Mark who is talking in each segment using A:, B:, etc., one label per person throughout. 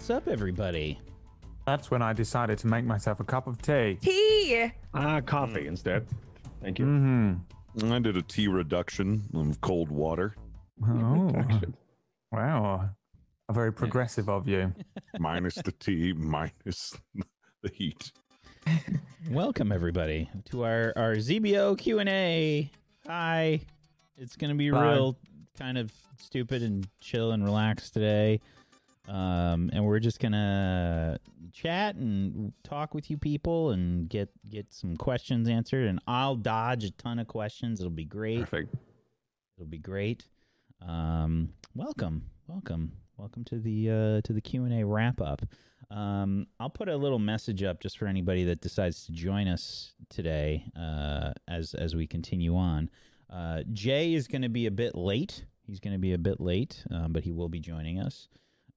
A: What's up, everybody?
B: That's when I decided to make myself a cup of tea.
C: Tea.
D: Ah, coffee instead. Thank you.
B: Mm-hmm.
E: I did a tea reduction of cold water,
B: Oh,
D: Action.
B: wow. Very progressive of you.
E: minus the tea, minus the heat.
A: Welcome, everybody, to our our ZBO Q and A. Hi. It's gonna be
B: Bye.
A: real, kind of stupid and chill and relaxed today. Um, and we're just gonna chat and talk with you people and get get some questions answered. And I'll dodge a ton of questions. It'll be great.
D: Perfect.
A: It'll be great. Um, welcome, welcome, welcome to the uh, to the Q and A wrap up. Um, I'll put a little message up just for anybody that decides to join us today uh, as as we continue on. Uh, Jay is going to be a bit late. He's going to be a bit late, um, but he will be joining us.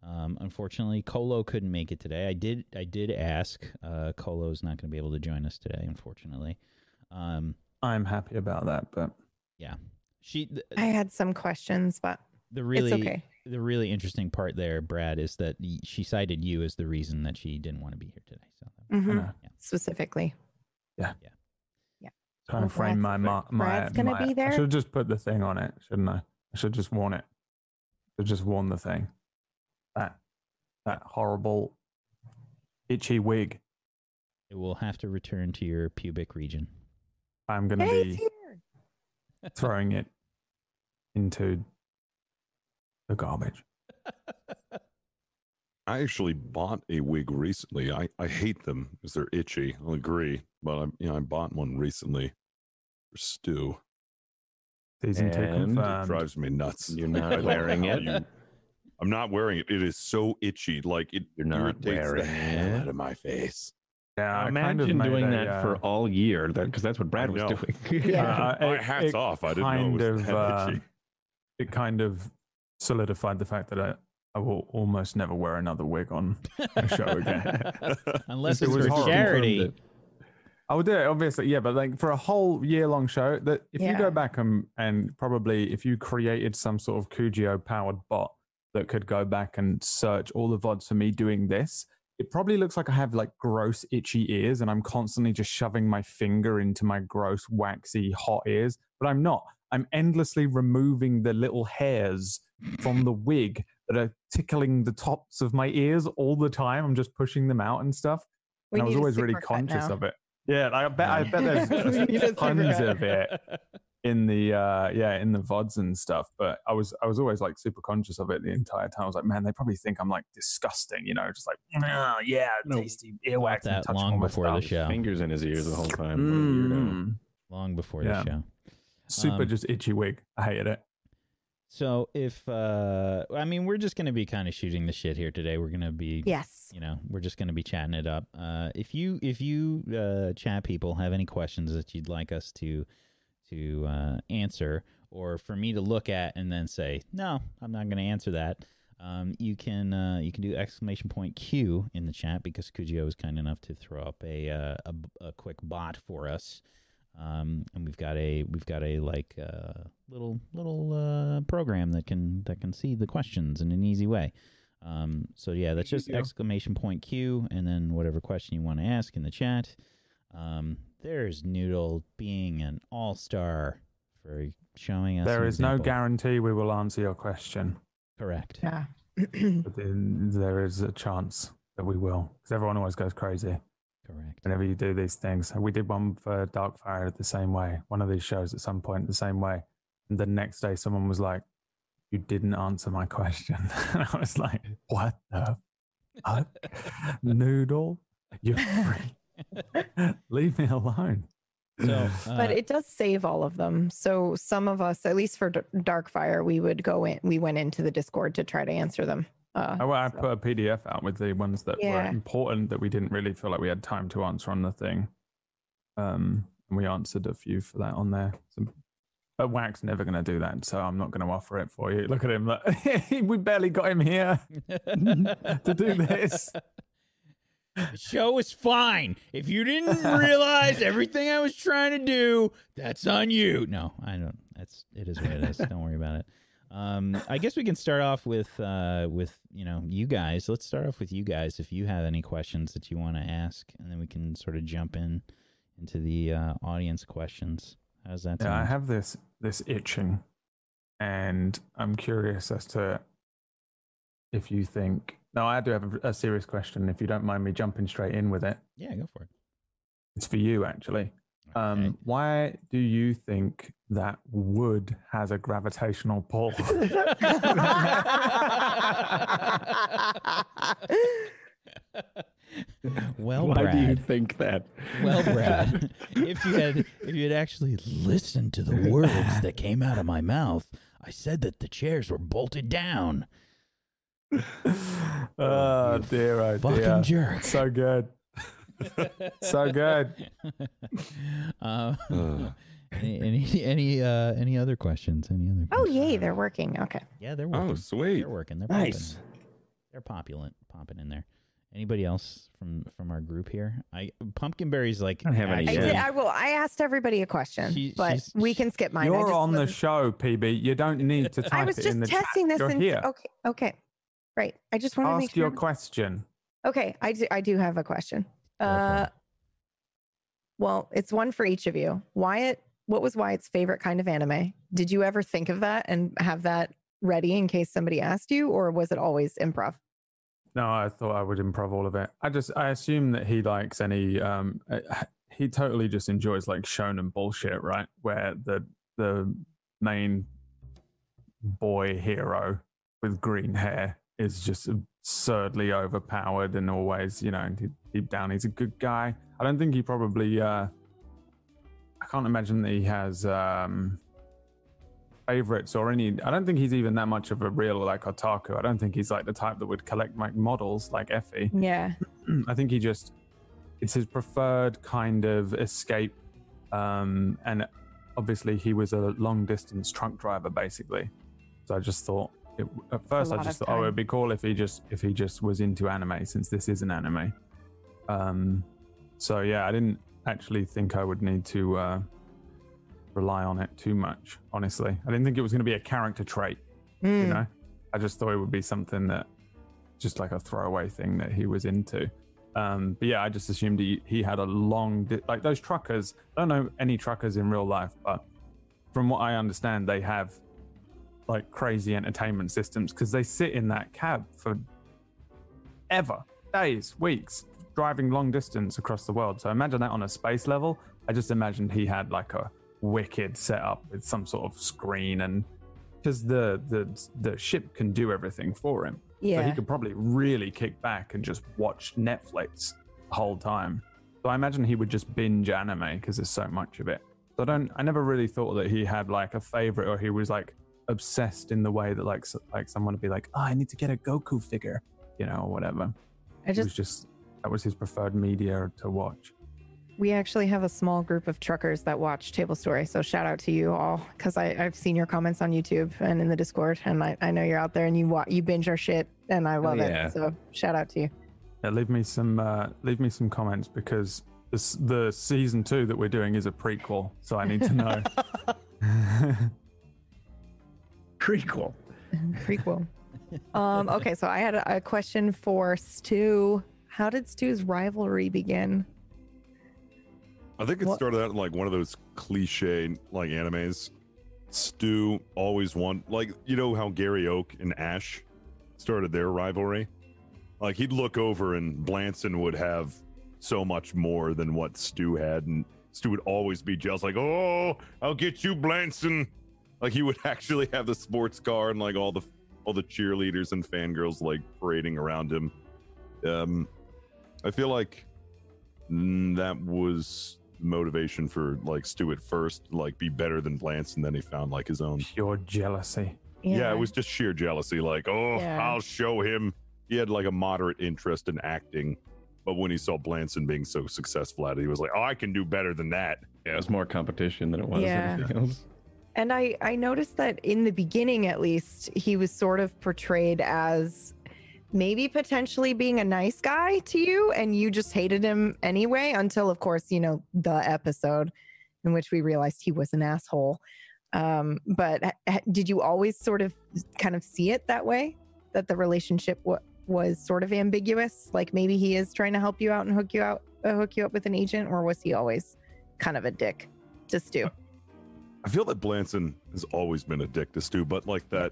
A: Um, unfortunately, Colo couldn't make it today. I did I did ask. Uh, Colo's not going to be able to join us today, unfortunately. Um,
B: I'm happy about that, but yeah,
A: she th-
C: I had some questions, but
A: the really
C: it's okay.
A: the really interesting part there, Brad, is that she cited you as the reason that she didn't want to be here today. So
B: I
C: Mhm.
B: know.
C: Specifically.
B: trying to frame my
C: Brad's-
B: my, my,
C: Brad's gonna
B: my-
C: be
B: I
C: there?
B: should just put the thing on it, shouldn't I? I should just warn it. I Should just warn the thing. That that horrible itchy wig.
A: it will have to return to your pubic region.
B: I'm gonna
C: Hey,
B: be
C: here.
B: throwing it into the garbage.
E: I actually bought a wig recently. I, I hate them because they're itchy. I'll agree, but I you know I bought one recently for Stu.
B: Season two
D: And
E: It drives me nuts.
D: You're not wearing it.
E: you- I'm not wearing it. It is so itchy. Like it
D: You're not
E: irritates the
D: wearing
E: hell
D: it.
E: out of my face.
B: Yeah, I kind
D: Imagine
B: of made
D: doing
B: a,
D: that
B: uh,
D: for all year, because that's what Brad was
E: know.
D: doing.
C: Yeah.
B: Uh,
E: My
B: it-
E: hat's
B: it
E: off. I didn't know it
B: kind
E: was
B: of,
E: that
B: uh,
E: itchy.
B: it kind of solidified the fact that I, I will almost never wear another wig on a show again.
A: Unless
B: It was
A: for
B: horrible.
A: charity.
B: I would do it, obviously, yeah, but like for a whole year long show, that if you go back and, and probably if you created some sort of Kujio powered bot that could go back and search all the VODs for me doing this, it probably looks like I have like gross itchy ears and I'm constantly just shoving my finger into my gross waxy hot ears, but I'm not. I'm endlessly removing the little hairs from the wig that are tickling the tops of my ears all the time. I'm just pushing them out and stuff.
C: We
B: and I was always really conscious
C: now.
B: of it. Yeah, I bet I bet there's
C: We need a
B: just tons
C: supercut.
B: of it in the uh yeah in the vods and stuff. But I was I was always like super conscious of it the entire time. I was like, man, they probably think I'm like disgusting, you know, just like oh, yeah,
D: No,
B: tasty earwax and
A: that
B: touching
A: long before the show.
D: Fingers in his ears the whole time. What a weirdo.
B: Mm.
A: Long before
B: Yeah.
A: the show.
B: Super
A: Um,
B: just itchy wig. I hated it.
A: So if uh I mean we're just gonna be kind of shooting the shit here today. We're gonna be
C: Yes.
A: you know we're just going to be chatting it up uh, if you if you uh, chat people have any questions that you'd like us to to uh, answer or for me to look at and then say no i'm not going to answer that. Um, you can uh, you can do exclamation point q in the chat because Kujio was kind enough to throw up a uh, a, a quick bot for us. Um, and we've got a we've got a like uh, little little uh, program that can that can see the questions in an easy way. Um, so yeah, that's just exclamation point Q and then whatever question you want to ask in the chat. There's Noodle being an all star for showing us.
B: There is an no
A: example.
B: guarantee we will answer your question,
A: Correct.
C: Yeah.
B: but then there is a chance that we will, because everyone always goes crazy.
A: Correct.
B: whenever you do these things. We did one for Darkfire the same way, one of these shows at some point the same way. And the next day, someone was like, You didn't answer my question. and I was like, What the fuck? Noodle? You're free. Leave me alone.
A: So, uh,
C: but it does save all of them. So some of us, at least for D- Darkfire, we would go in. We went into the Discord to try to answer them. Uh,
B: I, I
C: so-
B: put a PDF out with the ones that were important that we didn't really feel like we had time to answer on the thing. Um, and we answered a few for that on there. So, but Wax never going to do that, so I'm not going to offer it for you. Look at him. Look. we barely got him here to do this.
A: The show is fine. If you didn't realize everything I was trying to do, that's on you. No, I don't. That's it is what it is. don't worry about it. Um, I guess we can start off with uh, with you know you guys. Let's start off with you guys. If you have any questions that you want to ask, and then we can sort of jump in into the uh, audience questions. How's that?
B: Yeah, I have this this itching, and I'm curious as to if you think. No, I do have a, a serious question. If you don't mind me jumping straight in with it,
A: yeah, go for it.
B: it's for you actually.
A: Okay.
B: Um, why do you think that wood has a gravitational pull?
A: well,
D: Why
A: Brad.
D: do you think that?
A: Well, Brad, if you had if you had actually listened to the words that came out of my mouth, I said that the chairs were bolted down.
B: oh
A: You
B: dear, oh
A: Fucking
B: dear.
A: jerk.
B: So good. So good.
A: uh,
E: Uh.
A: any any any, uh, any other questions? Any other?
C: oh,
A: questions?
C: yay, they're working. Okay.
A: Yeah, they're working.
D: Oh, sweet.
A: They're working. They're
D: Nice.
A: Popping. They're populent, popping in there. Anybody else from from our group here? I Pumpkinberry's like.
D: I don't have any
C: I
A: actually-
C: did. I will. I asked everybody a question,
A: She-
C: but we can skip mine.
B: You're on the
C: wasn't-
B: show, PB. You don't need to type
C: I was
B: it
C: just
B: in the
C: testing
B: chat.
C: this.
B: You're
C: and
B: here.
C: okay, okay, right. I just want to make
B: Ask
C: sure.
B: your question.
C: Okay, I do. I do have a question. Uh, well, it's one for each of you. Wyatt, what was Wyatt's favorite kind of anime? Did you ever think of that and have that ready in case somebody asked you, or was it always improv?
B: No, I thought I would improv all of it. I just I assume that he likes any um uh, he totally just enjoys like shonen bullshit, right? Where the the main boy hero with green hair is just absurdly overpowered and always, you know, deep- deep down he's a good guy. I don't think he probably uh I can't imagine that he has um favorites or any i don't think he's even that much of a real like otaku i don't think he's like the type that would collect like models like effie
C: Yeah.
B: i think he just it's his preferred kind of escape um and obviously he was a long distance truck driver basically so i just thought it, at first i just thought oh it'd be cool if he just if he just was into anime since this is an anime. Um so yeah i didn't actually think i would need to uh rely on it too much honestly. I didn't think it was going to be a character trait you
C: Mm.
B: know? I just thought it would be something that just like a throwaway thing that he was into. Um but yeah i just assumed he, he had a long di- like those truckers i don't know any truckers in real life but from what i understand they have like crazy entertainment systems because they sit in that cab for ever. Days weeks driving long distance across the world. So imagine that on a space level. I just imagined he had like a wicked setup with some sort of screen and because the the the ship can do everything for him. So he could probably really kick back and just watch netflix the whole time. So i imagine he would just binge anime because there's so much of it. So i don't i never really thought that he had like a favorite or he was like obsessed in the way that like s- like someone would be like oh i need to get a goku figure you know or whatever
C: I
B: it was
C: just
B: just that was his preferred media to watch
C: we actually have a small group of truckers that watch Table Story. So shout out to you all because I've seen your comments on YouTube and in the Discord, and I, I know you're out there and you wa- you binge our shit, and I love
D: yeah.
C: it. So shout out to you.
B: Yeah, leave me some uh, leave me some comments because this, the season two that we're doing is a prequel, so I need to know.
D: Prequel.
C: Prequel. um, okay, so I had a, a question for Stu. How did Stu's rivalry begin?
E: I think it
C: What-
E: started out in like one of those cliche like animes. Stu always won like you know how Gary Oak and Ash started their rivalry. Like he'd look over and Blanson would have so much more than what Stu had, and Stu would always be jealous, like, "Oh, I'll get you, Blanson." Like he would actually have the sports car and like all the all the cheerleaders and fangirls like parading around him. Um, I feel like mm, that was motivation for like Stu at first, like be better than Lance, and then he found like his own.
B: Pure jealousy.
E: Yeah, it was just sheer jealousy. Like, oh,
C: Yeah.
E: I'll show him. He had like a moderate interest in acting, but when he saw Blanson being so successful at it, he was like, oh, I can do better than that.
D: Yeah, it was more competition than it was
C: Yeah.
D: anything else.
C: And I, I noticed that in the beginning, at least, he was sort of portrayed as maybe potentially being a nice guy to you, and you just hated him anyway, until, of course, you know, the episode in which we realized he was an asshole. Um, but did you always sort of kind of see it that way? That the relationship w- was sort of ambiguous? Like maybe he is trying to help you out and hook you out, uh, hook you up with an agent, or was he always kind of a dick to Stu?
E: I feel that Blanson has always been a dick to Stu, but like that,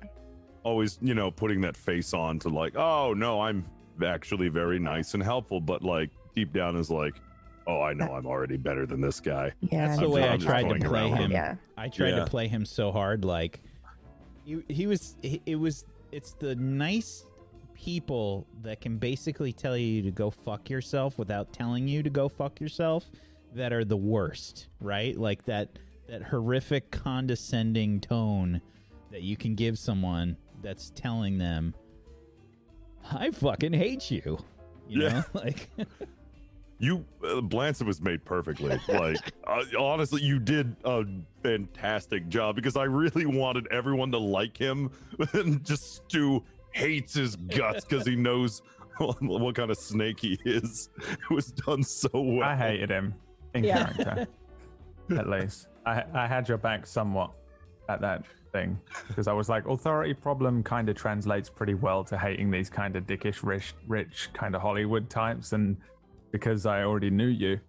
E: always, you know, putting that face on to like, oh no, I'm actually very nice and helpful, but like deep down is like, oh, I know I'm already better than this guy.
C: Yeah,
A: That's
E: I'm
A: the way I
E: just
A: tried to play
E: around
A: him.
C: Yeah,
A: I tried
E: Yeah.
A: to play him so hard, like he, he was. He, it was. It's the nice people that can basically tell you to go fuck yourself without telling you to go fuck yourself that are the worst, right? Like that that horrific condescending tone that you can give someone that's telling them, "I fucking hate you." You
E: Yeah.
A: know, like
E: You, uh, Blanson was made perfectly. Like, uh, honestly, you did a fantastic job because I really wanted everyone to like him, and just Stu hates his guts because he knows what kind of snake he is. It was done so well.
B: I hated him in
C: Yeah.
B: character, at least. I I had your back somewhat at that thing because I was like, authority problem kind of translates pretty well to hating these kind of dickish, rich, rich kind of Hollywood types, and because I already knew you,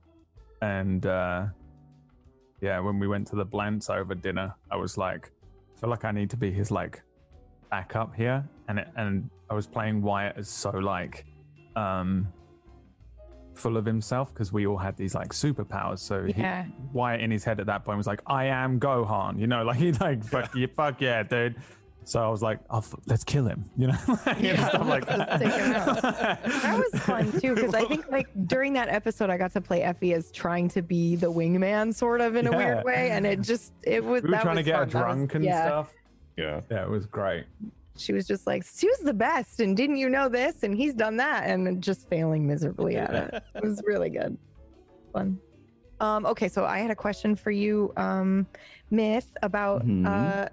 B: and uh, yeah, when we went to the Blants over dinner, I was like, I feel like I need to be his like backup here, and it, and I was playing Wyatt as so like, um, full of himself because we all had these like superpowers. So
C: Yeah.
B: he, Wyatt in his head at that point was like, "I am Gohan," you know, like he like fuck you, fuck yeah, dude. So I was like, oh, f- "Let's kill him," you know,
C: Yeah,
B: stuff like
C: let's
B: that.
C: take him out. That was fun too because I think like during that episode I got to play Effie as trying to be the wingman sort of in a
B: Yeah.
C: weird way, and it just it was
B: we were
C: that
B: trying to
C: was
B: get her
C: fun. That was-
B: drunk and
C: yeah.
B: stuff.
D: Yeah.
B: Yeah, it was great.
C: She was just like, Stu's the best, and didn't you know this? And he's done that, and just failing miserably at it. It was really good, fun. Um, okay, so I had a question for you, um, Myth, about
D: Mhm.
C: uh,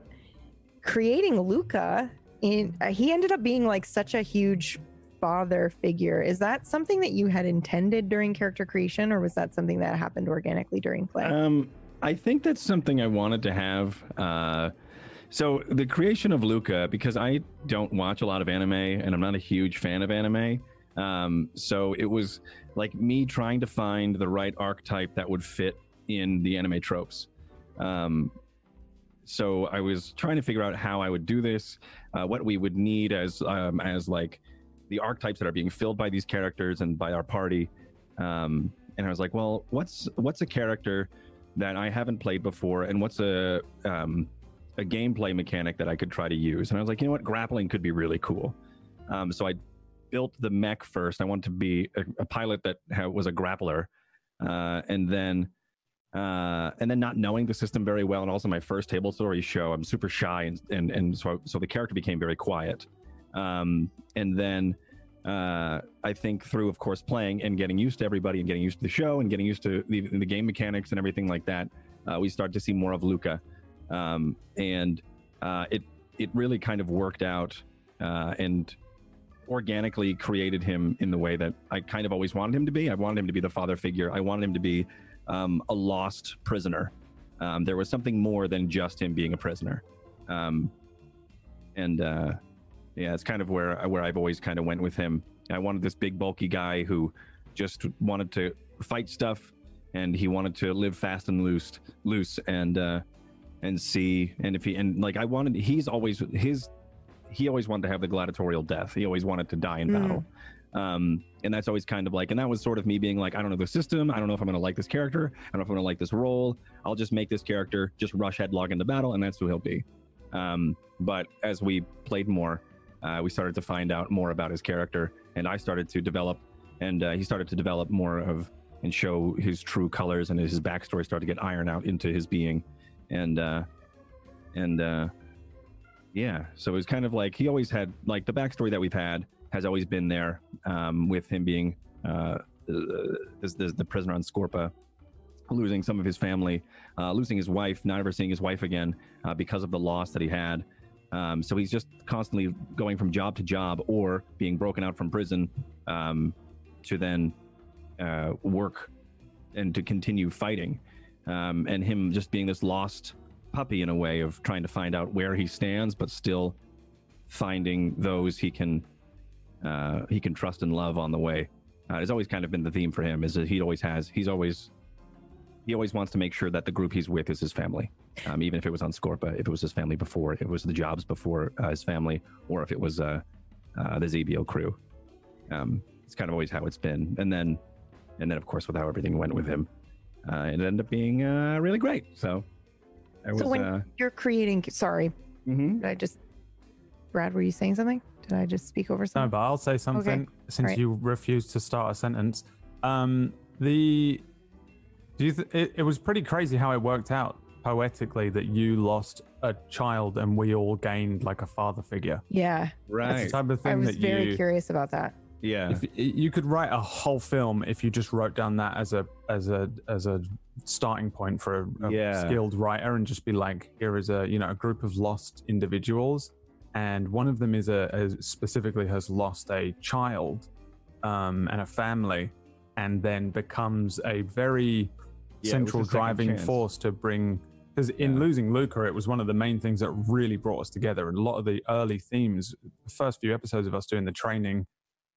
C: creating Luca. In uh, he ended up being like such a huge father figure. Is that something that you had intended during character creation, or was that something that happened organically during play?
D: Um, I think that's something I wanted to have. Uh, so the creation of Luca, because I don't watch a lot of anime and I'm not a huge fan of anime. Um, so it was like me trying to find the right archetype that would fit in the anime tropes. Um, so I was trying to figure out how I would do this, uh, what we would need as um, as like the archetypes that are being filled by these characters and by our party. Um, and I was like, well, what's what's a character that I haven't played before, and what's a um, a gameplay mechanic that I could try to use? And I was like, you know what, grappling could be really cool. Um, so I built the mech first. I wanted to be a, a pilot that ha- was a grappler, uh, and then uh, and then not knowing the system very well, and also my first table story show, I'm super shy, and and, and so so the character became very quiet. Um, and then uh, I think through, of course, playing and getting used to everybody and getting used to the show and getting used to the, the game mechanics and everything like that, uh, we start to see more of Luca, um, and uh, it it really kind of worked out uh, and organically created him in the way that I kind of always wanted him to be. I wanted him to be the father figure. I wanted him to be um, a lost prisoner. Um, there was something more than just him being a prisoner, um, and uh, yeah, it's kind of where where I've always kind of went with him. I wanted this big bulky guy who just wanted to fight stuff, and he wanted to live fast and loose, loose, and uh, and see, and if he and like I wanted, he's always his, he always wanted to have the gladiatorial death. He always wanted to die in
C: Mm.
D: battle. Um, and that's always kind of like, and that was sort of me being like, I don't know the system. I don't know if I'm going to like this character. I don't know if I'm going to like this role. I'll just make this character just rush headlong into battle, and that's who he'll be. Um, but as we played more, uh, we started to find out more about his character, and I started to develop, and uh, he started to develop more of and show his true colors, and his backstory started to get ironed out into his being, and uh, and uh, yeah, so it was kind of like he always had like the backstory that we've had has always been there um, with him being uh, the, the, the prisoner on Scorpa, losing some of his family, uh, losing his wife, not ever seeing his wife again uh, because of the loss that he had. Um, so he's just constantly going from job to job or being broken out from prison um, to then uh, work and to continue fighting. Um, and him just being this lost puppy in a way of trying to find out where he stands, but still finding those he can uh, he can trust and love on the way. Uh, it's always kind of been the theme for him. Is that he always has he's always he always wants to make sure that the group he's with is his family, um, even if it was on Scorpa, if it was his family before, if it was the jobs before uh, his family, or if it was uh, uh, the ZBO crew. Um, it's kind of always how it's been, and then and then of course with how everything went with him, uh, it ended up being uh, really great. So, I was.
C: So when
D: uh,
C: you're creating, sorry,
D: mhm.
C: did I just, Brad, were you saying something? Did I just speak over something?
B: No, but I'll say something since
C: right.
B: you refused to start a sentence. Um, the do you th- it, it was pretty crazy how it worked out poetically that you lost a child and we all gained like a father figure.
C: yeah, right.
B: That's
D: Right.
B: the type of thing
C: I
B: thing
C: was
B: that
C: very
B: you
C: curious about that.
D: Yeah.
B: if you could write a whole film if you just wrote down that as a as a as a starting point for a, a
D: Yeah.
B: skilled writer and just be like here is a you know a group of lost individuals and one of them is a, a specifically has lost a child um, and a family and then becomes a very
D: Yeah,
B: central driving force to bring because in
D: Yeah.
B: losing Luca, it was one of the main things that really brought us together. And a lot of the early themes, the first few episodes of us doing the training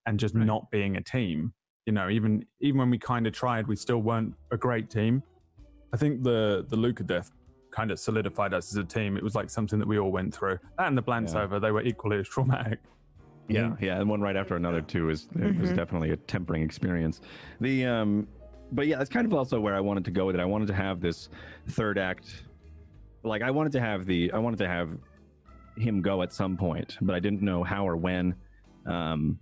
B: and just
D: Right.
B: not being a team, you know, even even when we kind of tried, we still weren't a great team. I think the the Luca death kind of solidified us as a team. It was like something that we all went through. That and the Blantz
D: Yeah.
B: over, they were equally as traumatic.
D: Yeah, yeah, and one right after another too is it was
C: Mhm.
D: definitely a tempering experience. The um, but yeah, that's kind of also where I wanted to go with it. I wanted to have this third act, like I wanted to have the I wanted to have him go at some point, but I didn't know how or when, um,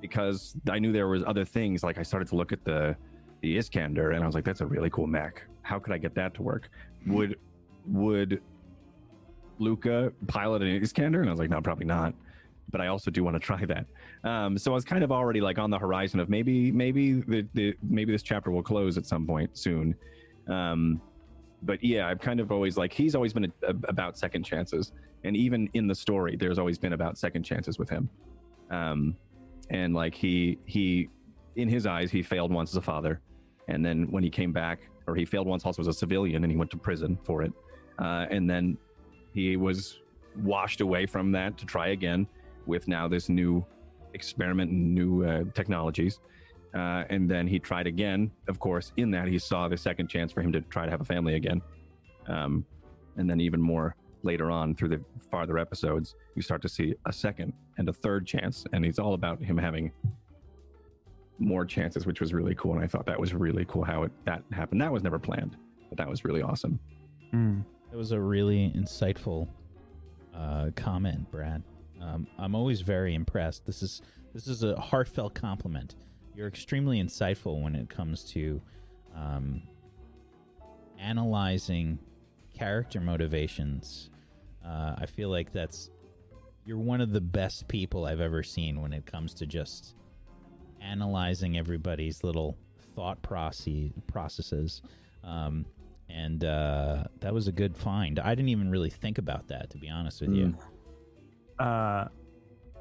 D: because I knew there was other things. Like I started to look at the the Iskander, and I was like, that's a really cool mech. How could I get that to work? Would would Luca pilot an Iskander? And I was like, no, probably not but I also do want to try that. Um, so I was kind of already like on the horizon of maybe maybe the, the maybe this chapter will close at some point soon. Um, but yeah, I've kind of always like he's always been a, a, about second chances, and even in the story, there's always been about second chances with him. Um, and like he he in his eyes he failed once as a father, and then when he came back, or he failed once also as a civilian, and he went to prison for it, uh, and then he was washed away from that to try again with now this new experiment and new uh, technologies. Uh, and then he tried again. Of course, in that he saw the second chance for him to try to have a family again. Um, and then even more later on through the farther episodes, you start to see a second and a third chance, and it's all about him having more chances, which was really cool. And I thought that was really cool how it that happened. That was never planned, but that was really awesome.
B: Mm.
A: That was a really insightful uh, comment, Brad. Um, I'm always very impressed. This is this is a heartfelt compliment. You're extremely insightful when it comes to um, analyzing character motivations. Uh, I feel like that's you're one of the best people I've ever seen when it comes to just analyzing everybody's little thought process processes. Um, and uh, that was a good find. I didn't even really think about that, to be honest with you.
B: Uh,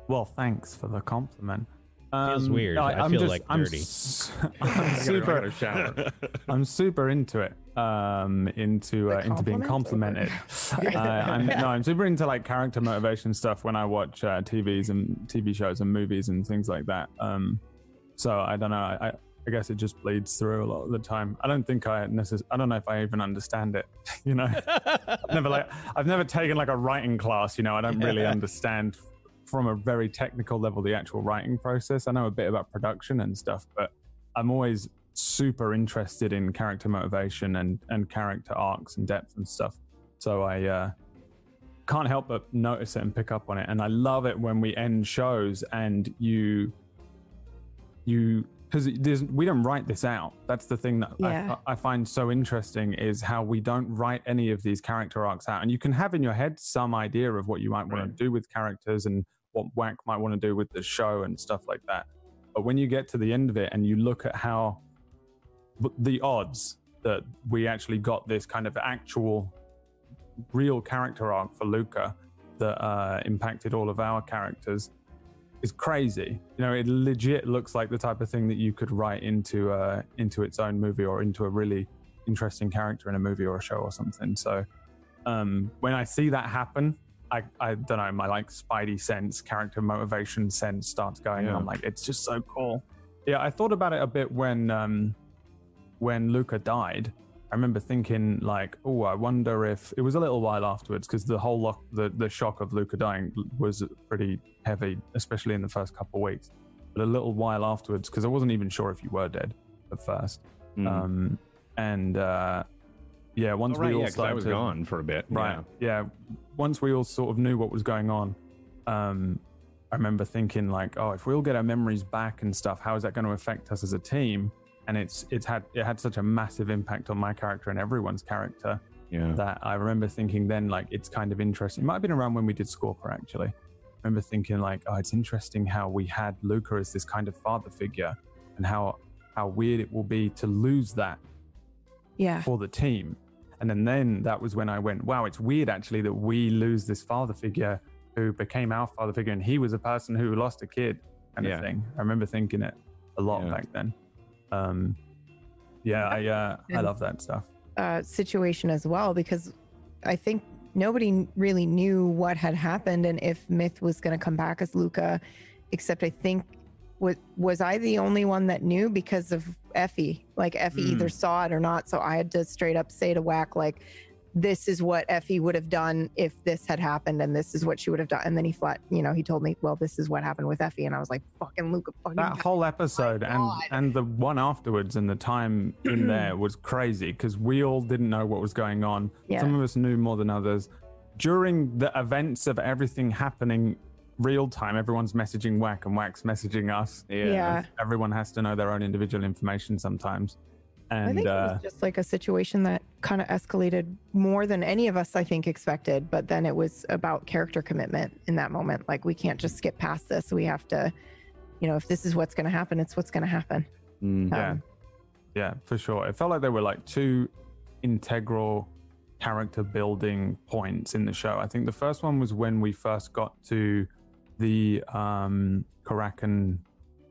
B: well, thanks for the compliment.
A: Feels
B: Um,
A: weird. I
B: I'm
A: feel
B: just-
A: like
B: I'm
A: dirty.
B: s- I'm super.
D: shower.
B: I'm super into it. Um, into uh, into being complimented. uh, I'm, no, I'm super into like character motivation stuff when I watch uh, TVs and TV shows and movies and things like that. Um, so I don't know. I, I guess it just bleeds through a lot of the time. I don't think I necess- I don't know if I even understand it. You know, I've never like I've never taken like a writing class. You know, I don't really understand from a very technical level the actual writing process. I know a bit about production and stuff, but I'm always super interested in character motivation and and character arcs and depth and stuff. So I uh, can't help but notice it and pick up on it. And I love it when we end shows and you you because we don't write this out. That's the thing that
C: Yeah.
B: I, I find so interesting is how we don't write any of these character arcs out. And you can have in your head some idea of what you might want
D: Right.
B: to do with characters and what Whack might want to do with the show and stuff like that. But when you get to the end of it and you look at how but the odds that we actually got this kind of actual real character arc for Luca that uh, impacted all of our characters is crazy. You know, it legit looks like the type of thing that you could write into uh, into its own movie or into a really interesting character in a movie or a show or something. So um, when I see that happen, I, I don't know, my like spidey sense, character motivation sense starts going.
D: Yeah.
B: I'm like, it's just so cool. Yeah, I thought about it a bit when um, when Luca died. I remember thinking like, oh, I wonder if it was a little while afterwards because the whole lock, the the shock of Luca dying was pretty heavy, especially in the first couple of weeks. But a little while afterwards, because I wasn't even sure if you were dead at first.
D: Mm.
B: Um, and uh, yeah, once
D: Oh, right,
B: we all
D: yeah,
B: started
D: I was
B: to,
D: gone for a bit.
B: Right. Yeah. Once we all sort of knew what was going on, um, I remember thinking like, oh, if we all get our memories back and stuff, how is that going to affect us as a team? And it's it's had it had such a massive impact on my character and everyone's character
D: Yeah. Yeah.
B: that I remember thinking then like it's kind of interesting. It might have been around when we did Scorper actually. I remember thinking like, oh, it's interesting how we had Luca as this kind of father figure, and how how weird it will be to lose that
C: Yeah.
B: for the team. And then, then that was when I went, wow, it's weird actually that we lose this father figure who became our father figure, and he was a person who lost a kid, kind
D: Yeah.
B: of thing. I remember thinking it a lot
D: Yeah.
B: back then. Um, yeah, I uh, I love that stuff.
C: uh, situation as well because I think nobody really knew what had happened and if Myth was going to come back as Luca, except I think was was I the only one that knew because of Effie? Like Effie
B: Mm.
C: either saw it or not, so I had to straight up say to Whack like, "This is what Effie would have done if this had happened, and this is what she would have done." And then he flat, you know, he told me, "Well, this is what happened with Effie," and I was like, "Fucking Luca, fucking."
B: That whole episode and and the one afterwards and the time in there was crazy because we all didn't know what was going on.
C: Yeah.
B: Some of us knew more than others. During the events of everything happening real time, everyone's messaging Whack and Whack's messaging us.
C: Yeah.
B: Everyone has to know their own individual information sometimes. And
C: I think it
B: uh,
C: was just like a situation that kind of escalated more than any of us, I think, expected. But then it was about character commitment in that moment. Like, we can't just skip past this. We have to, you know, if this is what's going to happen, it's what's going to happen.
D: Mm.
B: Yeah.
C: Um,
B: Yeah, for sure. It felt like there were like two integral character building points in the show. I think the first one was when we first got to the um Karrakin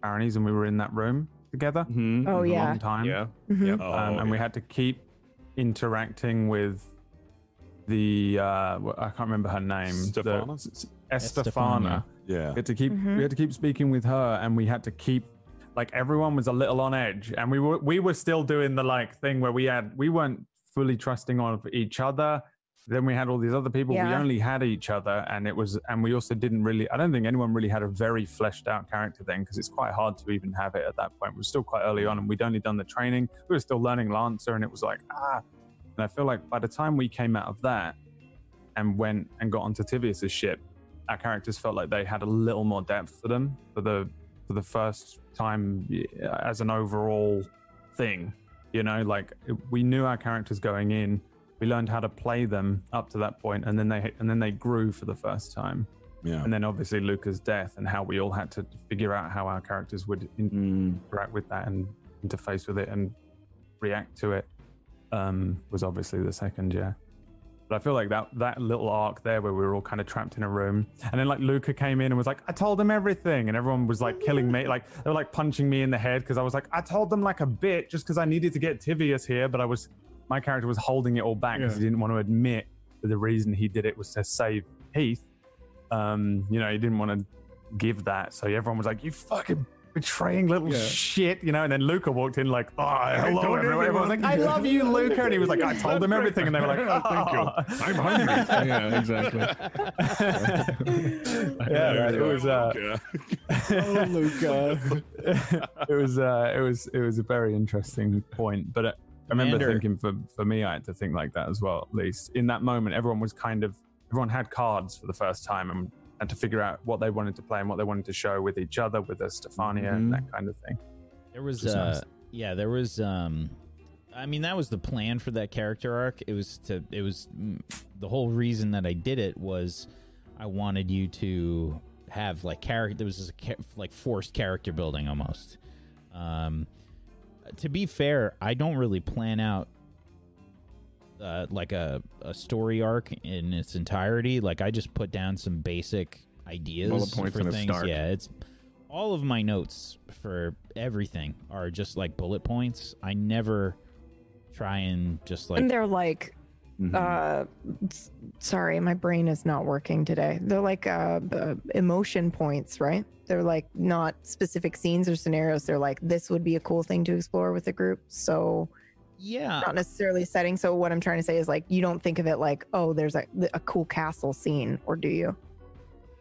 B: baronies and we were in that room together.
D: Mhm.
C: Oh,
B: It a
C: yeah.
B: long time.
D: Yeah.
C: mhm.
D: Yep.
E: Oh,
B: um, and we had to keep interacting with the uh I can't remember her name.
E: Stefana?
B: S-
A: Estefania.
B: Estefana.
E: Yeah.
B: We had to keep
C: Mhm.
B: we had to keep speaking with her, and we had to keep like everyone was a little on edge, and we were we were still doing the like thing where we had we weren't fully trusting on each other. Then we had all these other people. We only had each other, and it was and we also didn't really. I don't think anyone really had a very fleshed out character then, because it's quite hard to even have it at that point. We were still quite early on, and we'd only done the training. We were still learning Lancer, and it was like ah. And I feel like by the time we came out of that and went and got onto Tivius's ship, our characters felt like they had a little more depth to them for the for the first time as an overall thing. You know, like we knew our characters going in. We learned how to play them up to that point, and then they and then they grew for the first time.
E: Yeah.
B: And then obviously Luca's death and how we all had to figure out how our characters would in-
D: Mm.
B: interact with that and interface with it and react to it um, was obviously the second yeah but i feel like that that little arc there where we were all kind of trapped in a room and then like luca came in and was like i told them everything and everyone was like killing me like they were like punching me in the head because i was like i told them like a bit just because i needed to get tivius here but i was my character was holding it all back because
D: Yeah.
B: he didn't want to admit that the reason he did it was to save heath um you know he didn't want to give that so everyone was like you fucking betraying little
D: Yeah.
B: shit, you know. And then Luca walked in like, "Oh, hello,
D: told
B: everyone." Everyone was like, "I love you, Luca," and he was like, "I told them everything," and they were like,
D: Oh, thank you. I'm hungry. yeah, exactly.
B: yeah, it was. Uh,
D: Oh, Luca.
B: it was. Uh, it was. It was a very interesting point, but. Uh, I remember
A: Commander.
B: thinking for, for me, I had to think like that as well. At least in that moment, everyone was kind of everyone had cards for the first time and had to figure out what they wanted to play and what they wanted to show with each other, with the Stefania and
D: Mhm.
B: that kind of thing.
A: There was, uh,
B: nice.
A: yeah, there was. um I mean, that was the plan for that character arc. It was to, it was mm, the whole reason that I did it was I wanted you to have like character. There was this like forced character building almost. Um, to be fair, I don't really plan out uh, like a, a story arc in its entirety. Like I just put down some basic ideas
D: Bullet points
A: for
D: and a
A: things.
D: start.
A: Yeah, it's all of my notes for everything are just like bullet points. I never try and just like
C: and they're like
D: Mhm.
C: uh sorry my brain is not working today they're like uh, uh emotion points right they're like not specific scenes or scenarios they're like this would be a cool thing to explore with a group so
A: Yeah,
C: not necessarily setting so what i'm trying to say is like you don't think of it like oh there's a, a cool castle scene or do you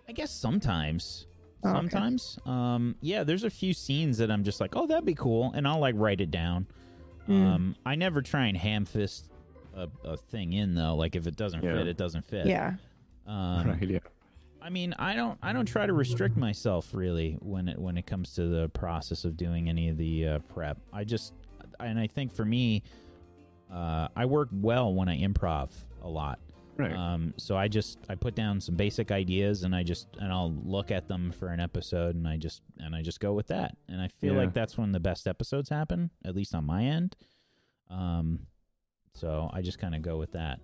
A: I guess sometimes.
C: Oh, okay.
A: Sometimes. Um yeah, there's a few scenes that I'm just like, "Oh, that'd be cool." And I'll like write it down.
C: Mm.
A: Um I never try and ham fist a, a thing in though. Like if it doesn't
D: Yeah.
A: fit, it doesn't fit.
C: yeah
A: Um
D: right. Yeah.
A: I mean, I don't I don't try to restrict myself really when it when it comes to the process of doing any of the uh, prep. I just and I think for me uh, I work well when I improv a lot.
D: Right.
A: Um, so I just I put down some basic ideas and I just and I'll look at them for an episode and I just and I just go with that. And I feel
D: Yeah.
A: like that's when the best episodes happen, at least on my end. Um, so I just kind of go with that.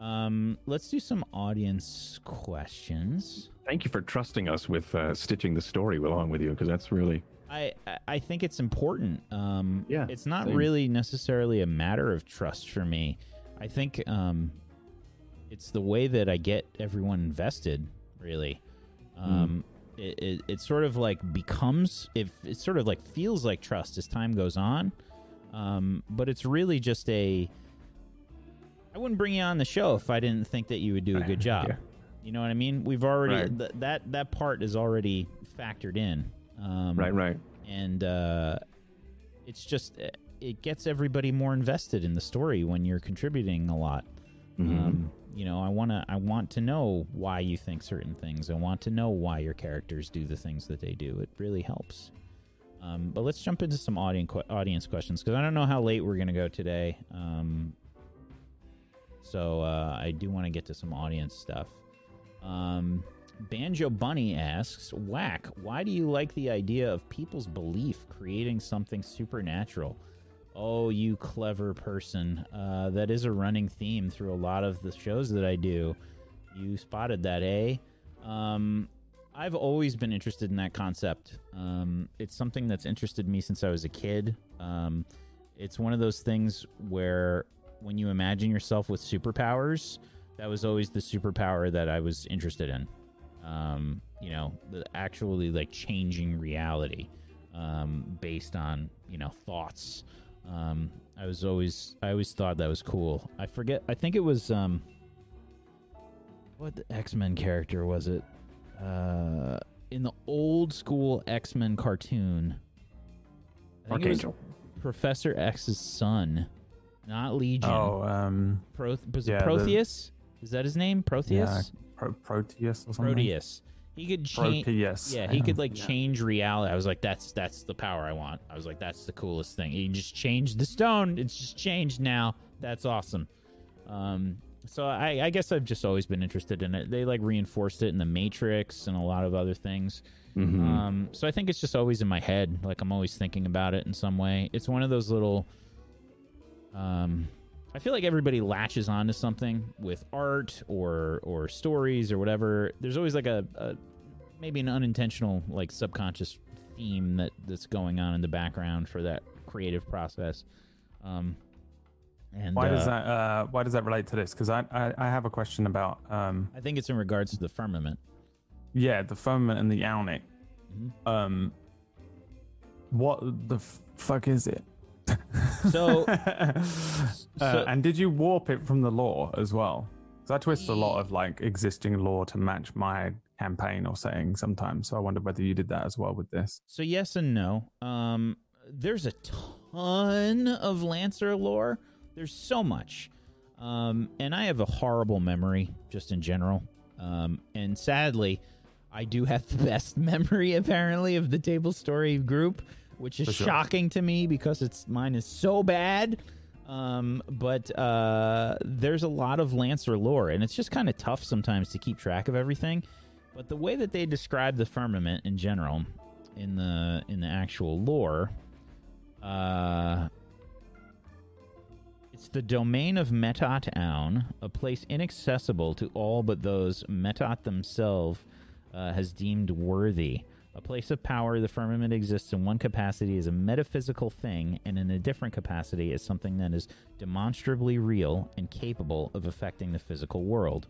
A: Um, let's do some audience questions.
D: Thank you for trusting us with uh, stitching the story along with you because that's really
A: I I- think it's important. Um,
D: Yeah,
A: it's not
D: same.
A: really necessarily a matter of trust for me. I think um, it's the way that I get everyone invested. Really, um, it, it it sort of like becomes if it sort of like feels like trust as time goes on, um, but it's really just a. I wouldn't bring you on the show if I didn't think that you would do a good job.
D: Yeah.
A: You know what I mean? We've already
D: Right.
A: th- that that part is already factored in. Um,
D: right. Right.
A: and uh, it's just uh, it gets everybody more invested in the story when you're contributing a lot.
D: Mhm.
A: Um, you know, I want to I want to know why you think certain things. I want to know why your characters do the things that they do. It really helps. Um, but let's jump into some audience audience questions because I don't know how late we're gonna go today. Um, so uh, I do want to get to some audience stuff. Um, Banjo Bunny asks, Whack, why do you like the idea of people's belief creating something supernatural? Oh, you clever person. Uh, that is a running theme through a lot of the shows that I do. You spotted that, eh? Um, I've always been interested in that concept. Um, it's something that's interested me since I was a kid. Um, it's one of those things where when you imagine yourself with superpowers, that was always the superpower that I was interested in. Um, you know, the actually like changing reality um, based on you know thoughts. Um, I was always I always thought that was cool. I forget. I think it was um, what the X Men character was it? Uh, in the old school X Men cartoon. I think it was
D: Archangel.
A: Professor X's son, not Legion.
B: Oh, um,
A: Pro- was it
B: yeah, the-
A: Is that his name? Proteus?
B: Pro- Proteus or something.
A: Proteus. He could change.
B: Proteus.
A: Yeah, he could like change reality. I was like, that's that's the power I want. I was like, that's the coolest thing. He just changed the stone. It's just changed now. That's awesome. Um, so I, I guess I've just always been interested in it. They like reinforced it in the Matrix and a lot of other things.
D: Mhm.
A: Um, so I think it's just always in my head. Like I'm always thinking about it in some way. It's one of those little. Um, I feel like everybody latches onto something with art or or stories or whatever. There's always like a, a maybe an unintentional like subconscious theme that that's going on in the background for that creative process. Um, and
B: Why does
A: uh,
B: that? Uh, why does that relate to this? Because I, I I have a question about um
A: I think it's in regards to the firmament.
B: yeah the firmament and the Alnic.
A: Mhm.
B: Um, what the f- fuck is it?
A: So-
B: uh,
A: so-
B: and did you warp it from the lore as well? Because I twist a lot of like existing lore to match my campaign or saying sometimes. So I wonder whether you did that as well with this.
A: So yes and no. Um, there's a ton of Lancer lore. There's so much, um, and I have a horrible memory just in general. Um, and sadly, I do have the best memory apparently of the table story group, which is
B: sure.
A: shocking to me because it's mine is so bad. Um, but uh, there's a lot of Lancer lore, and it's just kind of tough sometimes to keep track of everything. But the way that they describe the firmament in general, in the in the actual lore, uh, it's the domain of Metot Aun, a place inaccessible to all but those Metat themselves uh, has deemed worthy. A place of power, the firmament exists in one capacity as a metaphysical thing, and in a different capacity as something that is demonstrably real and capable of affecting the physical world.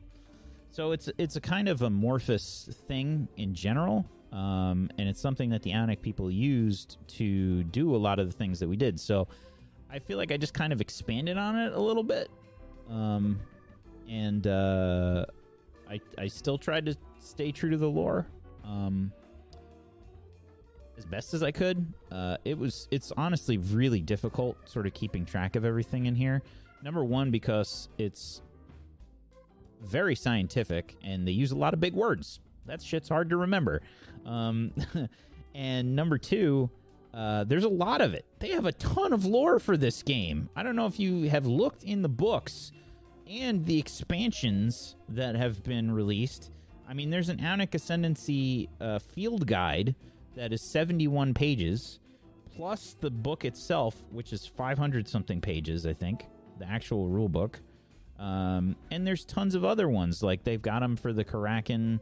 A: So it's it's a kind of amorphous thing in general, um, and it's something that the Aunic people used to do a lot of the things that we did. So I feel like I just kind of expanded on it a little bit, um, and uh, I I still tried to stay true to the lore. Um, as best as I could. Uh, it was it's honestly really difficult sort of keeping track of everything in here. Number one because it's very scientific and they use a lot of big words. That shit's hard to remember. Um, and number two, uh, there's a lot of it. They have a ton of lore for this game. I don't know if you have looked in the books and the expansions that have been released. I mean, there's an Aunic Ascendancy uh, field guide that is 71 pages, plus the book itself, which is 500 something pages, I think, the actual rule book. Um, and there's tons of other ones. Like they've got them for the Karrakin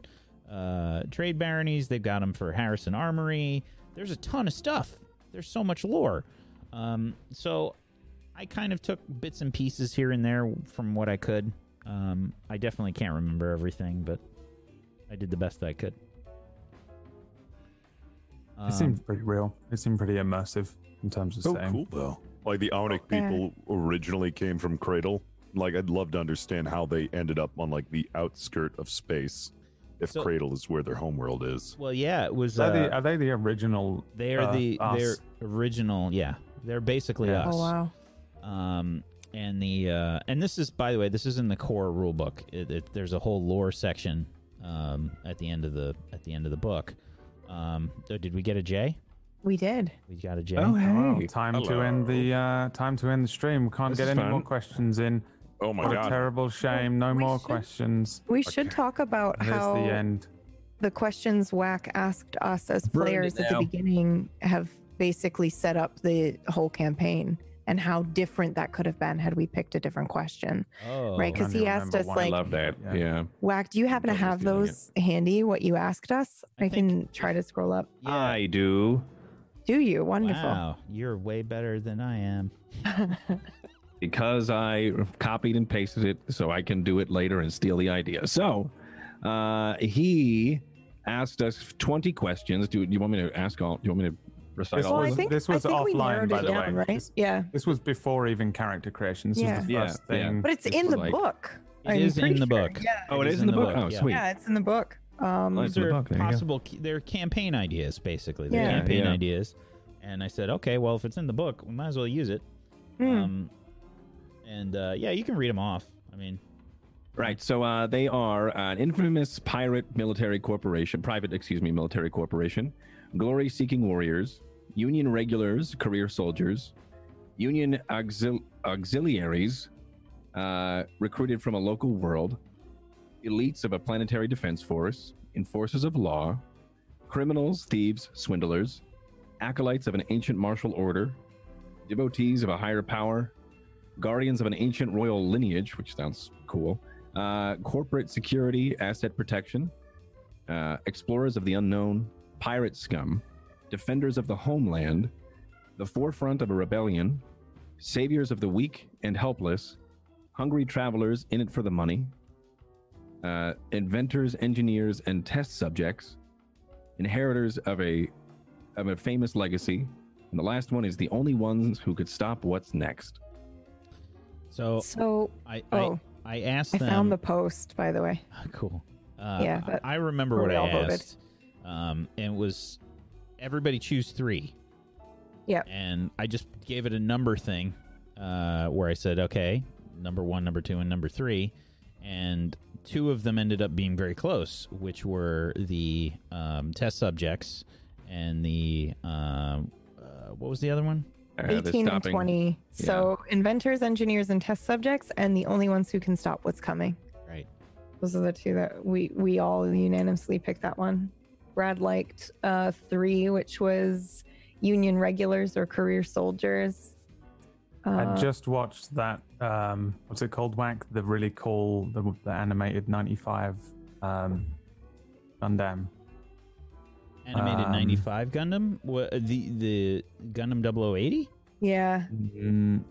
A: uh, trade baronies, they've got them for Harrison Armory. There's a ton of stuff. There's so much lore. Um, so I kind of took bits and pieces here and there from what I could. Um, I definitely can't remember everything, but I did the best I could.
B: It
A: Um,
B: seemed pretty real. It seemed pretty immersive in terms of
E: So
B: saying.
E: cool though. Like the Aunic
C: Yeah.
E: people originally came from Cradle. Like I'd love to understand how they ended up on like the outskirt of space. If
A: So-
E: Cradle is where their homeworld is.
A: Well, yeah, it was.
B: Are, they,
A: Uh,
B: are they the original?
A: they are
B: uh,
A: the
B: us?
A: they're original. Yeah, they're basically
B: Yeah.
A: us.
C: Oh wow.
A: Um, and the uh, and this is by the way, this is in the core rule book. It, it, there's a whole lore section um, at the end of the at the end of the book. Um, oh, did we get a J?
C: We did.
A: We got a J.
D: Oh, hey.
B: Oh, time to end the uh, time to end the stream. We can't
D: This
B: get
D: is
B: any
D: fun.
B: more questions in.
E: Oh my
B: what
E: god.
B: a terrible shame. No
C: We
B: more
C: should-
B: questions.
C: We should talk about
B: There's
C: how
B: the end.
C: the questions Whack asked us as
D: Burned it
C: players at the
D: now.
C: beginning have basically set up the whole campaign and how different that could have been had we picked a different question.
A: Oh,
C: Right, 'cause
B: I
C: he asked us,
B: why.
C: like-
D: I love that.
B: Yeah.
D: Yeah.
C: Whack, do you happen to have
D: doing it.
C: those handy? What you asked us?
A: I
C: I,
A: think
C: can try to scroll up.
A: yeah.
D: I do.
C: Do you? Wonderful.
A: Wow, you're way better than I am.
D: because I copied and pasted it so I can do it later and steal the idea. So uh, he asked us 20 questions. Do, do you want me to ask all? Do you want me to recite
B: This
C: well,
B: was-
C: think
B: this was
C: I think we
B: offline, by the
C: down,
B: way.
C: right?
B: This-
C: Yeah,
B: This was before even character creation. This
C: Yeah.
B: was the first
D: yeah.
B: thing.
C: but it's
D: This
C: in the
D: like-
C: book.
A: It
C: I'm
A: is in
C: pretty
A: the
C: sure.
A: book.
C: Yeah.
D: Oh, it is in the book? Oh,
A: yeah.
D: sweet.
C: Yeah, it's in the book. Um,
D: Nice.
A: These
D: in the
A: are
D: book, there you go.
A: possible. They're campaign ideas, basically. They're
C: Yeah.
A: campaign
D: Yeah.
A: ideas. And I said, okay, well, if it's in the book, we might as well use it.
C: hmm.
A: Um, and uh, yeah, you can read them off. I mean,
D: Right. So uh, they are an infamous pirate military corporation, private, excuse me, military corporation, glory seeking warriors, Union regulars, career soldiers, Union auxil- auxiliaries, uh, recruited from a local world, elites of a planetary defense force, enforcers of law, criminals, thieves, swindlers, acolytes of an ancient martial order, devotees of a higher power, guardians of an ancient royal lineage, which sounds cool, uh, corporate security, asset protection, uh, explorers of the unknown, pirate scum, defenders of the homeland, the forefront of a rebellion, saviors of the weak and helpless, hungry travelers in it for the money, uh, inventors, engineers, and test subjects, inheritors of a of a famous legacy, and the last one is the only ones who could stop what's next.
A: so
C: so,
A: I,
C: oh,
A: I I asked
C: I
A: them.
C: found the post, by the way.
A: cool. Uh,
C: Yeah,
A: I- I remember what I
C: voted.
A: asked. Um, and it was everybody choose three.
C: Yep.
A: And I just gave it a number thing, uh, where I said, okay, number one, number two, and number three, and two of them ended up being very close, which were the um, test subjects and the um, uh, what was the other one?
D: Uh,
C: 18 and
D: stopping-
C: 20. So, inventors, engineers, and test subjects, and the only ones who can stop what's coming.
A: Right.
C: Those are the two that we we all unanimously picked that one. Brad liked uh, three, which was Union regulars or career soldiers.
B: I
C: Uh,
B: just watched that. Um, what's it called? Whack the really cool, the, the animated '95 um, Gundam.
A: Animated
B: Um,
A: 95 Gundam? What, the the Gundam 0080?
C: Yeah.
B: Mm,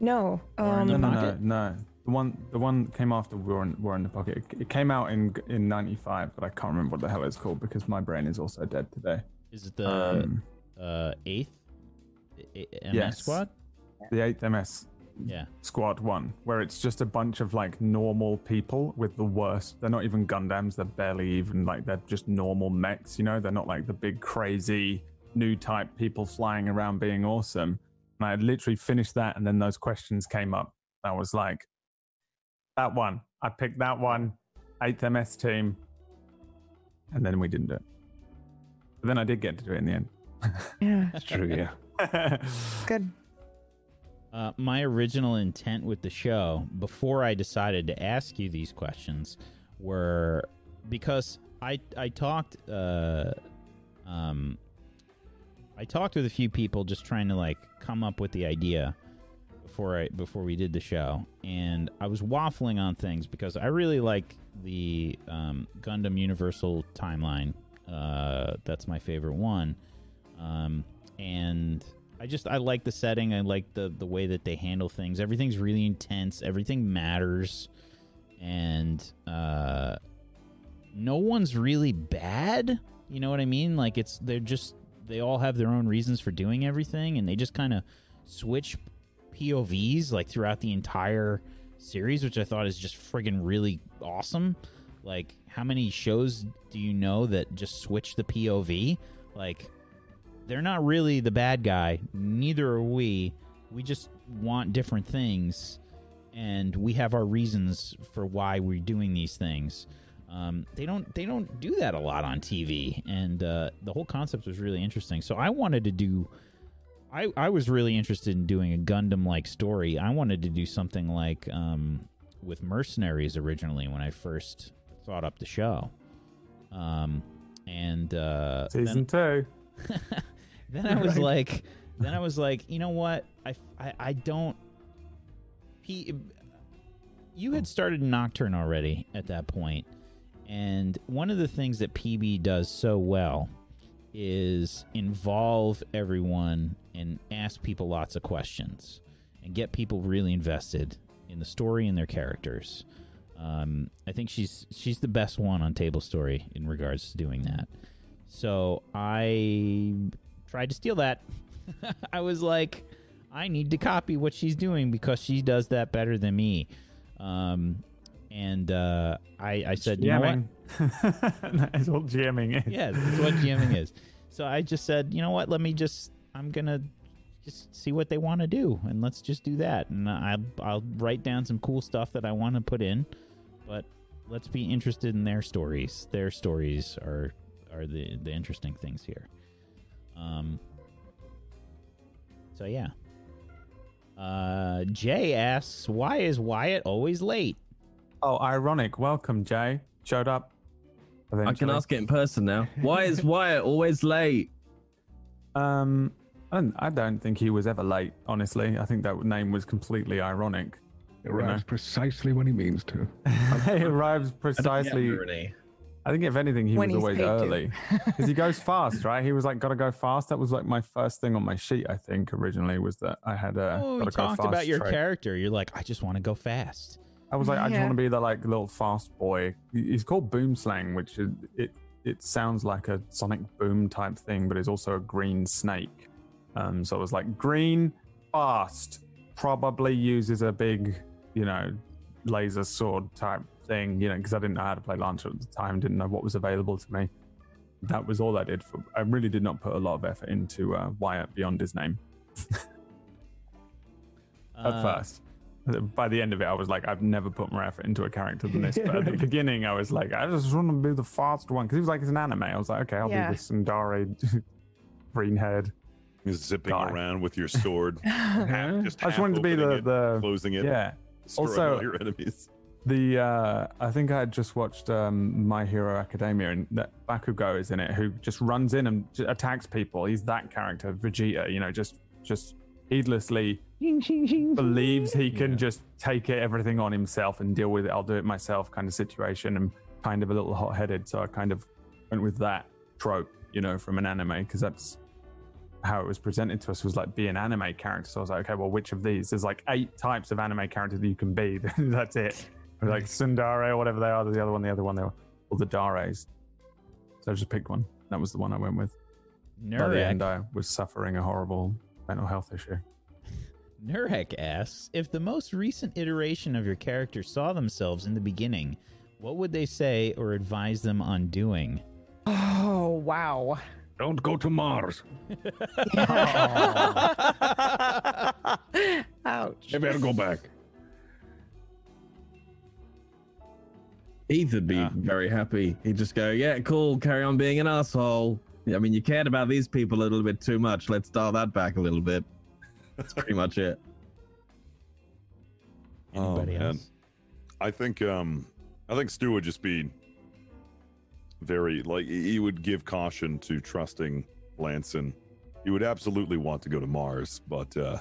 C: No.
A: War
C: Um,
B: no, no, no, no. The one, the one that came after War in, War in the Pocket. It, it came out in in '95, but I can't remember what the hell it's called because my brain is also dead today.
A: Is it the
B: Um,
A: uh, 8th A- A- MS
B: Yes.
A: squad?
B: the eighth MS
A: Yeah.
B: Squad one, where it's just a bunch of like normal people with the worst. They're not even Gundams. They're barely even like they're just normal mechs. You know, they're not like the big crazy new type people flying around being awesome. And I had literally finished that, and then those questions came up. I was like, that one. I picked that one. Eighth MS team, and then we didn't do it. But then I did get to do it in the end.
C: yeah.
D: It's true, yeah.
C: Good.
A: Uh, my original intent with the show, before I decided to ask you these questions, were because I I talked uh, um, I talked with a few people just trying to like come up with the idea before I before we did the show, and I was waffling on things because I really like the um, Gundam Universal timeline. Uh, that's my favorite one, um, and I just I like the setting. I like the the way that they handle things. Everything's really intense. Everything matters, and uh, no one's really bad. You know what I mean? Like it's they're just they all have their own reasons for doing everything, and they just kind of switch POVs like throughout the entire series, which I thought is just friggin' really awesome. Like, how many shows do you know that just switch the POV? Like, they're not really the bad guy. Neither are we. We just want different things, and we have our reasons for why we're doing these things. Um, they don't they don't do that a lot on TV, and uh, the whole concept was really interesting. So I wanted to do. I, I was really interested in doing a Gundam like story. I wanted to do something like um, with mercenaries originally when I first thought up the show. Um, and uh, then-
B: Season two.
A: then I was
B: Right.
A: like, then I was like, you know what? I, I, I don't. He, you had started Nocturne already at that point, and one of the things that PB does so well is involve everyone and ask people lots of questions and get people really invested in the story and their characters. Um, I think she's she's the best one on Table Story in regards to doing that. So I tried to steal that. I was like, I need to copy what she's doing because she does that better than me. Um, and uh, I, I said, you know what?
B: That is what GMing is.
A: Yeah, that's what GMing is. So I just said, you know what? Let me just, I'm gonna just see what they want to do, and let's just do that. And I, I'll write down some cool stuff that I want to put in, but let's be interested in their stories. Their stories are are the the interesting things here. Um. So yeah. Uh, Jay asks, "Why is Wyatt always late?"
B: Oh, ironic. Welcome, Jay. Showed up.
D: I can ask it in person now. Why is Wyatt always late?
B: Um, I don't, I don't think he was ever late. Honestly, I think that name was completely ironic.
F: It arrives precisely when he means to.
B: he arrives precisely. I think if anything, he
C: When
B: was always early because he goes fast, right? He was like, "Gotta go fast." That was like my first thing on my sheet. I think originally was that I had a.
A: oh, we
B: gotta go
A: talked
B: fast
A: about your
B: trait.
A: character. You're like, I just want to go fast.
B: I was like, I just want to be the like little fast boy. He- He's called Boomslang, which is, it it sounds like a Sonic Boom type thing, but it's also a green snake. Um, so it was like green, fast, probably uses a big, you know, laser sword type thing. You know, because I didn't know how to play Lancer at the time, didn't know what was available to me. That was all I did. For I really did not put a lot of effort into uh, Wyatt beyond his name at
A: Uh,
B: first. By the end of it, I was like, I've never put more effort into a character than this. But at the beginning, I was like, I just want to be the fast one because he was like, it's an anime. I was like, okay, I'll
C: Yeah.
B: be the tsundere green head.
E: He's zipping
B: Guy.
E: around with your sword. half, just
B: I just wanted to be the,
E: it,
B: the
E: closing it.
B: yeah.
E: destroying
B: Also-
E: all your enemies.
B: The uh, I think I had just watched um, My Hero Academia, and that Bakugo is in it, who just runs in and j- attacks people. He's that character, Vegeta. You know, just just heedlessly believes he can
F: Yeah.
B: just take it everything on himself and deal with it. I'll do it myself, kind of situation, and kind of a little hot headed. So I kind of went with that trope you know, from an anime because that's how it was presented to us was like be an anime character. So I was like, okay, well, which of these? There's like eight types of anime characters that you can be. that's it. Like tsundere or whatever they are. The other one, the other one, they were all the deres. So I just picked one. That was the one I went with. By the end, I was suffering a horrible mental health issue.
A: Nurek asks if the most recent iteration of your character saw themselves in the beginning, what would they say or advise them on doing?
C: Oh wow.
F: Don't go to Mars.
C: Ouch.
F: You better go back.
G: Heath would be
A: Ah.
G: very happy. He'd just go, "Yeah, cool. Carry on being an asshole." I mean, you cared about these people a little bit too much. Let's dial that back a little bit. That's pretty much it.
E: Oh,
A: Anybody
E: man.
A: else?
E: I think um I think Stu would just be very like he would give caution to trusting Blanson. He would absolutely want to go to Mars, but uh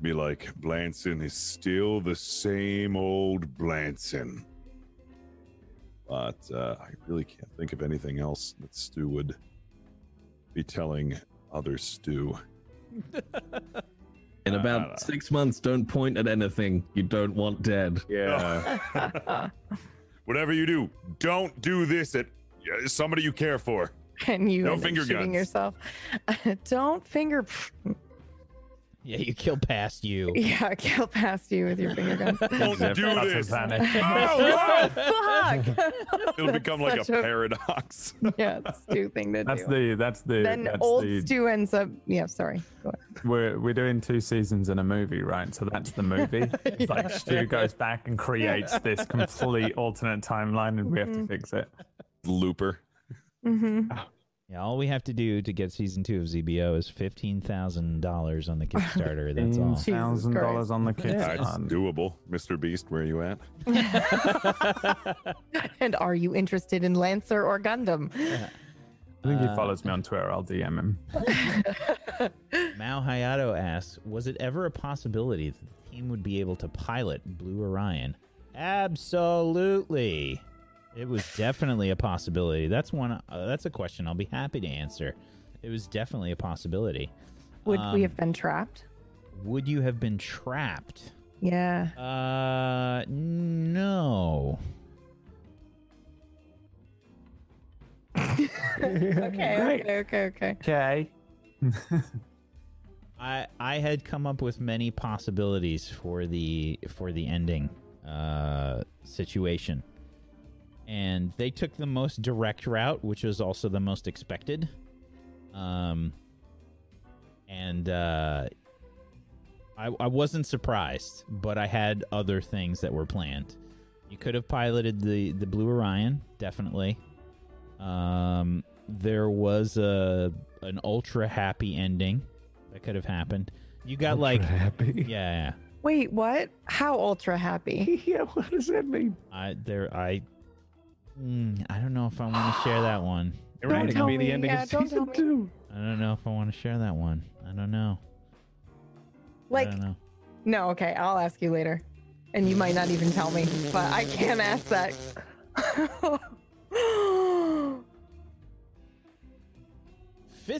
E: be like, Blanson is still the same old Blanson. But uh I really can't think of anything else that Stu would be telling other Stu.
G: In
E: Uh,
G: about six months, don't point at anything you don't want dead.
E: Yeah. Whatever you do, don't do this at uh, somebody you care for.
C: and you
E: No
C: end up
E: finger
C: shooting
E: guns.
C: yourself. Don't finger.
A: Yeah, you kill past you.
C: Yeah, kill past you with your finger gun.
E: Don't do this.
B: a panic.
E: Oh,
C: Fuck!
E: It'll become like a
C: Such
E: paradox.
C: yeah, Stu thing to
B: That's
C: do.
B: the that's the
C: then
B: that's
C: old
B: the,
C: Stu ends up. Yeah, sorry. Go ahead.
B: we're we're doing two seasons in a movie, right? So that's the movie. It's like Stu goes back and creates this complete alternate timeline, and we have to mm. fix it.
E: Looper.
C: hmm
A: Yeah, all we have to do to get season two of ZBO is fifteen thousand dollars on the Kickstarter. That's all.
B: Thousand dollars on the kids.
E: That's
B: fund.
E: doable. Mr. Beast, where are you at?
C: and are you interested in Lancer or Gundam?
B: I think he
A: Uh,
B: follows me on Twitter. I'll DM him.
A: Mao Hayato asks, was it ever a possibility that the team would be able to pilot Blue Orion? Absolutely. It was definitely a possibility. That's one. Uh, that's a question I'll be happy to answer. It was definitely a possibility.
C: Would
A: Um,
C: we have been trapped?
A: Would you have been trapped?
C: Yeah.
A: Uh, no.
C: Okay. Okay. Okay. Okay.
B: Okay.
A: I I had come up with many possibilities for the for the ending uh, situation, and they took the most direct route, which was also the most expected. Um, and uh, I I wasn't surprised, but I had other things that were planned. You could have piloted the the Blue Orion, definitely. Um, there was a an ultra happy ending that could have happened. You got like
F: happy.
A: yeah, yeah.
C: Wait. What? How ultra happy?
F: yeah, what does that mean?
A: I there I mm, I don't know if I want to share that one.
F: You're
C: Don't
F: right. It
C: tell
F: could be
C: me.
F: the ending
C: Yeah,
F: of
C: don't
F: season
C: me.
F: two.
A: I don't know if I want to share that one. I don't know. I
C: Like
A: don't know.
C: no. Okay. I'll ask you later, and you might not even tell me, but I can't ask that.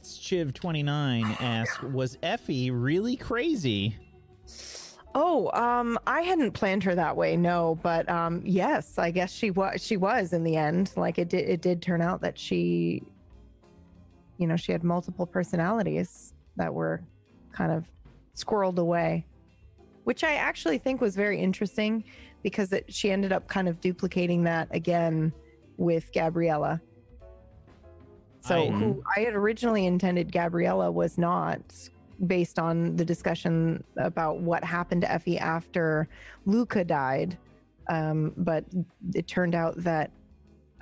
A: Fitzchiv29 asks, was Effie really crazy?
C: Oh, um, I hadn't planned her that way, no, but um, yes, I guess she was. She was in the end. Like it did. It did turn out that she, you know, she had multiple personalities that were kind of squirreled away, which I actually think was very interesting because it, she ended up kind of duplicating that again with Gabriella. So,
A: I-
C: who I had originally intended Gabriella was not based on the discussion about what happened to Effie after Luca died. Um, but it turned out that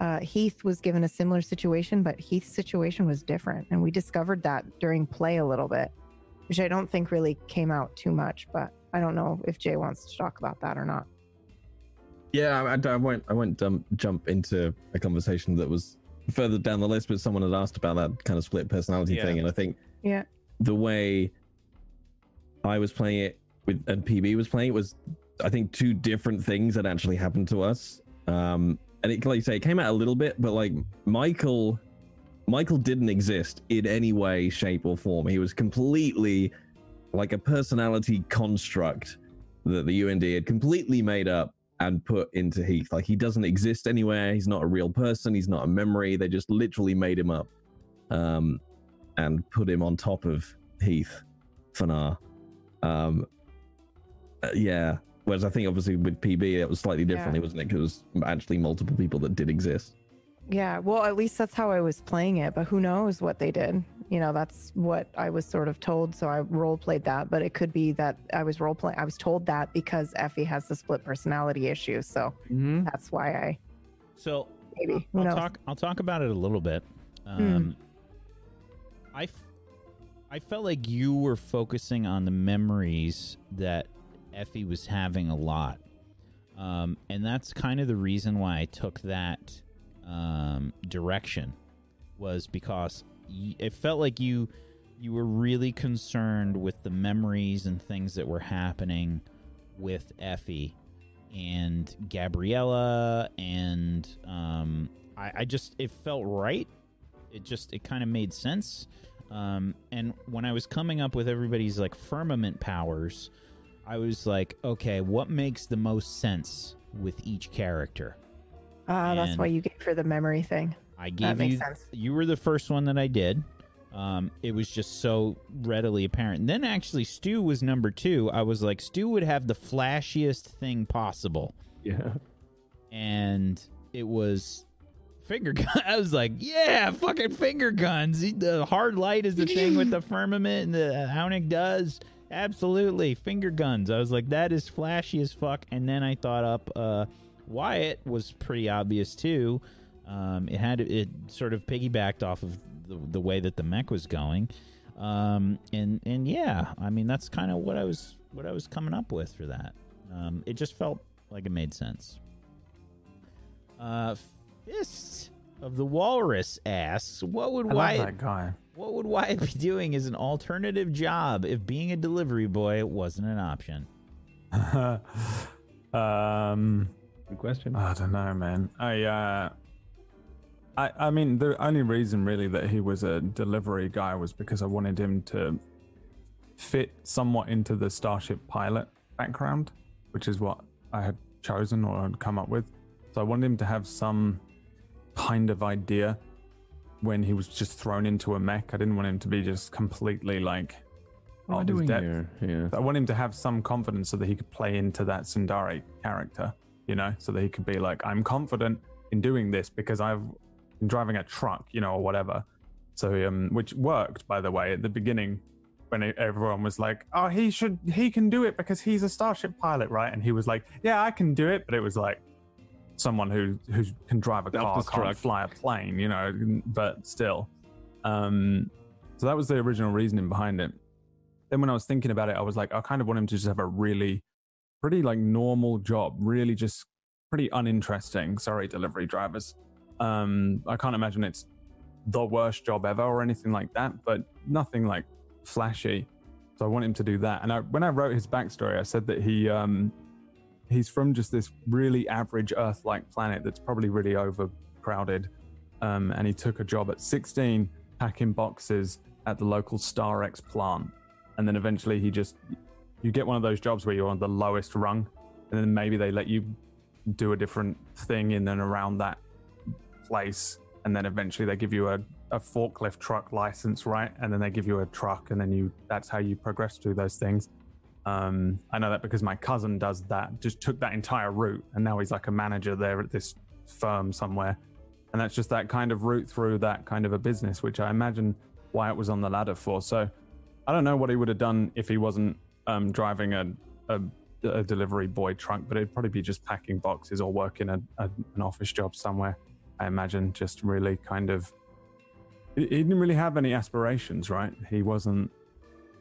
C: uh, Heath was given a similar situation, but Heath's situation was different. And we discovered that during play a little bit, which I don't think really came out too much. But I don't know if Jay wants to talk about that or not.
G: Yeah, I, I won't. I won't um, jump into a conversation that was further down the list, but someone had asked about that kind of split personality
A: Yeah.
G: thing, and I think
C: Yeah.
G: The way I was playing it with and PB was playing it was, I think, two different things that actually happened to us. Um, and it, like you say, it came out a little bit, but like Michael Michael didn't exist in any way, shape, or form. He was completely like a personality construct that the UND had completely made up and put into Heath. Like he doesn't exist anywhere. He's not a real person. He's not a memory. They just literally made him up um, and put him on top of Heath for now. Um, uh, yeah. Whereas I think obviously with PB it was slightly differently,
C: Yeah.
G: wasn't it? Because it was actually multiple people that did exist.
C: Yeah, well, at least that's how I was playing it, but who knows what they did? You know, that's what I was sort of told, so I role played that. But it could be that I was role playing. I was told that because Effie has the split personality issue, so
B: Mm-hmm.
C: that's why I
A: So
C: maybe who
A: I'll
C: knows.
A: talk. I'll talk about it a little bit. Um, I, f- I felt like you were focusing on the memories that Effie was having a lot, um, and that's kind of the reason why I took that um, direction was because y- it felt like you you were really concerned with the memories and things that were happening with Effie and Gabriella and um, I, I just it felt right. It just it kind of made sense. Um, and when I was coming up with everybody's like firmament powers, I was like, okay, what makes the most sense with each character?
C: Ah, that's why you gave for the memory thing.
A: I gave That
C: makes
A: you
C: sense.
A: you were the first one that I did. Um, it was just so readily apparent. And then actually, Stu was number two. I was like, Stu would have the flashiest thing possible,
D: Yeah.
A: and it was finger gun. I was like, yeah, fucking finger guns. The hard light is the thing with the firmament, and the Aunic does absolutely finger guns. I was like, that is flashy as fuck. And then I thought up uh, Wyatt was pretty obvious too. Um, it had it sort of piggybacked off of the, the way that the mech was going, um, and and yeah, I mean that's kind of what I was what I was coming up with for that. Um, it just felt like it made sense. Uh, Fist of the Walrus asks, "What would
B: I
A: Wyatt
B: that guy.
A: what would Wyatt be doing as an alternative job if being a delivery boy wasn't an option?"
B: um,
D: Good question.
B: I don't know, man. I, uh, I, I mean, the only reason really that he was a delivery guy was because I wanted him to fit somewhat into the Starship pilot background, which is what I had chosen or had come up with. So I wanted him to have some kind of idea when he was just thrown into a mech. I didn't want him to be just completely like
D: What
B: out of
D: doing
B: depth.
D: here? Yeah.
B: I want him to have some confidence so that he could play into that tsundere character, you know, so that he could be like, I'm confident in doing this because I've been driving a truck, you know, or whatever. So, um, which worked, by the way, at the beginning when it, everyone was like, oh, he should, he can do it because he's a Starship pilot, right? And he was like, yeah, I can do it. But it was like someone who, who can drive a car, can't fly a plane, you know, but still. Um, so that was the original reasoning behind it then when I was thinking about it, I was like, I kind of want him to just have a really, pretty like normal job, really just pretty uninteresting. Sorry, delivery drivers. Um, I can't imagine it's the worst job ever or anything like that, but nothing like flashy. So I want him to do that. And I, when I wrote his backstory, I said that he um, he's from just this really average Earth-like planet that's probably really overcrowded. Um, and he took a job at 16 packing boxes at the local StarX plant. And then eventually he just you get one of those jobs where you're on the lowest rung and then maybe they let you do a different thing in and around that place. And then eventually they give you a, a forklift truck license right? And then they give you a truck and then you that's how you progress through those things um, i know that because my cousin does that just took that entire route and now he's like a manager there at this firm somewhere and that's just that kind of route through that kind of a business which i imagine wyatt was on the ladder for so I don't know what he would have done if he wasn't um, driving a, a, a delivery boy truck, but it'd probably be just packing boxes or working a, a, an office job somewhere. I imagine just really kind of. He didn't really have any aspirations, right? He wasn't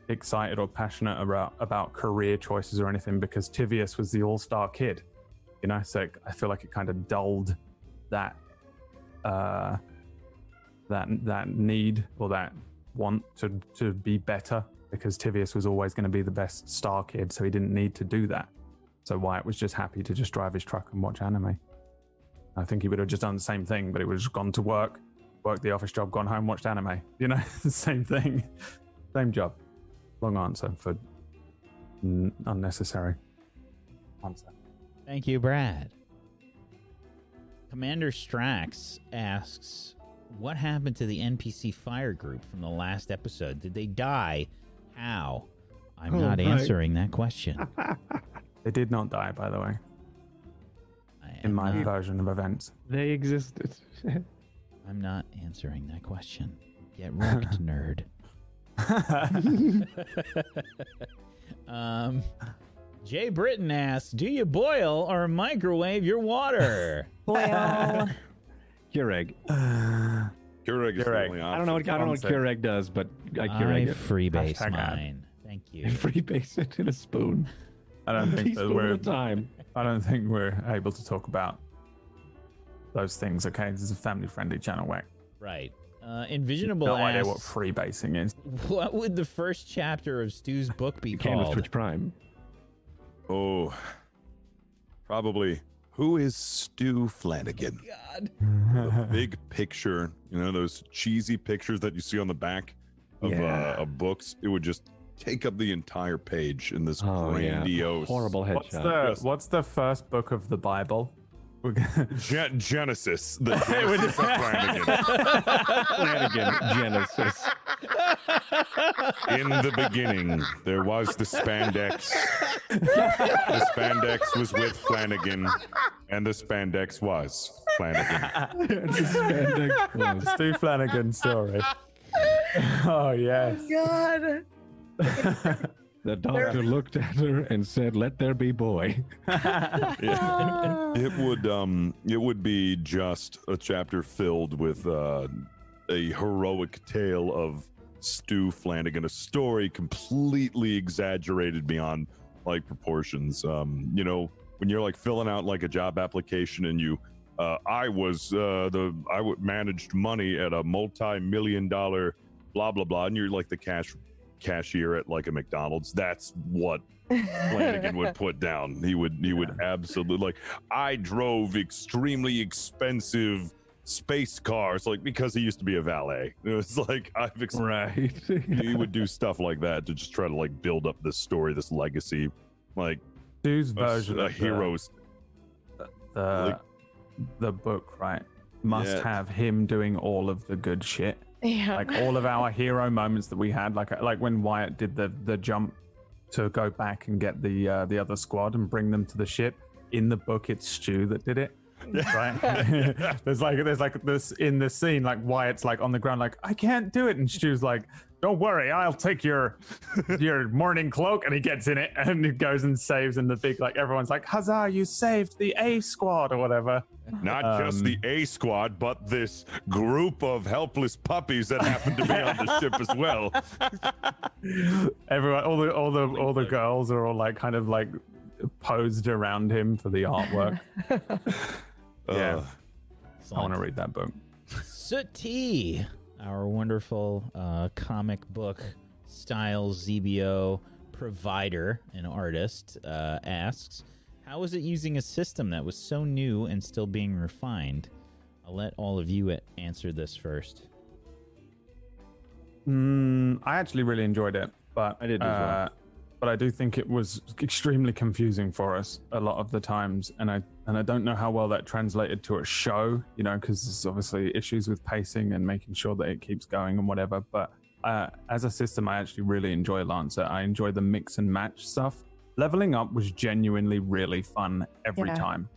B: excited or passionate about about career choices or anything because Tivius was the all star kid, you know. So I feel like it kind of dulled that uh, that that need or that want to to be better because Tivius was always going to be the best star kid, so he didn't need to do that. So Wyatt was just happy to just drive his truck and watch anime. I think he would have just done the same thing, but he would have just gone to work, worked the office job, gone home, watched anime. You know, same thing, same job. Long answer for n- unnecessary answer.
A: Thank you, Brad. Commander Strax asks, "What happened to the NPC fire group from the last episode? Did they die? How?" I'm
F: Oh,
A: not
F: right.
A: answering that question.
B: They did not die, by the way,
A: I
B: in my
A: not,
B: version of events.
F: They existed.
A: I'm not answering that question. Get wrecked, nerd. um, Jay Britton asks, "Do you boil or microwave your water?"
C: Well,
D: Keurig.
E: Keurig is the
B: Keurig.
E: only
D: I don't know what I don't know what Keurig does, but I
A: I
D: Keurig it.
A: freebase
B: Hashtag ad.
A: mine. Thank you.
D: Free base it in a spoon.
B: I don't think that we're.
D: time.
B: I don't think we're able to talk about those things. Okay, this is a family-friendly channel. Whack.
A: Right. Uh, Envisionable
B: No idea what
A: asks,
B: freebasing is.
A: what would the first chapter of Stu's book be
D: You can with
A: called?
D: Twitch Prime.
E: Oh, probably. Who is Stu Flanagan?
A: God.
E: The big picture, you know, those cheesy pictures that you see on the back of,
D: Yeah.
E: uh, of books. It would just take up the entire page in this
D: Oh yeah,
E: grandiose.
D: horrible
B: What's
D: headshot.
B: the What's the first book of the Bible? We're gonna-
E: Gen- Genesis. The Genesis of Flanagan.
D: Flanagan Genesis.
E: In the beginning, there was the spandex. The spandex was with Flanagan, and the spandex was Flanagan.
B: Stu Flanagan story. Oh yes.
C: Oh, God.
D: The doctor looked at her and said, "Let there be boy."
E: Yeah. It would um it would be just a chapter filled with uh a heroic tale of Stu Flanagan, a story completely exaggerated beyond like proportions. Um, you know, when you're like filling out like a job application and you uh, I was uh, the I w- managed money at a multi-million dollar blah blah blah, and you're like the cash cashier at like a McDonald's. That's what Flanagan would put down. He would he would absolutely like I drove extremely expensive space cars like because he used to be a valet. It was like I've ex-
D: Right.
E: he would do stuff like that to just try to like build up this story, this legacy, like dude's
B: version
E: a
B: of the- the
E: Like-
B: the book, right? Must
E: Yeah.
B: have him doing all of the good shit.
C: Yeah.
B: Like all of our hero moments that we had, like like when Wyatt did the the jump to go back and get the uh, the other squad and bring them to the ship. In the book, it's Stu that did it. Right? there's like there's like this in the scene, like Wyatt's like on the ground, like I can't do it, and Stu's like, "Don't worry, I'll take your your Mourning Cloak," and he gets in it and he goes and saves, and the big like everyone's like, "Huzzah! You saved the A squad or whatever."
E: Not just
B: Um,
E: the A squad, but this group of helpless puppies that happen to be on the ship as well.
B: Everyone, all the all the all the girls are all like kind of like posed around him for the artwork. Yeah.
E: Uh,
B: I want to read that book.
A: Sooty, our wonderful uh, comic book style ZBO provider and artist, uh, asks, "How is it using a system that was so new and still being refined?" I'll let all of you answer this first.
B: Mm, I actually really enjoyed it, but
D: I did as well.
B: uh, But I do think it was extremely confusing for us a lot of the times, and I and I don't know how well that translated to a show, you know, because there's obviously issues with pacing and making sure that it keeps going and whatever. But uh, as a system, I actually really enjoy Lancer. I enjoy the mix and match stuff. Leveling up was genuinely really fun every
C: Yeah.
B: time.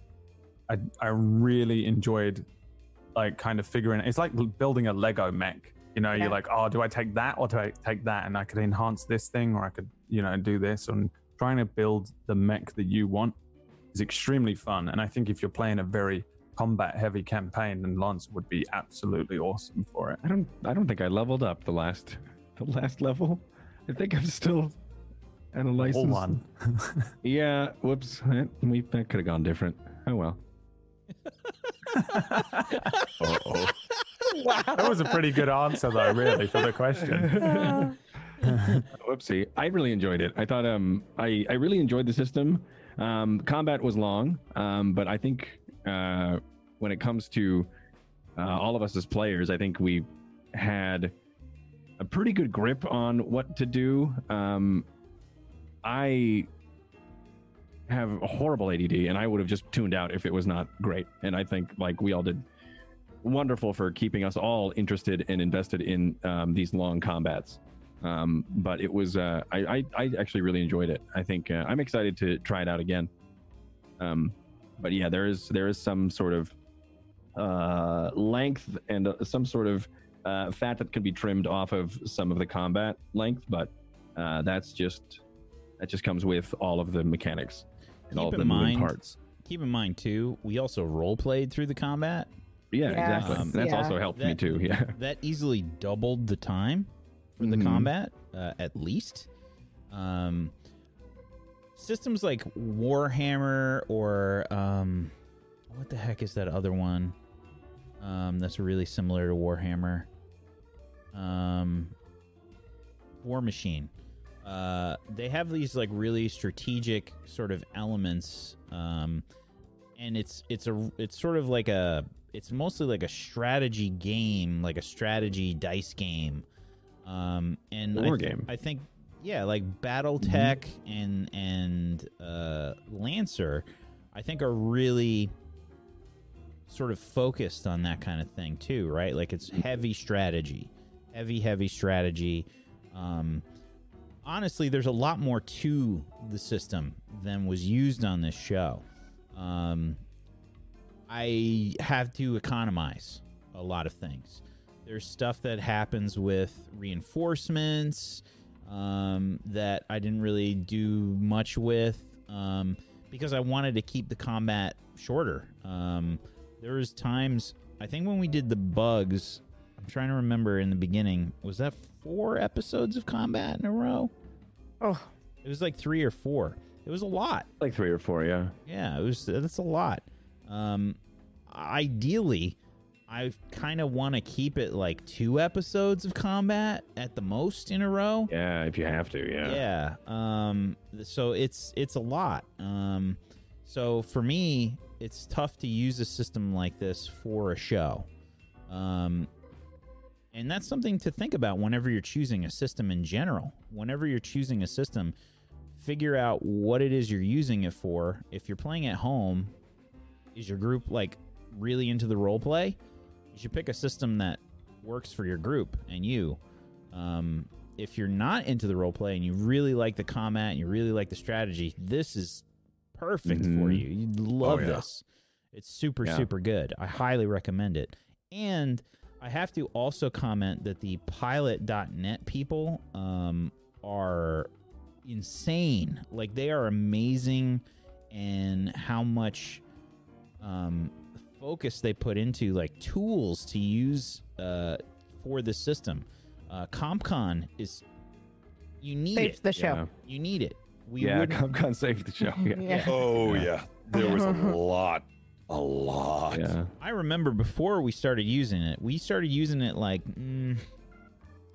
B: I I really enjoyed like kind of figuring it's like building a Lego mech. You know,
C: Yeah.
B: you're like, oh, do I take that or do I take that? And I could enhance this thing or I could, you know, do this. And trying to build the mech that you want is extremely fun. And I think if you're playing a very combat heavy campaign, then Lance would be absolutely awesome for it.
D: I don't. I don't think I leveled up the last, the last level. I think I'm still at a license.
B: Whole one.
D: Yeah. Whoops. We that could have gone different. Oh well.
E: Uh-oh.
B: that was a pretty good answer, though, really, for the question.
D: Whoopsie. I really enjoyed it. I thought um I I really enjoyed the system. Um combat was long, um but I think uh when it comes to uh, all of us as players, I think we had a pretty good grip on what to do. Um, I have a horrible ADD, and I would have just tuned out if it was not great. And I think like we all did wonderful for keeping us all interested and invested in um, these long combats. Um, but it was uh, I, I I actually really enjoyed it. I think uh, I'm excited to try it out again. Um, but yeah, there is there is some sort of uh, length and uh, some sort of uh, fat that can be trimmed off of some of the combat length, but uh, that's just that just comes with all of the mechanics and all
A: Keep
D: of
A: in
D: the moving
A: mind-
D: parts.
A: Keep in mind too, we also role played through the combat.
D: Yeah,
C: Yes,
D: exactly.
A: Um,
D: that's
C: yeah.
D: also helped me too. Yeah.
A: That easily doubled the time for the
D: Mhm.
A: combat, uh, at least. Um, systems like Warhammer or um, what the heck is that other one? Um, that's really similar to Warhammer. Um, War Machine. Uh, they have these like really strategic sort of elements, um, and it's it's a it's sort of like a it's mostly like a strategy game, like a strategy dice game. Um, and I th-
D: game.
A: I think yeah, like BattleTech and and uh, Lancer, I think are really sort of focused on that kind of thing too, right? Like it's heavy strategy, heavy heavy strategy. Um, honestly, there's a lot more to the system than was used on this show. Um, I have to economize a lot of things. There's stuff that happens with reinforcements um, that I didn't really do much with um, because I wanted to keep the combat shorter. Um, there was times I think when we did the bugs, I'm trying to remember in the beginning, was that four episodes of combat in a row?
C: Oh,
A: It was like three or four. It was a lot.
D: Like three or four, yeah.
A: Yeah, it was. That's a lot. Um, ideally, I kind of want to keep it like two episodes of combat at the most in a row.
D: Yeah, if you have to, yeah.
A: Yeah. Um. So it's it's a lot. Um. So for me, it's tough to use a system like this for a show. Um. And that's something to think about whenever you're choosing a system in general. Whenever you're choosing a system, figure out what it is you're using it for. If you're playing at home, is your group like really into the role play? You should pick a system that works for your group and you. Um, if you're not into the role play and you really like the combat and you really like the strategy, this is perfect for
D: Mhm.
A: you. You'd love
E: yeah.
A: this. It's super,
D: Yeah.
A: super good. I highly recommend it. And I have to also comment that the pilot.net people um, are insane. Like they are amazing and how much um, focus they put into like tools to use uh, for the system. Uh, CompCon is you need
C: saves
A: it.
C: the show.
D: Yeah,
A: You need it. We
D: yeah
A: wouldn't-
D: CompCon saved the show. Yeah.
C: Yeah.
E: Oh
D: Yeah.
E: yeah, there was a lot, a lot.
D: Yeah.
A: I remember before we started using it, we started using it like mm,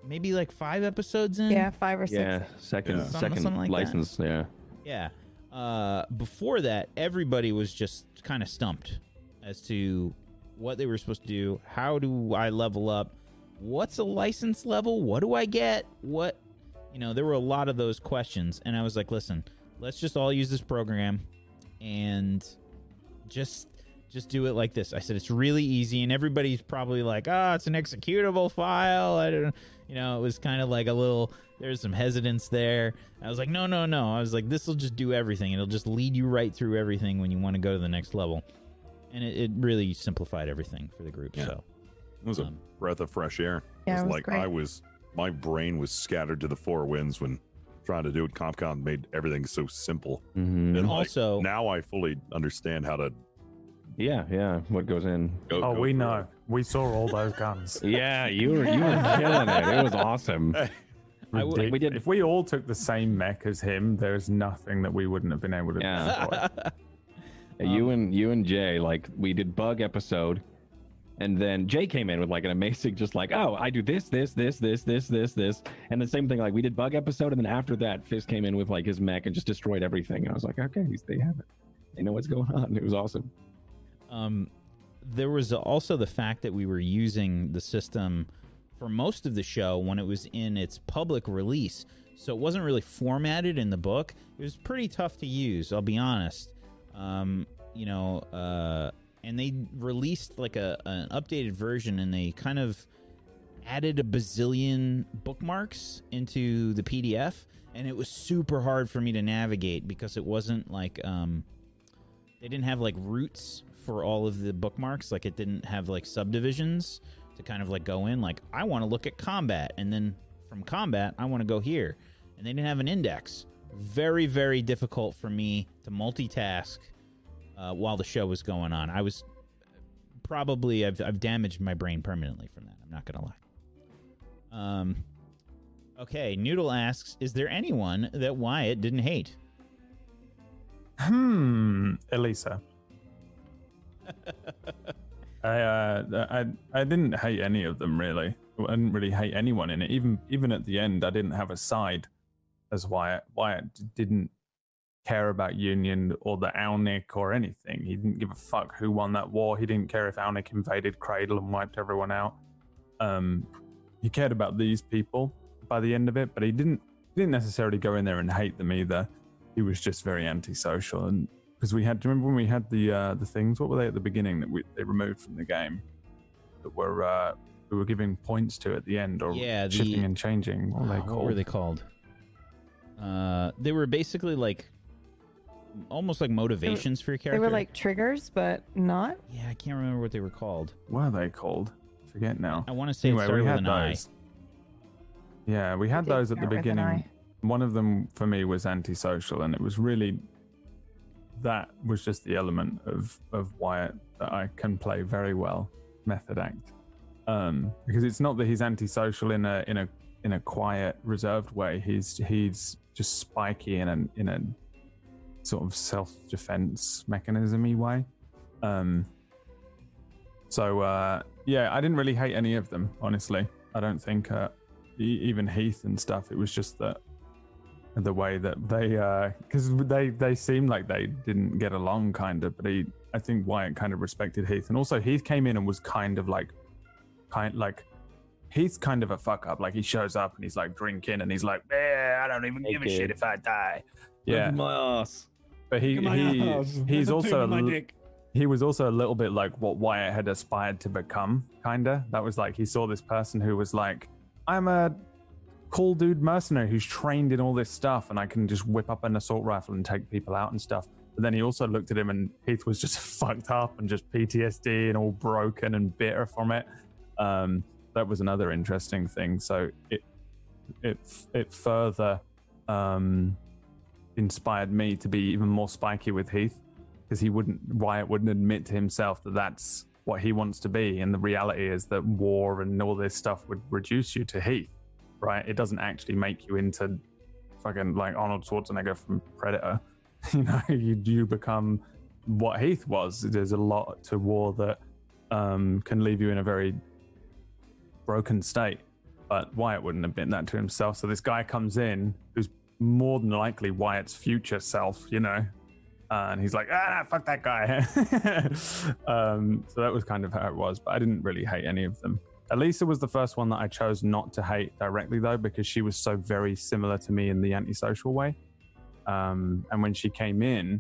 A: maybe like five episodes in.
C: Yeah, five or six.
D: Yeah, second
E: Yeah.
D: Second
A: something like that.
D: license, yeah.
A: Yeah. Uh, before that, everybody was just kind of stumped as to what they were supposed to do. How do I level up? What's a license level? What do I get? What, you know, there were a lot of those questions. And I was like, listen, let's just all use this program and just just do it like this. I said it's really easy, and everybody's probably like, "Oh, it's an executable file." I don't, you know, it was kind of like a little. There's some hesitance there. I was like, "No, no, no." I was like, "This will just do everything. It'll just lead you right through everything when you want to go to the next level," and it, it really simplified everything for the group.
E: Yeah.
A: So,
E: It was a
A: um,
E: breath of fresh air.
C: Yeah,
E: it
C: it was
E: like
C: great.
E: I was, my brain was scattered to the four winds when trying to do it. CompCon made everything so simple.
D: Mhm.
E: And like,
A: also,
E: now I fully understand how to
D: Yeah, yeah. What goes in?
E: go.
B: Oh,
E: go
B: we
E: through
B: know.
E: it.
B: We saw all those guns.
D: Yeah, you were you were killing it. It was awesome.
A: I w-
D: we did-
B: If we all took the same mech as him, there's nothing that we wouldn't have been able to
D: Yeah.
B: destroy.
D: you and you and Jay, like we did bug episode, and then Jay came in with like an amazing, just like, oh, I do this, this, this, this, this, this, this, and the same thing. Like we did bug episode, and then after that, Fist came in with like his mech and just destroyed everything. And I was like, okay, they have it. They know what's going on. It was awesome.
A: um, there was also the fact that we were using the system for most of the show when it was in its public release. So it wasn't really formatted in the book. It was pretty tough to use, I'll be honest. Um, you know, uh, and they released like a an updated version and they kind of added a bazillion bookmarks into the PDF and it was super hard for me to navigate because it wasn't like um they didn't have like roots for all of the bookmarks. Like it didn't have like subdivisions to kind of like go in. Like I want to look at combat and then from combat I want to go here. And they didn't have an index very very difficult for me to multitask uh, while the show was going on I was probably I've, I've damaged my brain permanently from that I'm not gonna lie um okay Noodle asks is there anyone that Wyatt didn't hate
B: Hmm, Elisa. I, uh, I I didn't hate any of them really. I didn't really hate anyone in it. Even even at the end, I didn't have a side as Wyatt. Wyatt didn't care about Union or the Aunic or anything. He didn't give a fuck who won that war. He didn't care if Aunic invaded Cradle and wiped everyone out. Um, he cared about these people by the end of it, but he didn't he didn't necessarily go in there and hate them either. He was just very antisocial and because we had. Do you remember when we had the uh, the things? What were they at the beginning that we, they removed from the game? That were uh, we were giving points to at the end, or
A: Yeah, the-
B: shifting and changing. What were they
A: Uh. What were they called? Uh, they were basically like almost like motivations for your character.
C: They were like triggers, but not.
A: yeah, I can't remember what they were called.
B: What are they called? Forget now.
A: I want to say
B: Anyway,
A: it started
B: we
A: with
B: had
A: an I.
B: those. Yeah, we had
C: did
B: those at the
C: start with an
B: beginning. One of them for me was antisocial, and it was really that was just the element of of Wyatt that I can play very well. Method act, um, because it's not that he's antisocial in a in a in a quiet, reserved way. He's he's just spiky in a in a sort of self defense mechanismy way. Um, so uh, yeah, I didn't really hate any of them, honestly. I don't think uh, e- even Heath and stuff. It was just that the way that they, because they they seemed like they didn't get along, kind of. But he, I think Wyatt kind of respected Heath, and also Heath came in and was kind of like, kind like. He's kind of a fuck up. Like he shows up and he's like drinking and he's like, "Yeah, I don't even give a
G: Naked.
B: shit if I die." Yeah,
G: my ass.
B: but he,
F: my
B: he
F: ass.
B: he's
F: There's a
B: also a
F: in my
B: l-
F: dick.
B: he was also a little bit like what Wyatt had aspired to become, kinda. That was like he saw this person who was like, I'm a cool dude mercenary who's trained in all this stuff and I can just whip up an assault rifle and take people out and stuff. But then he also looked at him and Heath was just fucked up and just PTSD and all broken and bitter from it. Um, that was another interesting thing. So it it it further um, inspired me to be even more spiky with Heath because he wouldn't Wyatt wouldn't admit to himself that that's what he wants to be, and the reality is that war and all this stuff would reduce you to Heath, right? It doesn't actually make you into fucking like Arnold Schwarzenegger from Predator. you know, you you become what Heath was. There's a lot to war that um, can leave you in a very broken state. But Wyatt wouldn't admit that to himself. So this guy comes in who's more than likely Wyatt's future self, you know, uh, and he's like, ah, fuck that guy. um, so that was kind of how it was, but I didn't really hate any of them. Elisa was the first one that I chose not to hate directly, though, because she was so very similar to me in the antisocial way. Um, and when she came in,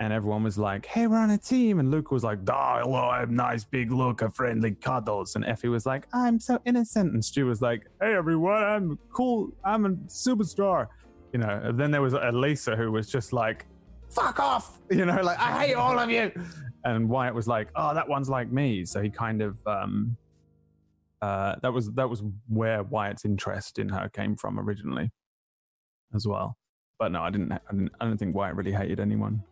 B: and everyone was like, "Hey, we're on a team," and Luke was like, "Da, hello, I'm nice, big Luca, friendly cuddles," and Effie was like, "I'm so innocent," and Stu was like, "Hey, everyone, I'm cool, I'm a superstar," you know. And then there was Elisa who was just like, "Fuck off," you know, like I hate all of you, and Wyatt was like, "Oh, that one's like me," so he kind of um, uh, that was that was where Wyatt's interest in her came from originally, as well. But no, I didn't. I, didn't, I don't think Wyatt really hated anyone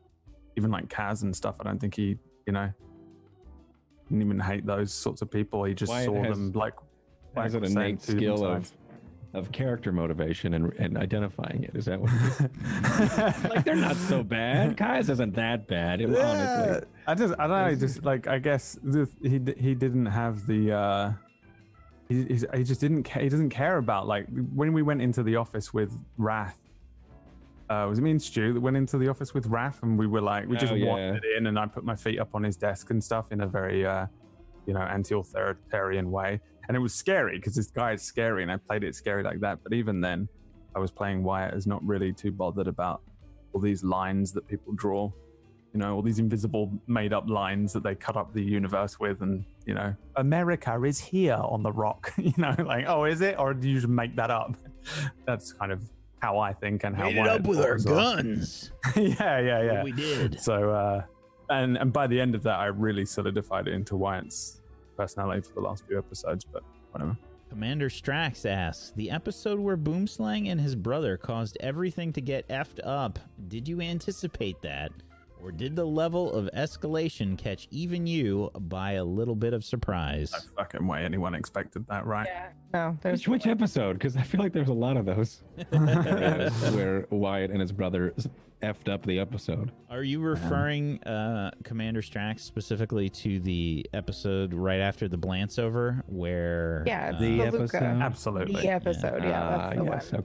B: even like Kaz and stuff. I don't think he, you know, didn't even hate those sorts of people. He just
D: Wyatt
B: saw
D: has-
B: them like
D: Has
B: like
D: an
B: we're saying,
D: innate skill of of character motivation and, and identifying it. Is that what it is? like they're not so bad. Kai's isn't that bad. It,
B: Yeah,
D: Honestly,
B: I just I don't know. Just like I guess the, he he didn't have the. uh he, he just didn't care. He doesn't care about like when we went into the office with Wrath. Uh, was it me and Stu that went into the office with Raf, and we were like, we just
D: Oh, yeah.
B: wandered in, and I put my feet up on his desk and stuff in a very, uh, you know, anti-authoritarian way, and it was scary because this guy is scary, and I played it scary like that. But even then, I was playing Wyatt as not really too bothered about all these lines that people draw, you know, all these invisible made-up lines that they cut up the universe with, and you know, America is here on the rock, you know, like, oh, is it, or do you just make that up? That's kind of how I think and how
A: Made it up with our guns.
B: yeah, yeah, yeah.
A: We did.
B: So, uh, and and by the end of that, I really solidified it into Wyatt's personality for the last few episodes. But whatever.
A: Commander Strax asks The episode where Boomslang and his brother caused everything to get effed up. Did you anticipate that? Or did the level of escalation catch even you by a little bit of surprise?
B: No fucking way anyone expected that, right?
C: Yeah. No, there's
D: Which, which episode? Because I feel like there's a lot of those uh, where Wyatt and his brother effed up the episode.
A: Are you referring, uh, Commander Strax, specifically to the episode right after the Blance over where.
C: Yeah,
A: uh,
D: The
C: the
D: episode?
C: Luca.
B: Absolutely,
C: the episode. Yeah,
D: Ah,
C: that's the
D: yes.
C: one.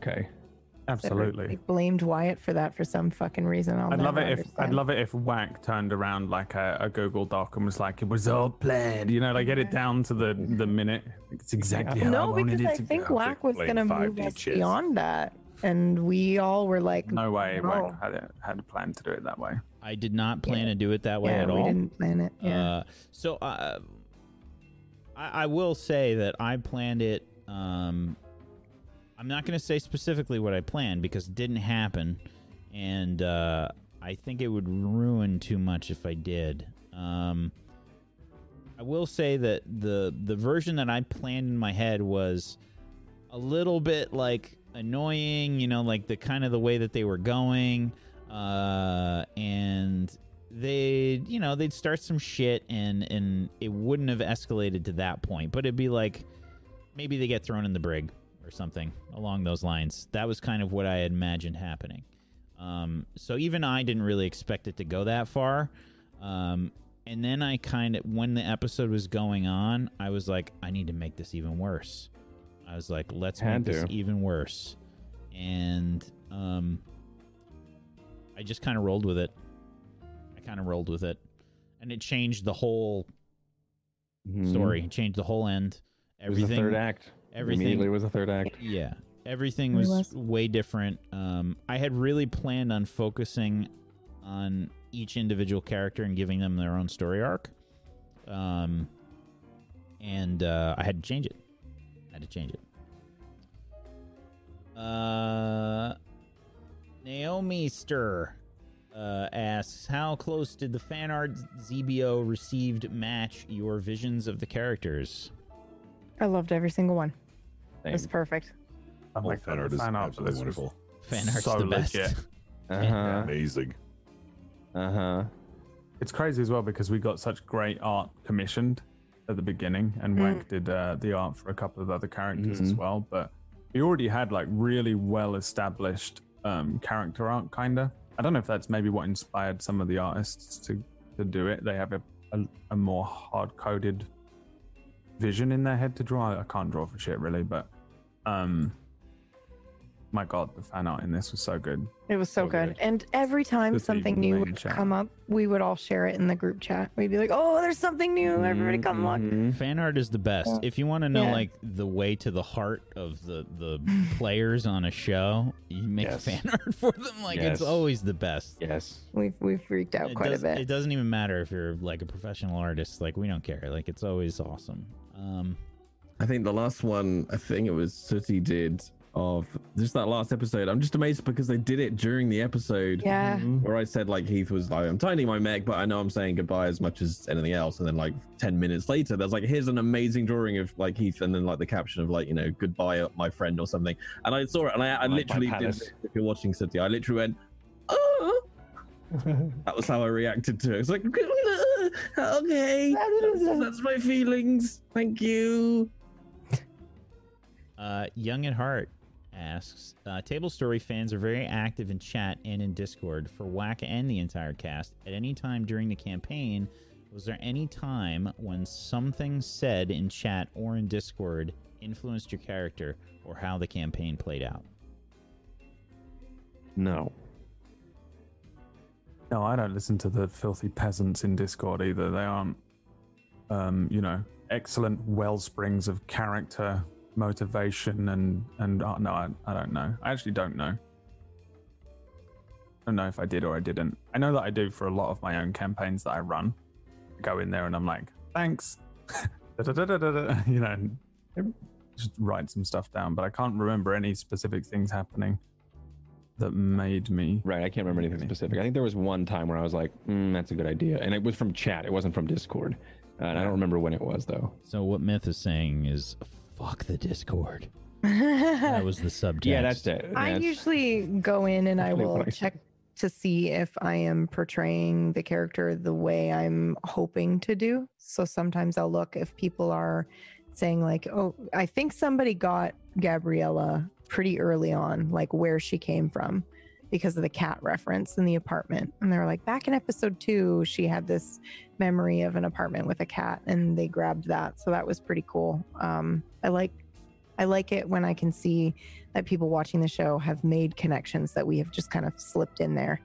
D: Okay.
C: They
B: absolutely.
C: blamed Wyatt for that for some fucking reason. I'll
B: I'd love
C: never
B: it if I'd love it if Whack turned around like a, a Google Doc and was like, "It was all planned," you know, like get it down to the the minute. It's exactly how I
C: No,
B: wanted
C: because
B: it
C: I think
B: go.
C: Whack was gonna
E: 5D
C: move us
E: chess.
C: beyond that, and we all were like,
B: No way,
C: No.
B: Whack had it, had a plan to do it that way.
A: I did not plan
C: Yeah.
A: to do it that way
C: yeah,
A: at
C: we
A: all.
C: We didn't plan it. Yeah.
A: Uh, so uh, I, I will say that I planned it. Um, I'm not going to say specifically what I planned because it didn't happen, and uh, I think it would ruin too much if I did. Um, I will say that the the version that I planned in my head was a little bit like annoying, you know, like the kind of the way that they were going, uh, and they, you know, they'd start some shit, and and it wouldn't have escalated to that point, but it'd be like maybe they get thrown in the brig or something along those lines. That was kind of what I had imagined happening. Um, so even I didn't really expect it to go that far. Um, and then I kind of, when the episode was going on, I was like, I need to make this even worse. I was like, let's
D: Had
A: make this even worse. And um, I just kind of rolled with it. I kind of rolled with it. And it changed the whole
D: Mhm.
A: story, it changed the whole end.
D: It was the
A: Everything.
D: third act.
A: Everything-
D: Immediately was the third act.
A: Yeah. Everything was,
C: was.
A: way different. Um, I had really planned on focusing on each individual character and giving them their own story arc. Um, and uh, I had to change it. I had to change it. Uh, Naomi Stir uh, asks, "How close did the fan art ZBO received match your visions of the characters?"
C: I loved every single one. It was
D: Same.
C: perfect.
E: All
B: my
E: fan
B: God,
E: art
B: the
E: is
B: fan art for
E: absolutely wonderful.
A: Fan art's
B: so
A: the best.
B: legit.
D: Uh-huh.
E: Amazing.
D: Uh-huh.
B: It's crazy as well because we got such great art commissioned at the beginning, and
C: Mm.
B: Wank did uh, the art for a couple of other characters as
D: Mhm.
B: well. But we already had like really well established um, character art, kinda. I don't know if that's maybe what inspired some of the artists to to do it. They have a a, a more hard coded vision in their head to draw. I can't draw for shit really, but um, my god, the fan art in this was so good.
C: It was so
E: So
C: good.
E: good.
C: And every time
B: Good
C: something new would
B: chat.
C: come up, we would all share it in the group chat. We'd be like, "Oh, there's something new! Everybody come look!"
D: Mhm.
A: Fan art is the best.
C: Yeah.
A: If you want to know
C: Yeah.
A: like the way to the heart of the the players on a show, you make
D: Yes.
A: fan art for them. Like
D: Yes.
A: it's always the best.
D: Yes.
C: We've we've freaked out
A: It,
C: quite
A: does,
C: a bit.
A: it doesn't even matter if you're like a professional artist. Like we don't care. Like it's always awesome. Um,
G: I think the last one, I think it was Sooty did of just that last episode. I'm just amazed because they did it during the episode.
C: yeah.
G: Where I said like Heath was like, I'm tightening my mech, but I know I'm saying goodbye as much as anything else. And then like ten minutes later, there's like here's an amazing drawing of like Heath, and then like the caption of like you know goodbye my friend or something. And I saw it, and I, I
D: Like
G: literally did.
D: palace.
G: If you're watching City, I literally went, oh. That was how I reacted to it. It's like, okay, that's, that's my feelings. Thank you.
A: Uh, Young at Heart asks, uh, Table Story fans are very active in chat and in Discord for Whack and the entire cast. At any time during the campaign, was there any time when something said in chat or in Discord influenced your character or how the campaign played out?
D: No.
B: No, I don't listen to the filthy peasants in Discord either. They aren't, um, you know, excellent well springs of character, motivation, and and oh, no, I, I don't know. I actually don't know. I don't know if I did or I didn't. I know that I do for a lot of my own campaigns that I run. I go in there and I'm like, thanks, you know, just write some stuff down. But I can't remember any specific things happening that made me
D: Right, I can't remember anything specific. I think there was one time where I was like, mm, "That's a good idea," and it was from chat. It wasn't from Discord, uh, and I don't remember when it was though.
A: So what Myth is saying is, fuck the Discord. That was the subtext.
D: Yeah, that's it.
C: I
D: That's-
C: usually go in and I will check to see if I am portraying the character the way I'm hoping to do. So sometimes I'll look if people are saying like, "Oh, I think somebody got Gabriella pretty early on, like where she came from." Because of the cat reference in the apartment. And they were like, back in episode two, she had this memory of an apartment with a cat and they grabbed that. So that was pretty cool. Um, I like I like it when I can see that people watching the show have made connections that we have just kind of slipped in there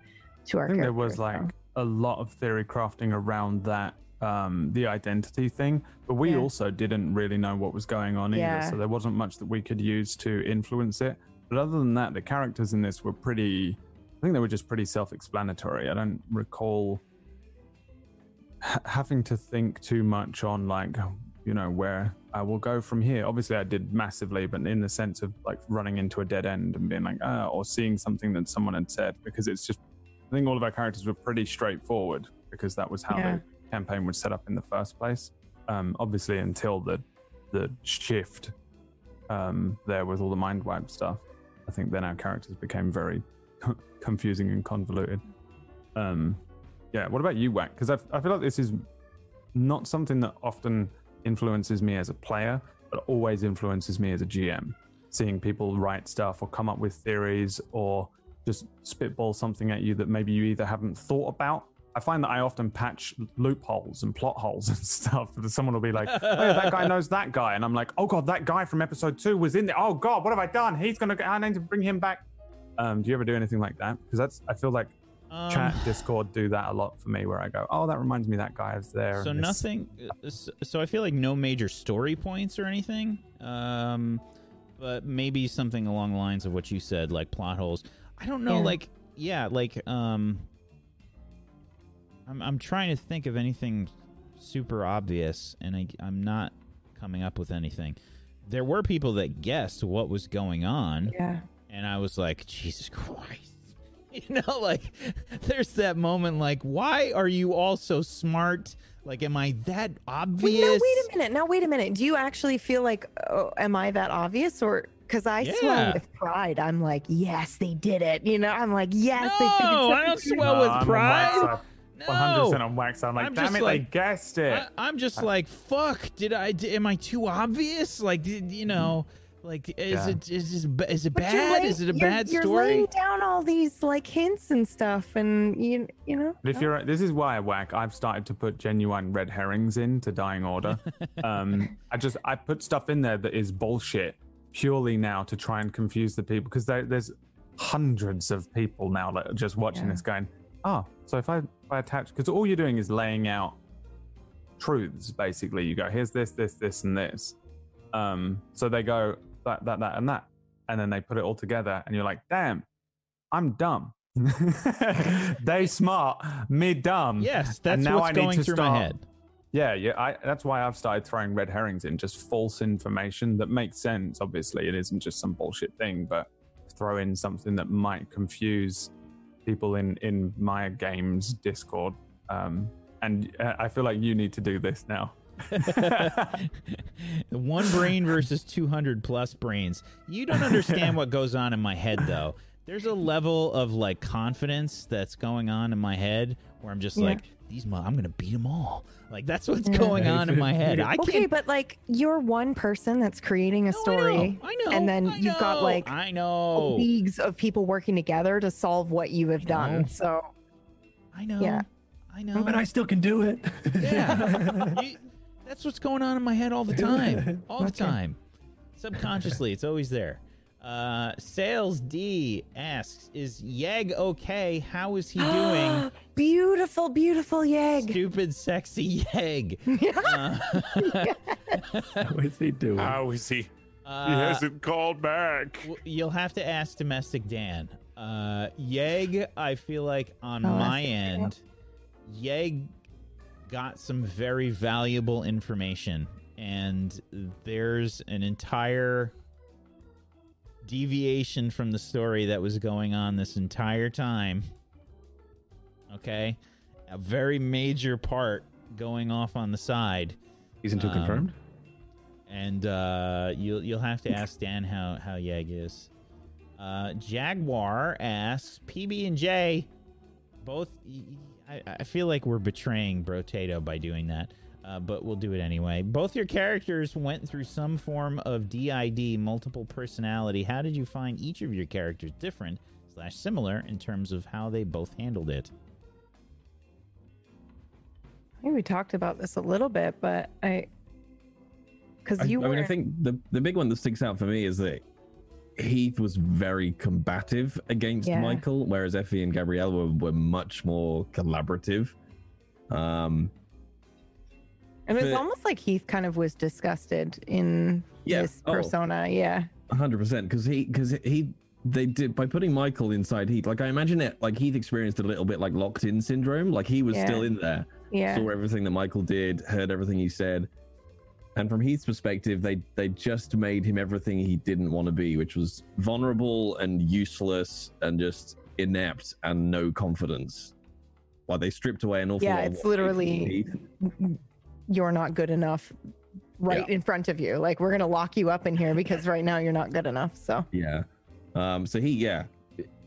C: to our
B: I think there was like
C: so.
B: a lot of theory crafting around that um the identity thing but we
C: Yeah.
B: also didn't really know what was going on either so there wasn't much that we could use to influence it but other than that the characters in this were pretty i think they were just pretty self-explanatory i don't recall ha- having to think too much on like you know where i will go from here obviously i did massively but in the sense of like running into a dead end and being like ah or seeing something that someone had said because it's just I think all of our characters were pretty straightforward because that was how
C: Yeah.
B: the campaign was set up in the first place. Um, obviously, until the the shift um, there with all the mind wipe stuff, I think then our characters became very confusing and convoluted. Um, yeah, what about you, Wack? Because I, I feel like this is not something that often influences me as a player, but always influences me as a GM. Seeing people write stuff or come up with theories or just spitball something at you that maybe you either haven't thought about. I find that I often patch loopholes and plot holes and stuff. That someone will be like, "Oh, yeah, that guy knows that guy," and I'm like, "Oh god, that guy from episode two was in there. Oh god, what have I done? He's gonna. Get I need to bring him back." Um, do you ever do anything like that? Because that's I feel like
A: Um,
B: chat, Discord do that a lot for me, where I go, "Oh, that reminds me that guy is there."
A: So nothing. uh, So, so I feel like no major story points or anything. Um, but maybe something along the lines of what you said, like plot holes. I don't know.
C: Yeah.
A: Like yeah, like um, I'm I'm trying to think of anything super obvious, and I I'm not coming up with anything. There were people that guessed what was going on,
C: Yeah.
A: and I was like, Jesus Christ. You know, like there's that moment like, why are you all so smart? Like, am I that obvious?
C: Wait, no, wait a minute. Now, wait a minute. Do you actually feel like, oh, am I that obvious? Or because I
A: Yeah.
C: swell with pride, I'm like, yes, they did it. You know, I'm like, yes, they figured
A: No, I don't swell with
B: I'm
A: pride.
B: Wax side.
A: No.
B: 100% on wax. I'm like,
A: I'm
B: damn it,
A: like-
B: they guessed it.
A: I, I'm just like, fuck. Did I? d- Am I too obvious? Like, did, you know, like, is
B: Yeah.
A: it is this, is it
C: But
A: bad?
C: lay-
A: is it a
C: you're-
A: bad
C: you're
A: story?
C: laying down all these like hints and stuff, and you, you know.
B: But if you're, this is why whack. I've started to put genuine red herrings into Dying Order. um, I just I put stuff in there that is bullshit purely now to try and confuse the people because there, there's hundreds of people now that are just watching
C: Yeah.
B: this going, oh, so if I if I attach because all you're doing is laying out truths basically. You go, here's this, this, this, and this. Um, so they go that, that, that, and that, and then they put it all together, and you're like, damn, I'm dumb. they smart, me dumb.
A: yes, that's
B: now
A: what's
B: I
A: going through my head.
B: Yeah, yeah. I, that's why I've started throwing red herrings in, just false information that makes sense. Obviously, it isn't just some bullshit thing, but throw in something that might confuse people in in my games Discord. Um, and uh, I feel like you need to do this now.
A: One brain versus 200 plus brains. You don't understand what goes on in my head, though. There's a level of like confidence that's going on in my head where I'm just
C: Yeah.
A: like, these, mo- I'm gonna beat them all. Like that's what's going on in my head. I
C: okay,
A: can't.
C: but like you're one person that's creating a
A: No,
C: story,
A: I know, I know,
C: and then
A: I
C: you've got
A: know,
C: like
A: I know,
C: leagues of people working together to solve what you have
A: I know.
C: done. So
A: I know,
C: Yeah.
A: I know.
F: But I still can do it.
A: Yeah. You- that's what's going on in my head all the time. All the time. Subconsciously, it's always there. Uh, Sales D asks, "Is Yeg okay? How is he doing
C: beautiful, beautiful Yeg.
A: Stupid, sexy Yeg. Uh,
D: How is he doing?
E: How is he? He
A: uh,
E: hasn't called back.
A: w- you'll have to ask domestic Dan. Uh, Yegg, I feel like on
C: Oh,
A: my
C: that's a good
A: end, Yegg got some very valuable information, and there's an entire deviation from the story that was going on this entire time. Okay, a very major part going off on the side
D: Season two
A: um,
D: confirmed.
A: and uh, you'll you'll have to ask Dan how how Yeg is. Uh, Jaguar asks PB and J, both. I, I feel like we're betraying Brotato by doing that, uh, but we'll do it anyway. Both your characters went through some form of DID, multiple personality. How did you find each of your characters different slash similar in terms of how they both handled it?
C: I think we talked about this a little bit, but I because you
G: I
C: were
G: mean, I think the the big one that sticks out for me is that Heath was very combative against
C: Yeah.
G: Michael, whereas Effie and Gabrielle were, were much more collaborative. Um,
C: it was
G: but-
C: almost like Heath kind of was disgusted in
G: Yeah.
C: this
G: Oh.
C: persona. Yeah.
G: hundred percent, because he because he they did by putting Michael inside Heath. Like I imagine it, like Heath experienced a little bit like locked in syndrome. Like he was
C: Yeah.
G: still in there,
C: Yeah.
G: saw everything that Michael did, heard everything he said. And from Heath's perspective, they they just made him everything he didn't want to be, which was vulnerable and useless and just inept and no confidence. Like they stripped away an awful
C: Yeah,
G: lot. of
C: it's literally-
G: Heath.
C: You're not good enough right in front of you. Like we're gonna lock you up in here because right now you're not good enough. So
G: Yeah. Um. So he, yeah,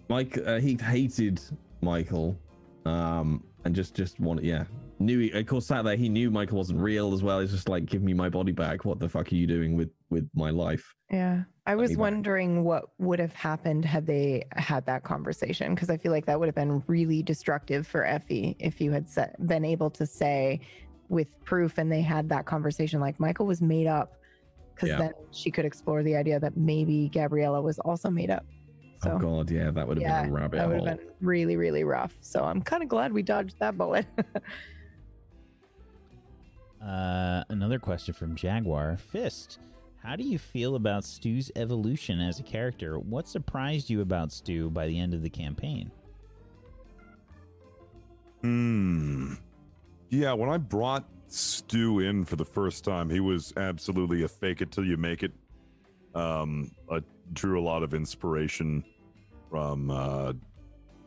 G: Mike. Uh, he hated Michael. Um. And just, just wanted, yeah. Knew. He, of course, sat there. He knew Michael wasn't real as well. He's just like, give me my body back. What the fuck are you doing with with my life?
C: yeah. I was
G: me back.
C: wondering what would have happened had they had that conversation because I feel like that would have been really destructive for Effie if you had sa- been able to say with proof and they had that conversation like Michael was made up because
G: Yeah.
C: then she could explore the idea that maybe Gabriella was also made up. So
G: oh god, yeah, that would have
C: yeah,
G: been a rabbit
C: that would have been really, really rough. So I'm kind of glad we dodged that bullet.
A: Uh, another question from Jaguar Fist. How do you feel about Stu's evolution as a character? What surprised you about Stu by the end of the campaign?
E: Hmm. Yeah, when I brought Stu in for the first time, he was absolutely a fake it till you make it. Um, I drew a lot of inspiration from uh,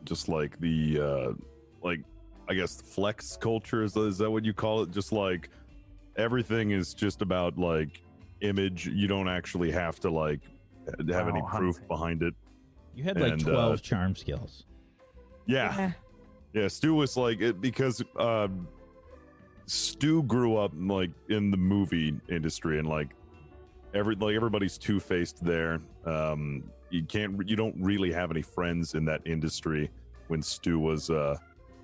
E: just like the uh, like I guess flex culture is, is that what you call it? Just like everything is just about like image. You don't actually have to like have any proof
B: hunting.
E: behind it.
A: You had like
E: And, uh,
A: 12 charm skills.
E: Yeah. Yeah, Stu was like it because um Stu grew up like in the movie industry and like every like everybody's two faced there. Um you can't you don't really have any friends in that industry when Stu was uh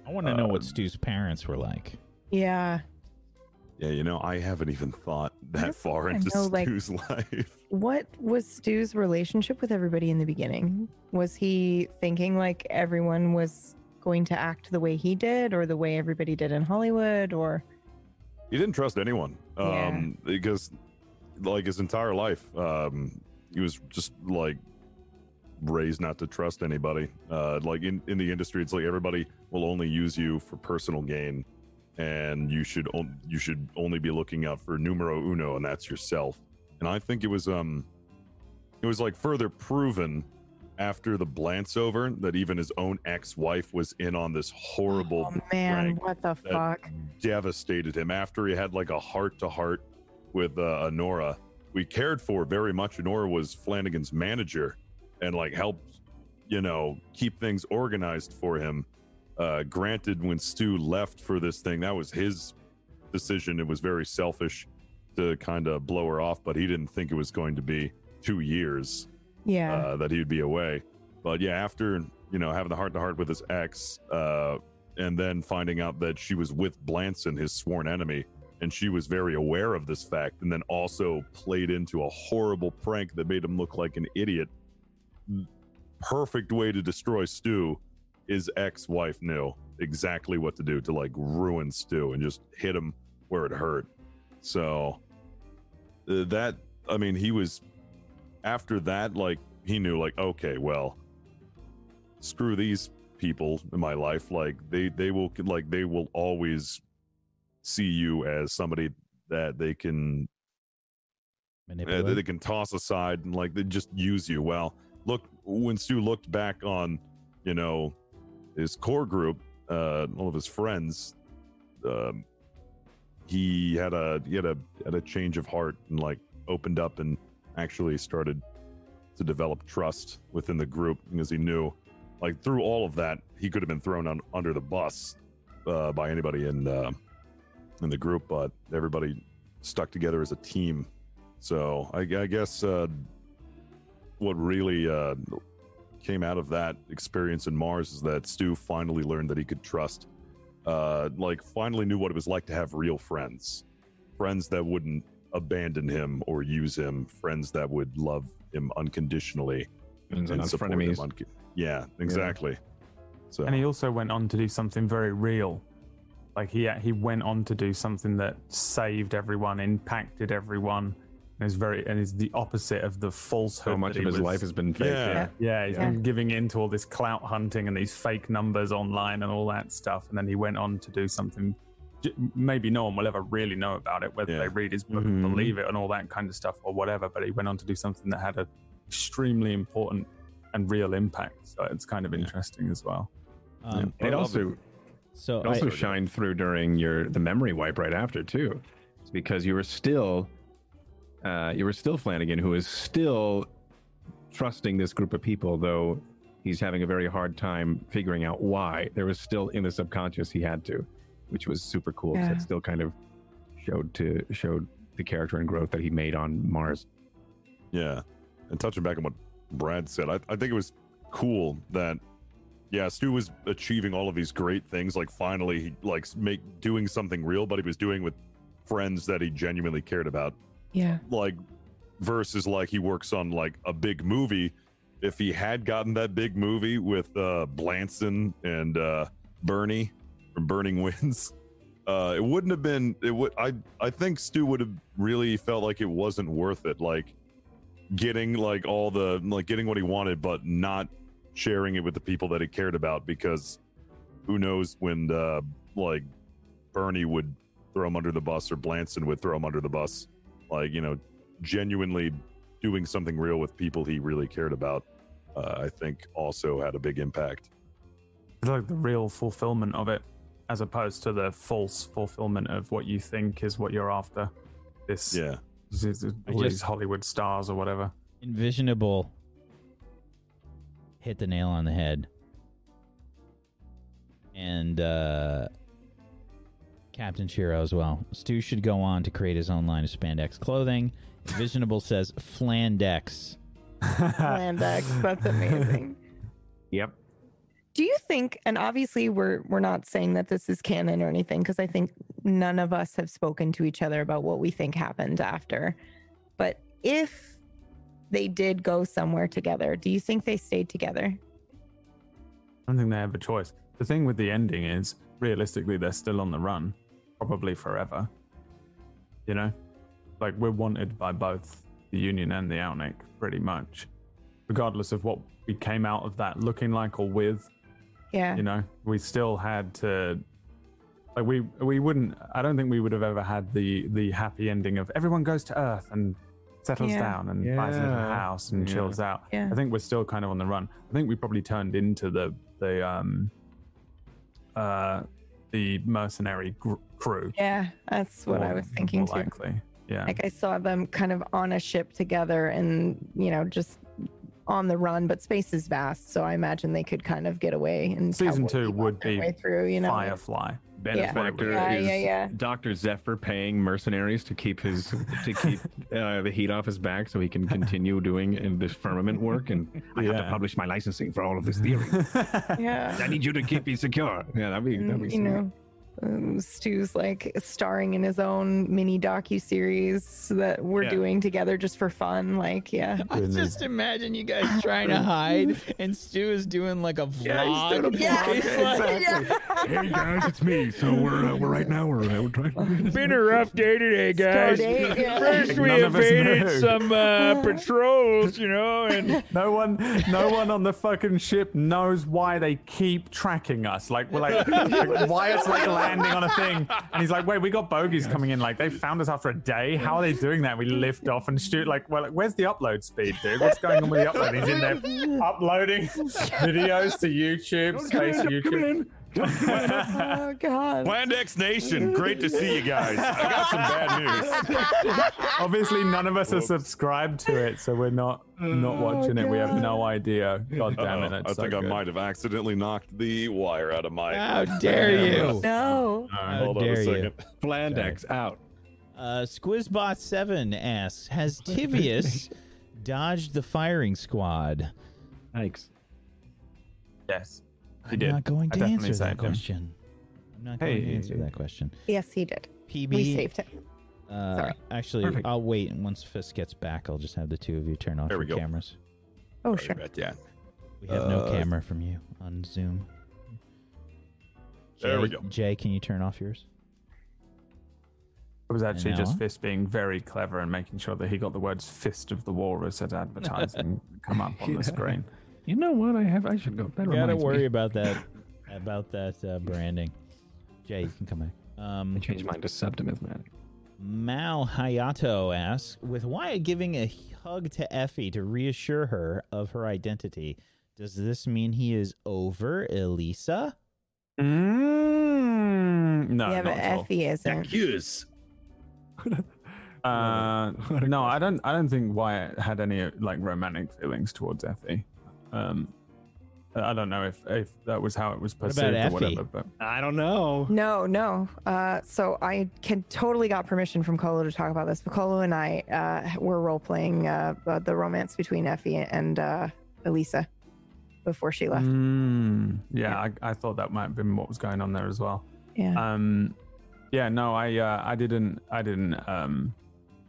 A: I want to know what
E: uh,
A: Stu's parents were like.
C: yeah.
E: yeah, you know, I haven't even thought that far into
C: know, like-
E: life.
C: What was Stu's relationship with everybody in the beginning? Was he thinking like everyone was going to act the way he did or the way everybody did in Hollywood or
E: He didn't trust anyone.
C: Yeah.
E: Um because like his entire life, um he was just like raised not to trust anybody. Uh like in, in the industry it's like everybody will only use you for personal gain and you should on, you should only be looking out for numero uno and that's yourself. And I think it was um it was like further proven after the Blance over that even his own ex-wife was in on this horrible
C: Oh man, what the fuck?
E: devastated him after he had like a heart to heart with uh, Honora. We cared for very much. Honora was Flanagan's manager and like helped, you know, keep things organized for him. Uh, granted, when Stu left for this thing, that was his decision. It was very selfish to kind of blow her off, but he didn't think it was going to be two years
C: Yeah.
E: uh, that he'd be away. But yeah, after you know having the heart to heart with his ex, uh, and then finding out that she was with Blanson, his sworn enemy, and she was very aware of this fact, and then also played into a horrible prank that made him look like an idiot. Perfect way to destroy Stu. His ex-wife knew exactly what to do to like ruin Stu and just hit him where it hurt. So uh, that I mean, he was after that like he knew like okay, well, screw these people in my life like they they will like they will always see you as somebody that they can uh, that they can toss aside and like they just use you. Well, look when Stu looked back on, you know, his core group, uh, all of his friends, um, he had a he had a had a change of heart and like opened up and actually started to develop trust within the group because he knew, like through all of that, he could have been thrown on under the bus uh, by anybody in uh, in the group, but everybody stuck together as a team. So I, I guess uh, what really uh, came out of that experience in Mars is that Stu finally learned that he could trust, uh, like finally knew what it was like to have real friends, friends that wouldn't abandon him or use him, friends that would love him unconditionally
D: And
E: and
D: not
E: support him.
D: frenemies.
E: unco- yeah, exactly. So
B: And he also went on to do something very real. Like he he went on to do something that saved everyone, impacted everyone, and is very and is the opposite of the falsehood.
D: So much of his
B: was-
D: life has been fake.
E: Yeah.
D: Yeah.
B: Yeah, he's
C: Yeah.
B: been giving in to all this clout hunting and these fake numbers online and all that stuff. And then he went on to do something j- maybe no one will ever really know about it, whether
E: Yeah.
B: they read his book
G: Mhm.
B: and believe it and all that kind of stuff or whatever. But he went on to do something that had an extremely important and real impact. So it's kind of
E: Yeah.
B: interesting as well.
A: Um,
E: I
D: It also
A: so
D: it also
A: I,
D: shined through during your the memory wipe right after too. It's because you were still uh, you were still Flanagan, who is still trusting this group of people, though he's having a very hard time figuring out why. There was still in the subconscious he had to, which was super cool. 'cause
C: Yeah.
D: It still kind of showed to showed the character and growth that he made on Mars.
E: Yeah. And touching back on what Brad said, I, I think it was cool that yeah, Stu was achieving all of these great things, like finally he like make doing something real, but he was doing with friends that he genuinely cared about.
C: Yeah.
E: Like versus like he works on like a big movie. If he had gotten that big movie with uh Blanson and uh Bernie from Burning Winds, uh it wouldn't have been it would I I think Stu would have really felt like it wasn't worth it. Like getting like all the like getting what he wanted but not sharing it with the people that he cared about because who knows when like bernie would throw him under the bus or blanson would throw him under the bus like you know genuinely doing something real with people he really cared about uh, i think also had a big impact
B: It's like the real fulfillment of it, as opposed to the false fulfillment of what you think is what you're after. This,
E: yeah
B: this is
A: I
B: all these Hollywood stars or whatever.
A: envisionable hit the nail on the head. And uh Captain Shiro as well. Stu should go on to create his own line of spandex clothing. Envisionable says Flandex.
C: Landex. That's amazing.
D: Yep.
C: Do you think, and obviously we're we're not saying that this is canon or anything, because I think none of us have spoken to each other about what we think happened after. But if they did go somewhere together, do you think they stayed together?
B: I don't think they have a choice. The thing with the ending is, realistically, they're still on the run, probably forever. You know, like we're wanted by both the Union and the Aunic, pretty much, regardless of what we came out of that looking like or with.
C: Yeah.
B: You know, we still had to. Like we we wouldn't. I don't think we would have ever had the the happy ending of everyone goes to Earth and settles
C: Yeah.
B: down and buys a little house and
D: Yeah.
B: chills out.
C: Yeah.
B: I think we're still kind of on the run. I think we probably turned into the the um uh the mercenary gr- crew.
C: Yeah, that's what I was thinking
B: more
C: too.
B: Likely, yeah.
C: Like I saw them kind of on a ship together and, you know, just on the run, but space is vast. So I imagine they could kind of get away and
B: Season two would be
C: way through, you know.
B: Firefly.
D: Benefactor
C: Yeah,
D: is
C: yeah, yeah.
D: Dr. Zephyr paying mercenaries to keep his to keep uh, the heat off his back so he can continue doing in this firmament work and I have to publish my licensing for all of this theory.
C: Yeah.
D: I need you to keep me secure. Yeah, that'd be that'd
C: And,
D: be
C: you
D: sweet.
C: know, Um, Stu's like starring in his own mini docu series that we're
D: Yeah.
C: doing together just for fun. Like, yeah.
A: I just imagine you guys trying to hide, and Stu is doing like a vlog.
C: Yeah.
A: He's like,
F: Hey guys, it's me. So we're uh, we're right now we're uh, we're trying.
A: Been a rough day today, guys.
C: Stardate, yeah.
A: First, we
B: None
A: evaded some uh, patrols, you know, and
B: No one, no one on the fucking ship knows why they keep tracking us. Like we're like, like Wyatt's like landing on a thing, and he's like, "Wait, we got bogies coming in. Like they found us after a day. How are they doing that?" We lift off and shoot. Like, well, like, where's the upload speed, dude? What's going on with the upload? He's in there uploading videos to YouTube, space YouTube.
F: In.
C: Oh God.
E: Land Nation, great to see you guys. I got some bad news.
B: Obviously, none of us are subscribed to it, so we're not not watching it. We have no idea. God damn it!
E: Uh-oh.
B: That's
E: I think
B: so
E: I might have accidentally knocked the wire out of my.
A: how dare you?
C: No.
A: How
E: Hold on a
A: dare you?
E: second.
D: Flandex out.
A: Uh, Squizbot7 asks Has Tivius dodged the firing squad?
D: Thanks.
B: Yes. He
A: I'm
B: did.
A: not going
B: I
A: to
B: definitely
A: answer that
B: saved him.
A: question. I'm not going to
B: Hey.
A: answer that question.
C: Yes, he did.
A: PB,
C: We saved him.
A: uh,
C: Sorry.
A: actually,
B: Perfect.
A: I'll wait. and Once Fisk gets back, I'll just have the two of you turn off
E: There
A: your
E: go.
A: cameras.
C: Oh,
E: Sorry
C: sure.
E: about that.
A: We have no
E: Uh,
A: camera from you on Zoom.
E: There we
A: Jay-
E: go.
A: Jay, can you turn off yours?
B: It was actually just
A: Now?
B: Fist being very clever and making sure that he got the words "Fist of the Walrus" as advertising come up on the screen.
F: You know what? I have. I should go. That
A: You gotta
F: reminds
A: worry
F: me.
A: about that. About that uh, branding. Jay, you can come back.
D: I
A: Um,
D: changed mine to Septimismatic.
A: Mal Hayato asks, with Wyatt giving a hug to Effie to reassure her of her identity, does this mean he is over Elisa?
B: Mm, no,
C: yeah, but. Effie isn't.
G: Accuse.
B: Uh, no, I don't. I don't think Wyatt had any like romantic feelings towards Effie. Um, I don't know if if that was how it was perceived
A: about
B: or
A: Effie?
B: whatever. But
D: I don't know.
C: No, no. Uh, so I can totally got permission from Colo to talk about this. But Colo and I uh, were role playing uh, uh, the romance between Effie and uh, Elisa before she left.
B: Mm, yeah, I, I thought that might have been what was going on there as well.
C: Yeah.
B: Um, yeah, no, I uh, I didn't I didn't um,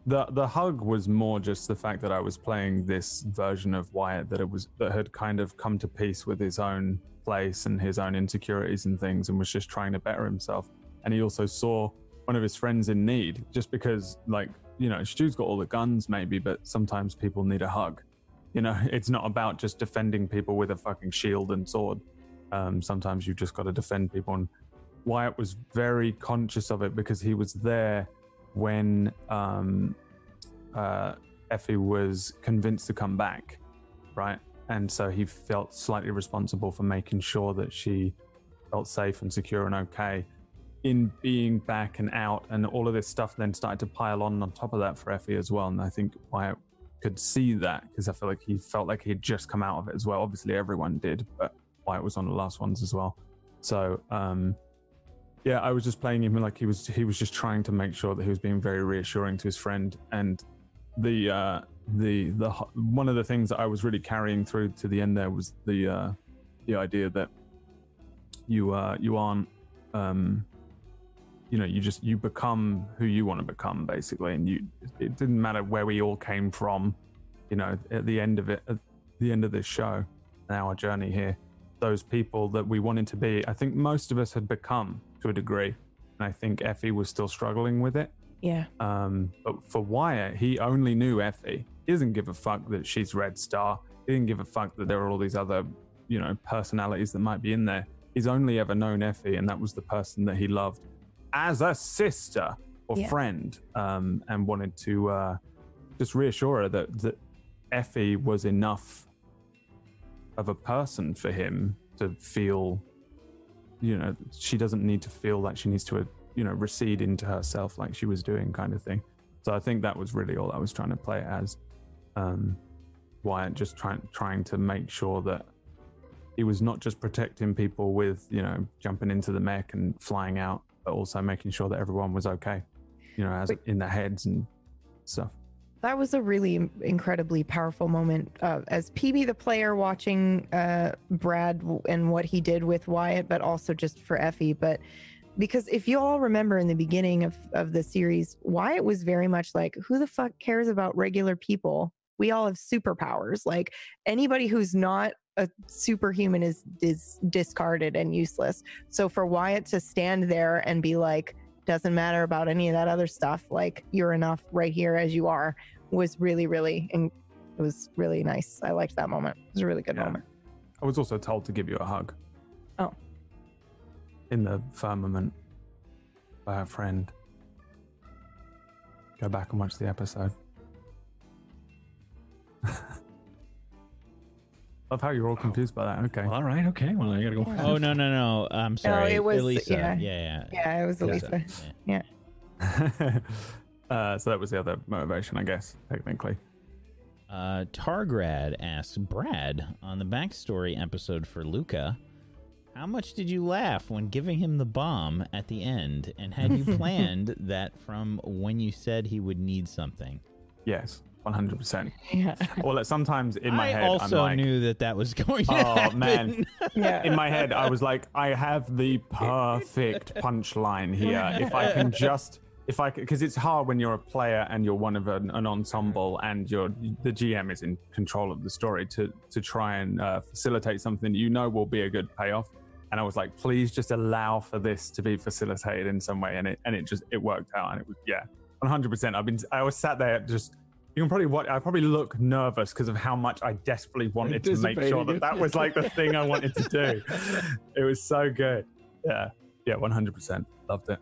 B: the the hug was more just the fact that I was playing this version of Wyatt that it was that had kind of come to peace with his own place and his own insecurities and things and was just trying to better himself. And he also saw one of his friends in need just because like you know Stu's got all the guns maybe, but sometimes people need a hug. You know, it's not about just defending people with a fucking shield and sword. Um, sometimes you've just got to defend people and Wyatt was very conscious of it because he was there when um, uh, Effie was convinced to come back, right? And so he felt slightly responsible for making sure that she felt safe and secure and okay. In being back and out, and all of this stuff then started to pile on on top of that for Effie as well. And I think Wyatt could see that because I feel like he felt like he had just come out of it as well. Obviously, everyone did, but Wyatt was on the last ones as well. So, um, yeah, I was just playing him like he was he was just trying to make sure that he was being very reassuring to his friend and the uh the the one of the things that I was really carrying through to the end there was the uh the idea that you uh you aren't um you know you just you become who you want to become basically and you it didn't matter where we all came from you know at the end of it at the end of this show our journey here those people that we wanted to be i think most of us had become to a degree and i think effie was still struggling with it
C: yeah.
B: um, but for Wyatt, he only knew Effie. He doesn't give a fuck that she's Red Star. He didn't give a fuck that there are all these other, you know, personalities that might be in there. He's only ever known Effie, and that was the person that he loved as a sister or
C: Yeah.
B: friend, um, and wanted to uh, just reassure her that that Effie was enough of a person for him to feel, you know, she doesn't need to feel like she needs to you know recede into herself like she was doing kind of thing. So i think that was really all i was trying to play as um wyatt just trying trying to make sure that he was not just protecting people with you know jumping into the mech and flying out but also making sure that everyone was okay you know as in their heads and stuff
C: That was a really incredibly powerful moment uh, as PB the player watching uh, Brad and what he did with Wyatt, but also just for Effie. But because if you all remember in the beginning of, of the series, Wyatt was very much like, who the fuck cares about regular people? We all have superpowers. Like anybody who's not a superhuman is is discarded and useless. So for Wyatt to stand there and be like, doesn't matter about any of that other stuff, like you're enough right here as you are, was really, really and it was really nice. I liked that moment. It was a really good
B: Yeah.
C: moment.
B: I was also told to give you a hug.
C: Oh.
B: In the firmament by a friend. Go back and watch the episode. Love how you're all confused by that. Okay.
D: All right, okay. Well, I gotta go.
A: Oh no no no! I'm oh, sorry.
C: No, it was-
A: Elisa.
C: yeah.
A: yeah, yeah.
C: Yeah, it was Elisa.
A: Yeah.
B: uh, so that was the other motivation, I guess, technically.
A: Uh, Targrad asks Brad on the backstory episode for Luca, how much did you laugh when giving him the bomb at the end? And had you planned that from when you said he would need something?
B: Yes, 100%.
C: Yeah.
B: Well, like, sometimes in my
A: I
B: head,
A: also
B: I'm like,
A: knew that that was going to
B: Oh,
A: happen.
B: man.
C: Yeah.
B: in my head, I was like, I have the perfect punchline here. If I can just, if I, because it's hard when you're a player and you're one of an, an ensemble and you're the GM is in control of the story to to try and uh, facilitate something you know will be a good payoff. And I was like, please just allow for this to be facilitated in some way, and it and it just it worked out, and it was yeah, 100. percent I've been I was sat there just. You can probably watch. I probably look nervous because of how much I desperately wanted to make sure that that was like the thing I wanted to do. It was so good. Yeah, yeah, 100. percent Loved it.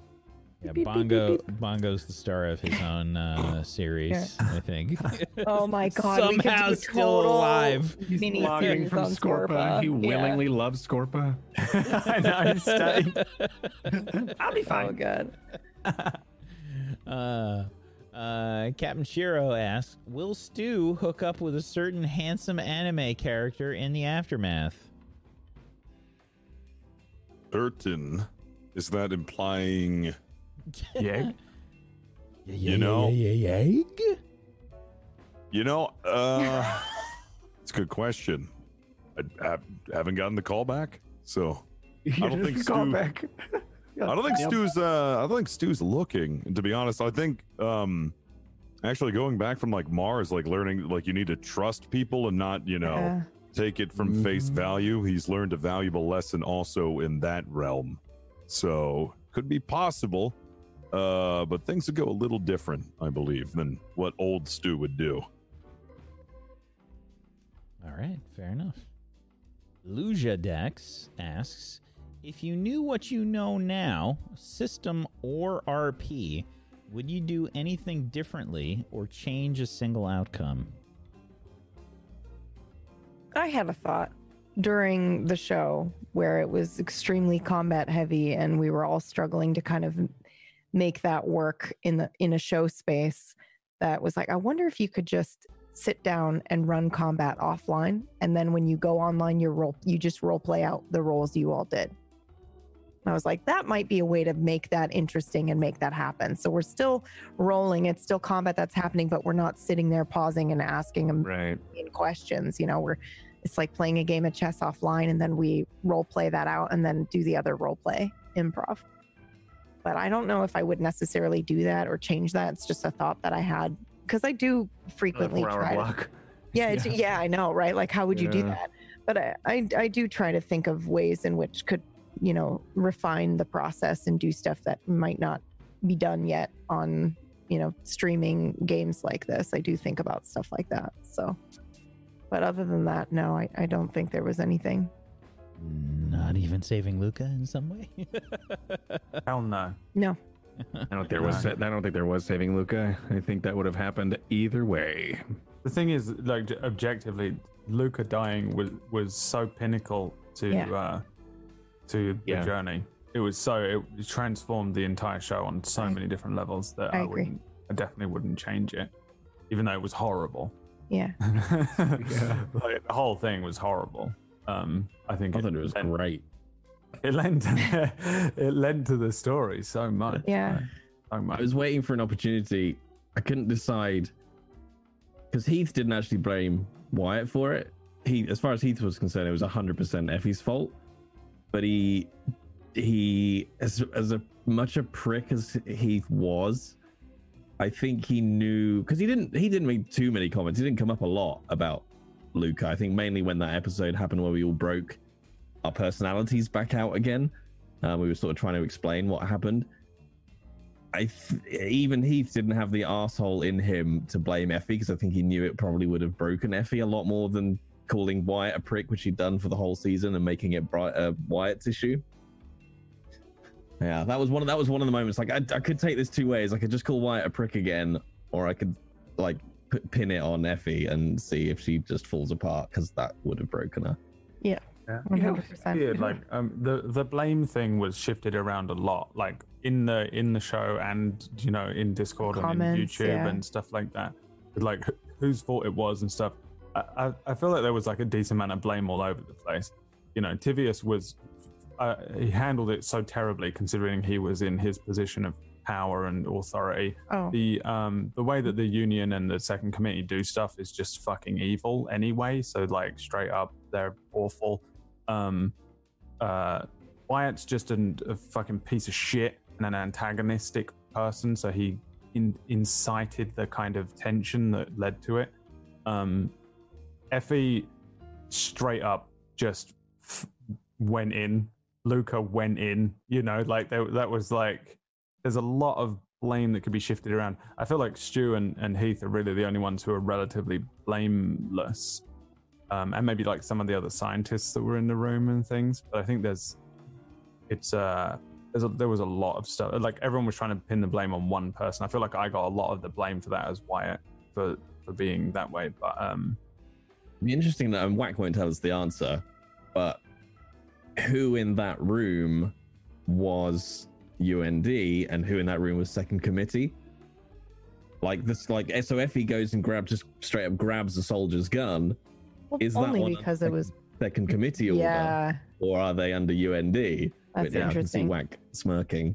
A: Yeah, Bongo Bongo's the star of his own uh, series, I think.
C: Oh my god, we
A: Somehow
C: do
A: still alive.
D: He's
C: mini
D: logging from
C: on
D: Scorpa. He
C: Yeah.
D: willingly loves Scorpa.
B: I know. he's staying. I'll be fine.
C: Oh
B: fine.
C: god.
A: Uh, uh, Captain Shiro asks, "Will Stu hook up with a certain handsome anime character in the aftermath?"
E: Certain. Is that implying
B: Yeah.
E: You know?
A: yeah, yeah, yeah.
E: You know, uh, it's a good question. I, I haven't gotten the call back, so I don't think Stu.
D: back.
E: I don't think Stu's. Uh, I don't think Stu's looking. And to be honest, I think um, actually going back from like Mars, like learning, like you need to trust people and not, you know,
C: Yeah.
E: take it from face
B: Mhm.
E: value. He's learned a valuable lesson also in that realm. So could be possible, uh, but things would go a little different, I believe, than what old Stu would do.
A: All right, fair enough. Luja Dex asks If you knew what you know now, system or RP, would you do anything differently or change a single outcome?
C: I had a thought during the show where it was extremely combat heavy and we were all struggling to kind of make that work in the in a show space that was like I wonder if you could just sit down and run combat offline and then when you go online your role you just role play out the roles you all did. I was like that might be a way to make that interesting and make that happen. So we're still rolling, it's still combat that's happening but we're not sitting there pausing and asking them
D: Right.
C: questions. You know, we're it's like playing a game of chess offline and then we role play that out and then do the other role play improv. But I don't know if I would necessarily do that or change that. It's just a thought that I had because I do frequently try. To, yeah, it's, yeah, I know, right? Like, how would you do that? But I, I, I do try to think of ways in which could, you know, refine the process and do stuff that might not be done yet on, you know, streaming games like this. I do think about stuff like that. So, but other than that, no, I, I don't think there was anything.
A: Not even saving Luca in some way?
B: Hell no.
C: No,
D: I don't think there was. I don't think there was saving Luca. I think that would have happened either way.
B: The thing is, like objectively, Luca dying was was so pinnacle to
C: Yeah.
B: uh, to the
D: Yeah.
B: journey. It was so it transformed the entire show on so
C: I-
B: many different levels that
C: I
B: I,
C: agree.
B: wouldn't, I definitely wouldn't change it, even though it was horrible.
C: yeah,
B: like the whole thing was horrible. Um, I think
G: I thought it was
B: lent,
G: great.
B: It lent it lent to the story so much.
C: Yeah.
B: so
G: I was waiting for an opportunity. I couldn't decide because Heath didn't actually blame Wyatt for it. He, as far as Heath was concerned, it was 100% Effie's fault. But he he as as a much a prick as he was i think he knew because he didn't he didn't make too many comments he didn't come up a lot about luca i think mainly when that episode happened where we all broke our personalities back out again um, we were sort of trying to explain what happened i th- even heath didn't have the asshole in him to blame effie because i think he knew it probably would have broken effie a lot more than calling wyatt a prick which he'd done for the whole season and making it Bri- uh, wyatt's issue yeah, that was one. Of, that was one of the moments. Like, I, I could take this two ways. I could just call Wyatt a prick again, or I could like p- pin it on Effie and see if she just falls apart because that would have broken her.
B: Yeah. Yeah,
C: 100%.
B: weird. Like um, the the blame thing was shifted around a lot, like in the in the show and you know in Discord and in
C: Comments,
B: YouTube
C: yeah.
B: and stuff like that. With, Like wh- whose fault it was and stuff. I, I I feel like there was like a decent amount of blame all over the place. You know, Tivius was uh, he handled it so terribly considering he was in his position of power and authority.
C: Oh,
B: The um the way that the union and the second committee do stuff is just fucking evil anyway. So like straight up, they're awful. Um, uh, Wyatt's just an, a fucking piece of shit and an antagonistic person. So he in, incited the kind of tension that led to it. Um, Effie straight up just f- went in. Luca went in. You know, like there, that was like there's a lot of blame that could be shifted around. I feel like Stu and, and Heath are really the only ones who are relatively blameless. Um, and maybe like some of the other scientists that were in the room and things. But I think there's, it's, uh, there's a, there was a lot of stuff. Like everyone was trying to pin the blame on one person. I feel like I got a lot of the blame for that as Wyatt for, for being that way. But, um,
G: be interesting that and Whack won't tell us the answer, but who in that room was UND and who in that room was second committee? Like this, like so Effie goes and grabs just straight up grabs the soldier's gun.
C: well,
G: Is that
C: only because it was
G: Second committee order,
C: yeah.
G: or are they under UND?
C: That's
G: But yeah, I can see
C: interesting.
G: Whack smirking.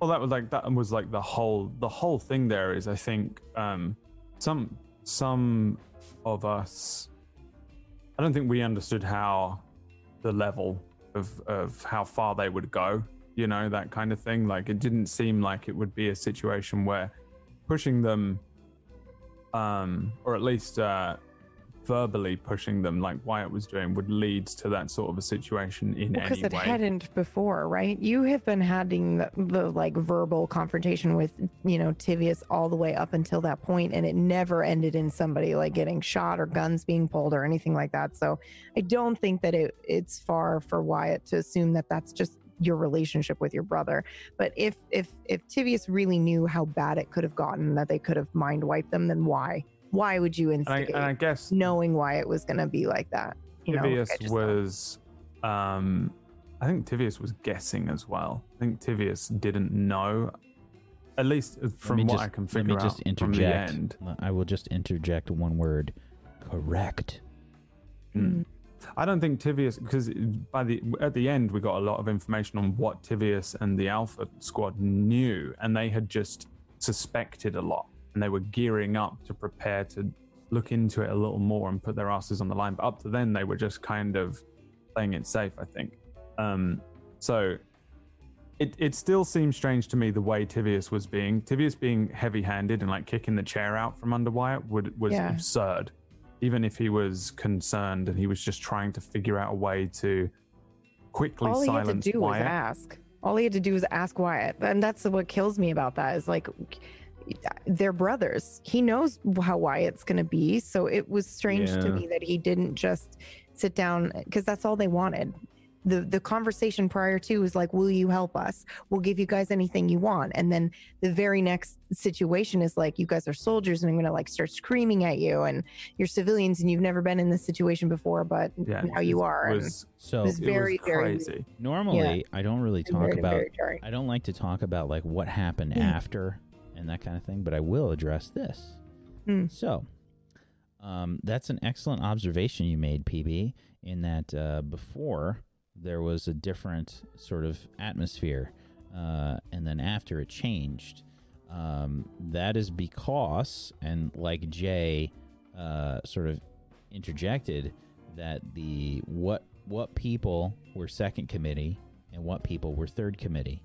B: Well, that was like that was like the whole the whole thing. There is, I think, um, some some of us. I don't think we understood how the level of of how far they would go. You know that kind of thing. Like it didn't seem like it would be a situation where pushing them, um, or at least uh, verbally pushing them, like Wyatt was doing, would lead to that sort of a situation in
C: because
B: any
C: it hadn't before, right? You have been having the, the like verbal confrontation with you know Tivius all the way up until that point, and it never ended in somebody like getting shot or guns being pulled or anything like that. So I don't think that it it's far for Wyatt to assume that that's just your relationship with your brother. But if if if Tivius really knew how bad it could have gotten, that they could have mind wiped them, then why? Why would you
B: and I,
C: instigate
B: and I guess
C: knowing why it was going to be like that? You know, like, I
B: Tivius was, um, I think Tivius was guessing as well. I think Tivius didn't know, at least from what
A: just-
B: I can
A: let
B: figure
A: me just
B: out from the
A: interject.
B: end.
A: I will just interject one word. Correct.
B: Mm. I don't think Tivius because by the at the end we got a lot of information on what Tivius and the Alpha Squad knew, and they had just suspected a lot, and they were gearing up to prepare to look into it a little more and put their asses on the line. But up to then, they were just kind of playing it safe. I think. Um, so it it still seems strange to me the way Tivius was being Tivius being heavy handed and like kicking the chair out from under Wyatt would was
C: Yeah.
B: absurd. Even if he was concerned and he was just trying to figure out a way to quickly
C: all he had to do was ask. All he had to do was ask Wyatt, and that's what kills me about that. Is like they're brothers. He knows how Wyatt's going to be, so it was strange to me that he didn't just sit down because that's all they wanted. The The conversation prior to was like, "Will you help us? We'll give you guys anything you want." And then the very next situation is like, "You guys are soldiers, and I'm going to like start screaming at you, and you're civilians, and you've never been in this situation before, but
B: Yeah,
C: now you
B: it
C: are." and
B: Was,
A: So
C: it was
B: it
C: very,
B: was
C: very
B: crazy.
A: normally I don't really talk
C: very,
A: about
C: very.
A: I don't like to talk about like what happened
C: Hmm.
A: after and that kind of thing, but I will address this.
C: Hmm.
A: So, um, that's an excellent observation you made, PB, in that uh, before there was a different sort of atmosphere, uh, and then after it changed. Um, that is because, and like Jay uh, sort of interjected, that the what what people were second committee and what people were third committee.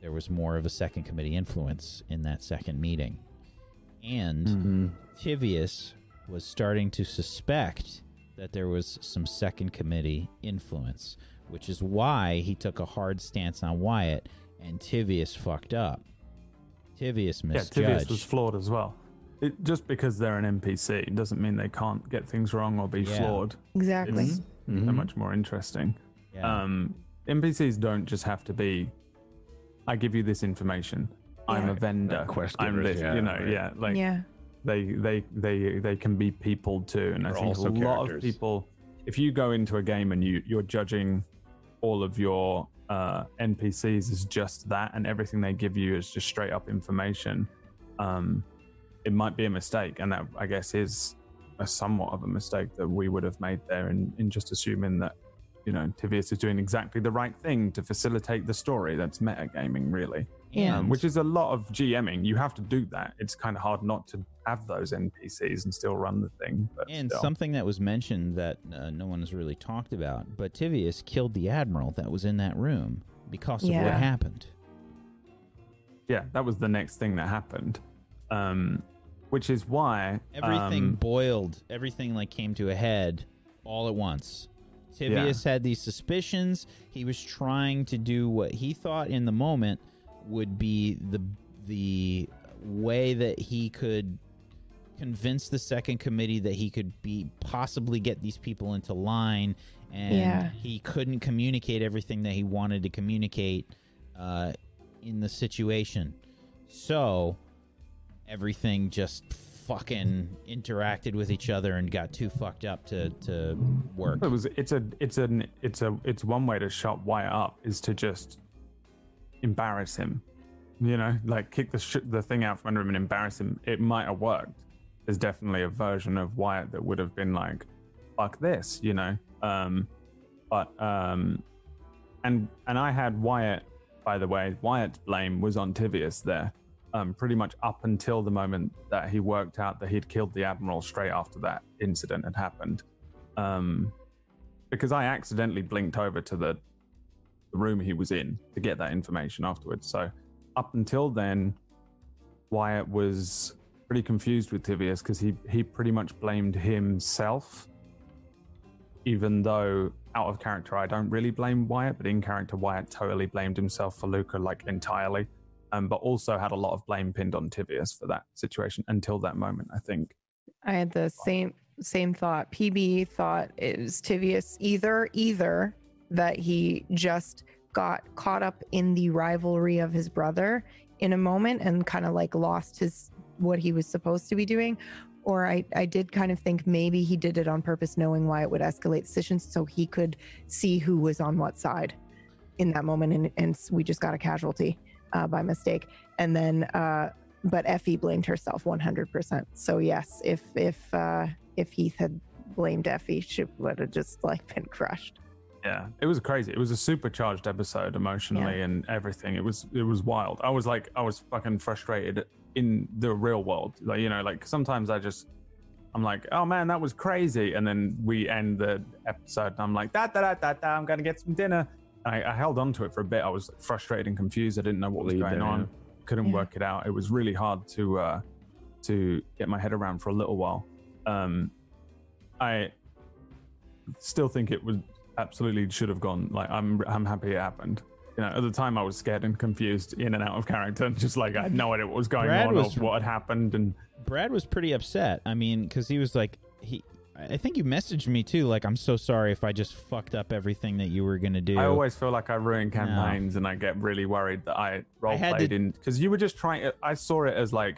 A: There was more of a second committee influence in that second meeting. And
B: Mhm.
A: Tivius was starting to suspect that there was some second committee influence, which is why he took a hard stance on Wyatt and Tivius fucked up. Tivius misjudged. Yeah.
B: Tivius was flawed as well. It, just because they're an NPC doesn't mean they can't get things wrong or be
A: Yeah.
B: flawed.
C: Exactly.
B: It's so
D: Mhm.
B: much more interesting.
A: Yeah.
B: Um, NPCs don't just have to be. I give you this information. I'm a vendor.
D: Like quest
B: I'm this.
D: yeah,
B: you know,
D: right.
B: yeah. Like
C: yeah.
B: They they they they can be people too. And i
D: They're
B: think
D: also
B: a lot of people if you go into a game and you you're judging all of your uh npcs as just that and everything they give you is just straight up information um it might be a mistake. And that i guess is a somewhat of a mistake that we would have made there in in just assuming that you know tivius is doing exactly the right thing to facilitate the story that's metagaming really
C: Yeah.
B: um, which is a lot of GMing. You have to do that. It's kind of hard not to have those NPCs and still run the thing. But
A: And
B: still.
A: something that was mentioned that uh, no one has really talked about, but Tivius killed the admiral that was in that room because of what happened.
B: yeah, that was the next thing that happened, um, which is why
A: Everything
B: um,
A: boiled, everything like came to a head all at once. Tivius had these suspicions. He was trying to do what he thought in the moment would be the the way that he could convince the second committee that he could be possibly get these people into line and
C: Yeah.
A: he couldn't communicate everything that he wanted to communicate uh, in the situation so everything just fucking interacted with each other and got too fucked up to to work
B: it was it's a it's an it's a it's one way to shut wire up is to just embarrass him, you know, like kick the sh- the thing out from under him and embarrass him. It might have worked. There's definitely a version of Wyatt that would have been like, "Fuck this," you know. Um, but um, and and I had Wyatt. By the way, Wyatt's blame was on Tivius there. Um, pretty much up until the moment that he worked out that he'd killed the admiral straight after that incident had happened um, because I accidentally blinked over to the, the room he was in to get that information afterwards. So up until then, Wyatt was pretty confused with Tivius because he he pretty much blamed himself, even though out of character I don't really blame Wyatt, but in character Wyatt totally blamed himself for Luca like entirely. Um, but also had a lot of blame pinned on Tivius for that situation until that moment, I think.
C: I had the same same thought. PB thought it was Tivius either either that he just got caught up in the rivalry of his brother in a moment and kind of like lost his what he was supposed to be doing. Or I, I did kind of think maybe he did it on purpose, knowing why it would escalate decisions so he could see who was on what side in that moment. And, and we just got a casualty uh, by mistake. And then uh, but Effie blamed herself 100%. So yes, if if uh if Heath had blamed Effie, she would have just like been crushed.
B: Yeah, it was crazy. It was a supercharged episode emotionally and everything. It was it was wild. I was like I was fucking frustrated in the real world. Like you know, like sometimes I just I'm like, oh man, that was crazy, and then we end the episode, and I'm like, da da da da da, I'm gonna get some dinner. I, I held on to it for a bit. I was frustrated and confused. I didn't know what was
D: Lead
B: going on.
D: yeah.
B: Couldn't
C: Yeah.
B: work it out. It was really hard to uh, to get my head around for a little while. Um, I still think it was absolutely should have gone. Like I'm I'm happy it happened. You know, at the time I was scared and confused, in and out of character, and just like I had no idea what was going
A: Brad
B: on
A: was-
B: or what had happened. And
A: Brad was pretty upset. I mean, because he was like, he. I think you messaged me too. Like, I'm so sorry if I just fucked up everything that you were gonna do.
B: I always feel like I ruin campaigns, and I get really worried that I role
A: had
B: played
A: to-
B: in because you were just trying. I saw it as like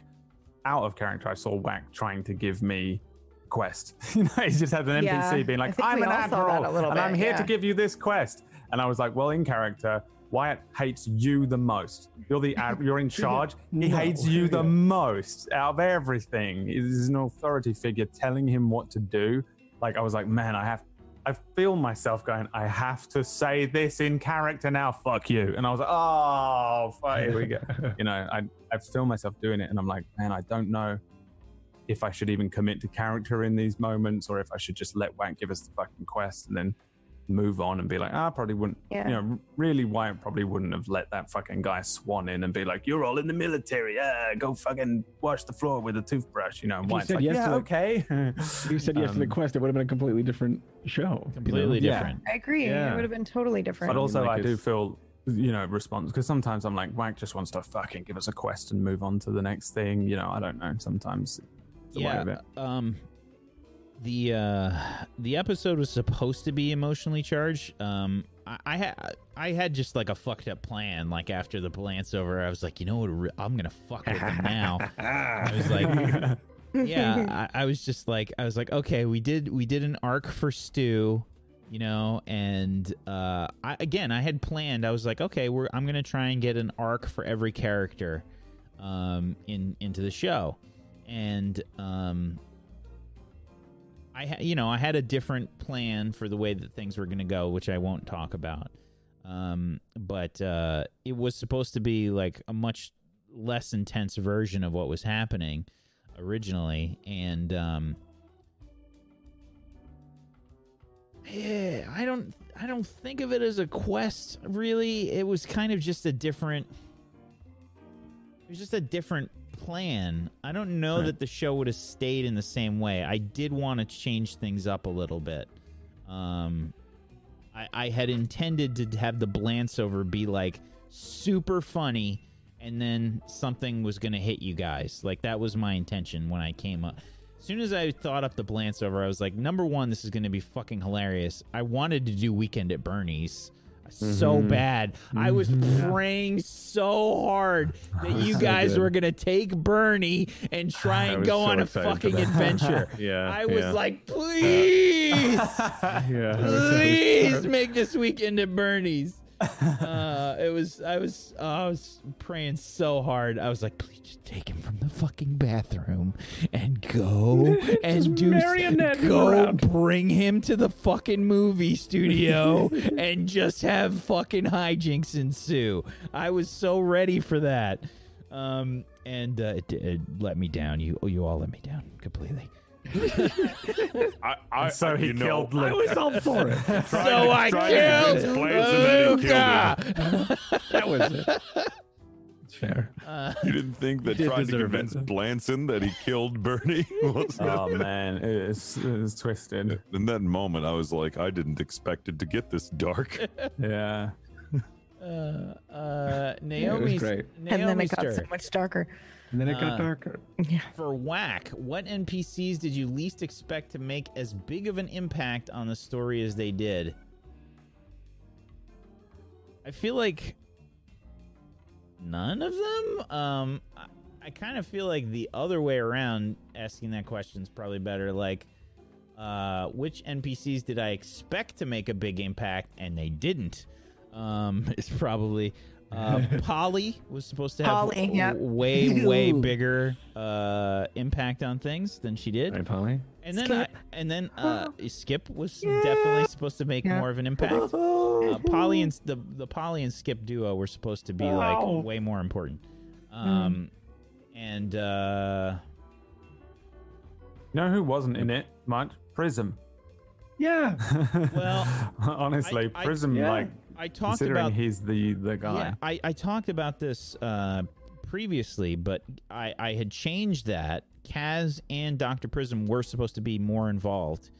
B: out of character. I saw Whack trying to give me quest. you know, he just had an NPC
C: Yeah,
B: being like, "I'm an
C: all saw that
B: admiral,
C: a little
B: and I'm
C: bit,
B: here to give you this quest." And I was like, "Well, in character." Wyatt hates you the most. You're the ad- you're in charge. He
D: No.
B: hates you the most out of everything. He's an authority figure telling him what to do. Like I was like, man, I have I feel myself going, I have to say this in character now, fuck you. And I was like, oh, fuck, here we go. you know, I, I feel myself doing it and I'm like, man, I don't know if I should even commit to character in these moments or if I should just let Whack give us the fucking quest and then move on and be like, ah, I probably wouldn't.
C: Yeah.
B: You know, really, Wyatt probably wouldn't have let that fucking guy swan in and be like, "You're all in the military. Yeah, go fucking wash the floor with a toothbrush." You know, and
D: If
B: Wyatt's
D: said
B: like,
D: yes
B: "Yeah, okay."
D: If you said yes to the
B: Um,
D: quest, it would have been a completely different show. you know?
A: Completely
B: Yeah.
A: different.
C: I agree.
B: Yeah.
C: It would have been totally different.
B: But also,
D: like
B: I do
D: his-
B: feel, you know, response because sometimes I'm like, Whack just wants to fucking give us a quest and move on to the next thing. You know, I don't know. Sometimes it's a way of it.
A: Um, the uh, the episode was supposed to be emotionally charged. Um, I, I had I had just like a fucked up plan. Like after the glance over, I was like, you know what? re- I'm gonna fuck with him now. I was like, yeah. I, I was just like, I was like, okay, we did we did an arc for Stu, You know, and uh, I, again, I had planned. I was like, okay, we're I'm gonna try and get an arc for every character, um, in into the show, and um, I ha- you know I had a different plan for the way that things were going to go, which I won't talk about. Um, but uh, it was supposed to be like a much less intense version of what was happening originally, and um, yeah, I don't I don't think of it as a quest really. It was kind of just a different. It was just a different plan. I don't know
B: Right.
A: that the show would have stayed in the same way. I did want to change things up a little bit. Um, I, I had intended to have the Blanceover be like super funny, and then something was gonna hit you guys. Like that was my intention when I came up. As soon as I thought up the Blanceover, I was like, number one, this is gonna be fucking hilarious. I wanted to do Weekend at Bernie's. So
B: Mhm.
A: bad. I was praying so hard that you guys
D: good.
A: were gonna take Bernie and try and go
D: so
A: on a fucking adventure.
D: Yeah,
A: I was
D: yeah.
A: like, please,
D: yeah, so
A: please make this weekend at Bernie's. Uh, it was, I was, uh, I was praying so hard. I was like, please just take him from the fucking bathroom and go and do, go
D: around.
A: bring him to the fucking movie studio and just have fucking hijinks ensue. I was so ready for that. Um, and uh, it, it let me down. You, you all let me down completely.
E: I, I,
B: And so
E: I-
B: he
E: you know,
B: killed Luke.
D: I was all for it.
E: trying
A: so
E: to-
A: I killed
E: convince that killed.
A: Luca.
D: that was it. It's fair.
A: Uh,
E: You didn't think that
D: He did
E: trying to convince
D: it.
E: Blanson that he killed Bernie was
B: oh man, it is, it is twisted.
E: In that moment, I was like, I didn't expect it to get this dark.
B: Yeah.
A: uh, uh,
D: it was
A: Naomi's,
C: and then it
A: Naomi's
C: got so much darker.
D: And then it got
A: Uh,
D: darker.
A: For Whack, what NPCs did you least expect to make as big of an impact on the story as they did? I feel like none of them. Um, I, I kind of feel like the other way around. Asking that question is probably better. Like, uh, which NPCs did I expect to make a big impact and they didn't? Um, is probably uh, Polly was supposed to have
C: Polly, yeah.
A: w- way way bigger uh impact on things than she did.
D: Right, Polly?
A: And then I,
C: Skip.
A: and then uh Skip was definitely supposed to make
C: Yeah.
A: more of an impact. Uh, Polly and the the Polly and Skip duo were supposed to be like way more important. Um and uh
B: You know who wasn't in it much? Prism.
D: Yeah.
A: Well,
B: honestly,
A: I- I-
B: Prism,
D: yeah.
B: like
A: I talked
B: considering
A: about
B: he's the the guy.
A: Yeah, I, I talked about this uh, previously, but I, I had changed that. Kaz and Dr. Prism were supposed to be more involved,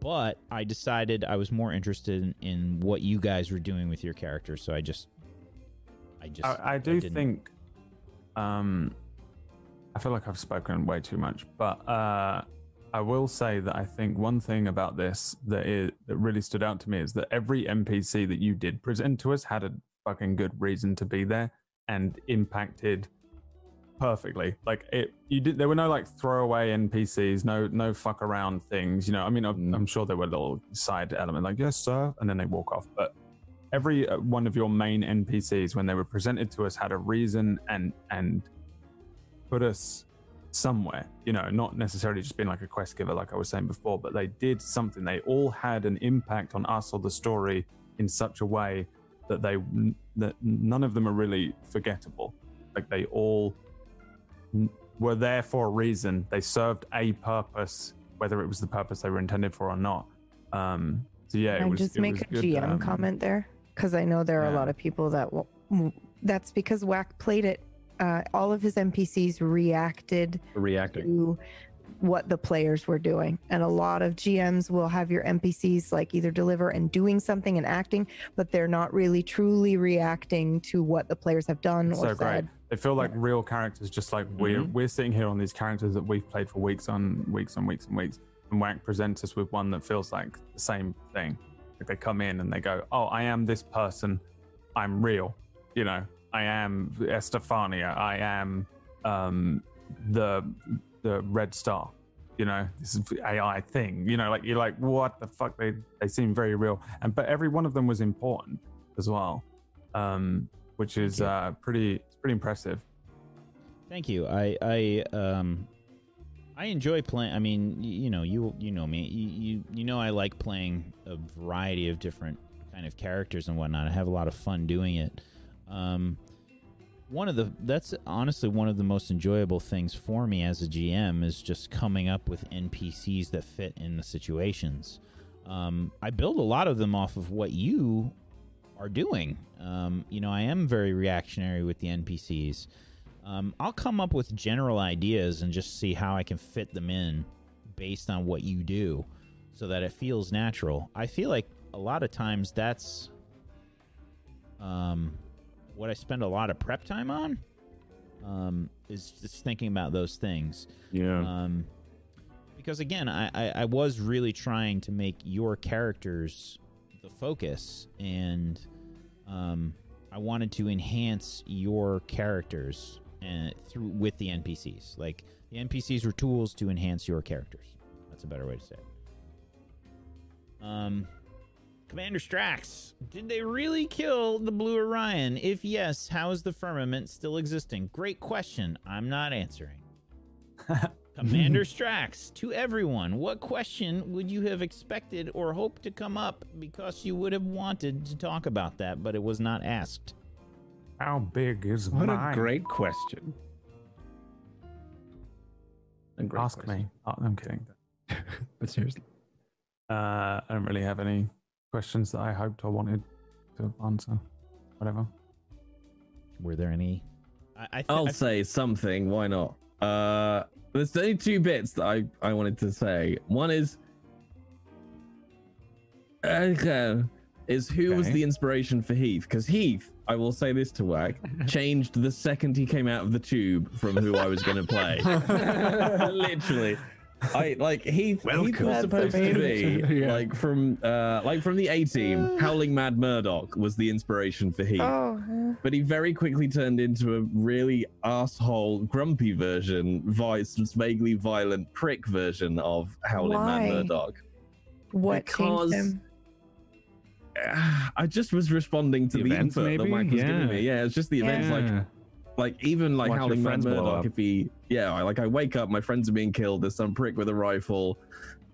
A: but I decided I was more interested in, in what you guys were doing with your characters, so I just. I just.
B: I, I do
A: didn't-
B: think um I feel like I've spoken way too much, but uh I will say that I think one thing about this that is that really stood out to me is that every NPC that you did present to us had a fucking good reason to be there and impacted perfectly. Like it you did there were no like throwaway NPCs, no no fuck around things, you know. I mean I'm,
D: Mm.
B: I'm sure there were little side element like yes sir and then they walk off, but every uh, one of your main NPCs when they were presented to us had a reason and and put us somewhere you know not necessarily just being like a quest giver like i was saying before but they did something they all had an impact on us or the story in such a way that they that none of them are really forgettable like they all were there for a reason they served a purpose whether it was the purpose they were intended for or not um So yeah,
C: Can
B: it
C: I
B: was.
C: just make a
B: good,
C: GM
B: um,
C: comment there? Because I know there are a lot of people that will. That's because Whack played it. Uh, all of his NPCs reacted
D: Reacting.
C: to what the players were doing. And a lot of GMs will have your NPCs like either deliver and doing something and acting, but they're not really truly reacting to what the players have done
B: It's
C: or
B: so great.
C: said.
B: They feel like real characters, just like we're
D: Mhm.
B: we're sitting here on these characters that we've played for weeks on weeks on weeks and weeks. And Whack presents us with one that feels like the same thing. Like they come in and they go, "Oh, I am this person. I'm real. You know, I am Estefania. I am um, the the Red Star. You know, this is the AI thing. You know, like you're like, what the fuck? They they seem very real, and but every one of them was important as well, um, which is uh, pretty pretty impressive.
A: Thank you. I I um I enjoy playing. I mean, you know, you you know me. You, you you know I like playing a variety of different kind of characters and whatnot. I have a lot of fun doing it. Um, one of the that's honestly one of the most enjoyable things for me as a GM is just coming up with NPCs that fit in the situations. Um, I build a lot of them off of what you are doing. Um, you know, I am very reactionary with the NPCs. Um, I'll come up with general ideas and just see how I can fit them in based on what you do so that it feels natural. I feel like a lot of times that's um, what I spend a lot of prep time on um, is just thinking about those things.
D: Yeah.
A: Um, because again, I, I, I was really trying to make your characters the focus, and um, I wanted to enhance your characters and through with the NPCs. Like the NPCs were tools to enhance your characters. That's a better way to say it. Um, Commander Strax, did they really kill the Blue Orion? If yes, how is the firmament still existing? Great question. I'm not answering. Commander Strax, to everyone, what question would you have expected or hoped to come up because you would have wanted to talk about that, but it was not asked?
B: How big is
D: What
B: mine?
D: a great question. A great
B: Ask
D: question.
B: me. Oh, I'm kidding.
D: But seriously.
B: Uh, I don't really have any questions that I hoped or wanted to answer. Whatever.
A: Were there any? I, I, th-
G: I'll
A: I
G: say something. Why not? Uh, there's only two bits that I, I wanted to say. One is, okay, is who was the inspiration for Heath? Because Heath, I will say this to Whack, changed the second he came out of the tube from who I was going to play. Literally. I like he Heath
D: Welcome.
G: was supposed to be.
D: Yeah.
G: like from uh like from the A team. Howling Mad Murdock was the inspiration for Heath
C: Oh, uh,
G: but he very quickly turned into a really asshole, grumpy version, vice, vaguely violent prick version of Howling
C: Why?
G: Man Murdock.
C: what
G: Because-
C: changed him?
G: I just was responding to
D: The
G: the,
D: events,
G: input that
D: maybe?
G: Mike was giving
D: Yeah.
G: me. Yeah, it's just the events. Like,
D: Yeah.
G: Like even like
D: Watch your
G: Howling Man
D: friends blow
G: Murdock.
D: up.
G: If he, yeah, I, like I wake up, my friends are being killed. There's some prick with a rifle,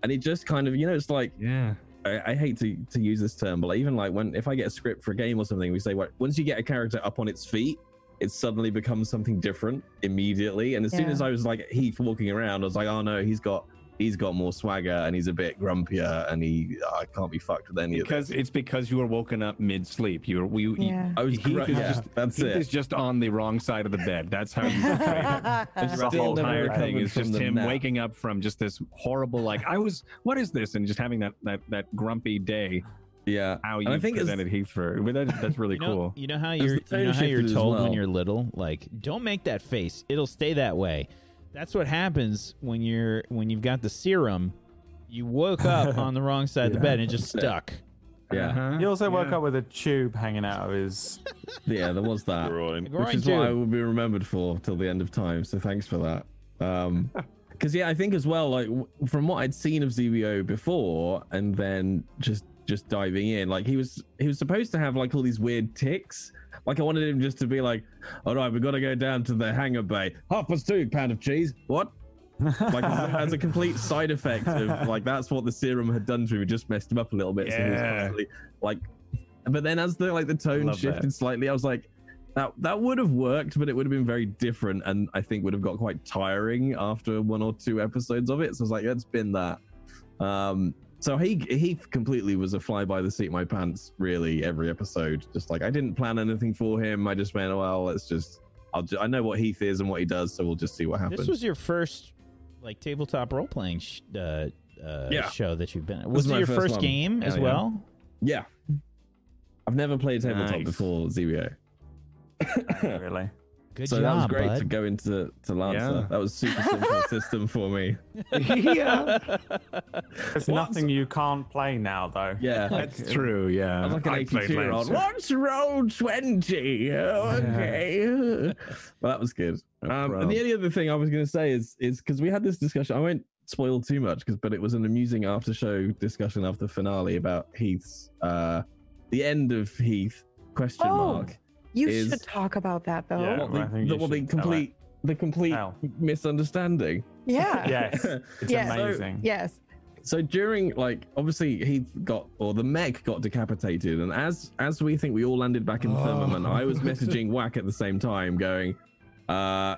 G: and it just kind of, you know, it's like
D: yeah.
G: I, I hate to, to use this term, but like, even like when if I get a script for a game or something, we say what once you get a character up on its feet, it suddenly becomes something different immediately. And as soon as I was like Heath walking around, I was like, oh no, he's got he's got more swagger and he's a bit grumpier and he I can't be fucked with any of
D: Because it's because you were woken up mid sleep. You were we.
C: Yeah.
G: I was
D: Heath
G: gr- yeah,
D: just-
G: that's
D: Heath
G: it.
D: is just on the wrong side of the bed. That's how you portray him. The whole entire thing is just him
G: nap.
D: waking up from just this horrible, like I was. What is this? And just having that that that grumpy day.
G: Yeah.
D: How you
G: I think
D: presented Heath for. But that, that's really
A: you know,
D: cool.
A: You know how you're you know how you're
G: shifted as
A: told when you're little, like don't make that face. It'll stay that way. That's what happens when you're when you've got the serum. You woke up on the wrong side of the bed and it just stuck.
G: Yeah.
D: Uh-huh.
B: He also woke
D: Yeah.
B: up with a tube hanging out of his.
G: Yeah, there was that.
E: Groin.
A: Groin
G: which is what I
A: tube.
G: will be remembered for till the end of time. So thanks for that. Um, because yeah, I think as well, like w- from what I'd seen of ZBO before, and then just just diving in, like he was he was supposed to have like all these weird ticks. Like I wanted him just to be like, all right, we've got to go down to the hangar bay. Half past two, pound of cheese. What? Like as a complete side effect of like that's what the serum had done to him. It just messed him up a little bit. So he was
D: Yeah.
G: constantly, like, but then as the like the tone shifted
D: that.
G: slightly, I was like, that that would have worked, but it would have been very different, and I think would have got quite tiring after one or two episodes of it. So I was like, let's bin that. Um, So he he completely was a fly by the seat of my pants. Really, every episode, just like I didn't plan anything for him. I just went, well, let's just. I'll. Ju- I know what Heath is and what he does, so we'll just see what happens.
A: This was your first like tabletop role playing sh- uh, uh,
G: Yeah.
A: show that you've been.
G: was
A: Was it your
G: first
A: first
G: one.
A: game as
G: yeah.
A: well?
G: yeah. I've never played tabletop
D: Nice.
G: before ZBO.
B: really.
A: Good
G: so
A: job,
G: that was great
A: bud.
G: to go into to Lancer.
D: Yeah.
G: That was super simple system for me.
D: yeah,
B: There's
G: What?
B: nothing you can't play now, though.
G: Yeah,
D: that's true. Yeah,
G: I'm like an
D: I
G: 82 year old. What's roll 20? Oh, okay. well, that was good. Um, and the only other thing I was going to say is is because we had this discussion. I won't spoil too much, because but it was an amusing after show discussion after finale about Heath's uh, the end of Heath question
C: Oh,
G: mark.
C: You
G: is-
C: should talk about that though.
B: Yeah.
G: what
B: well, I
G: the,
B: think
G: the,
B: you
G: what the
B: should tell it.
G: complete the complete
B: Tell.
G: misunderstanding.
C: Yeah.
B: Yes. It's
C: Yeah. So-
B: amazing.
C: Yes.
G: so during like obviously he got or the mech got decapitated and as as we think we all landed back in the
D: Oh.
G: firmament i was messaging whack at the same time going uh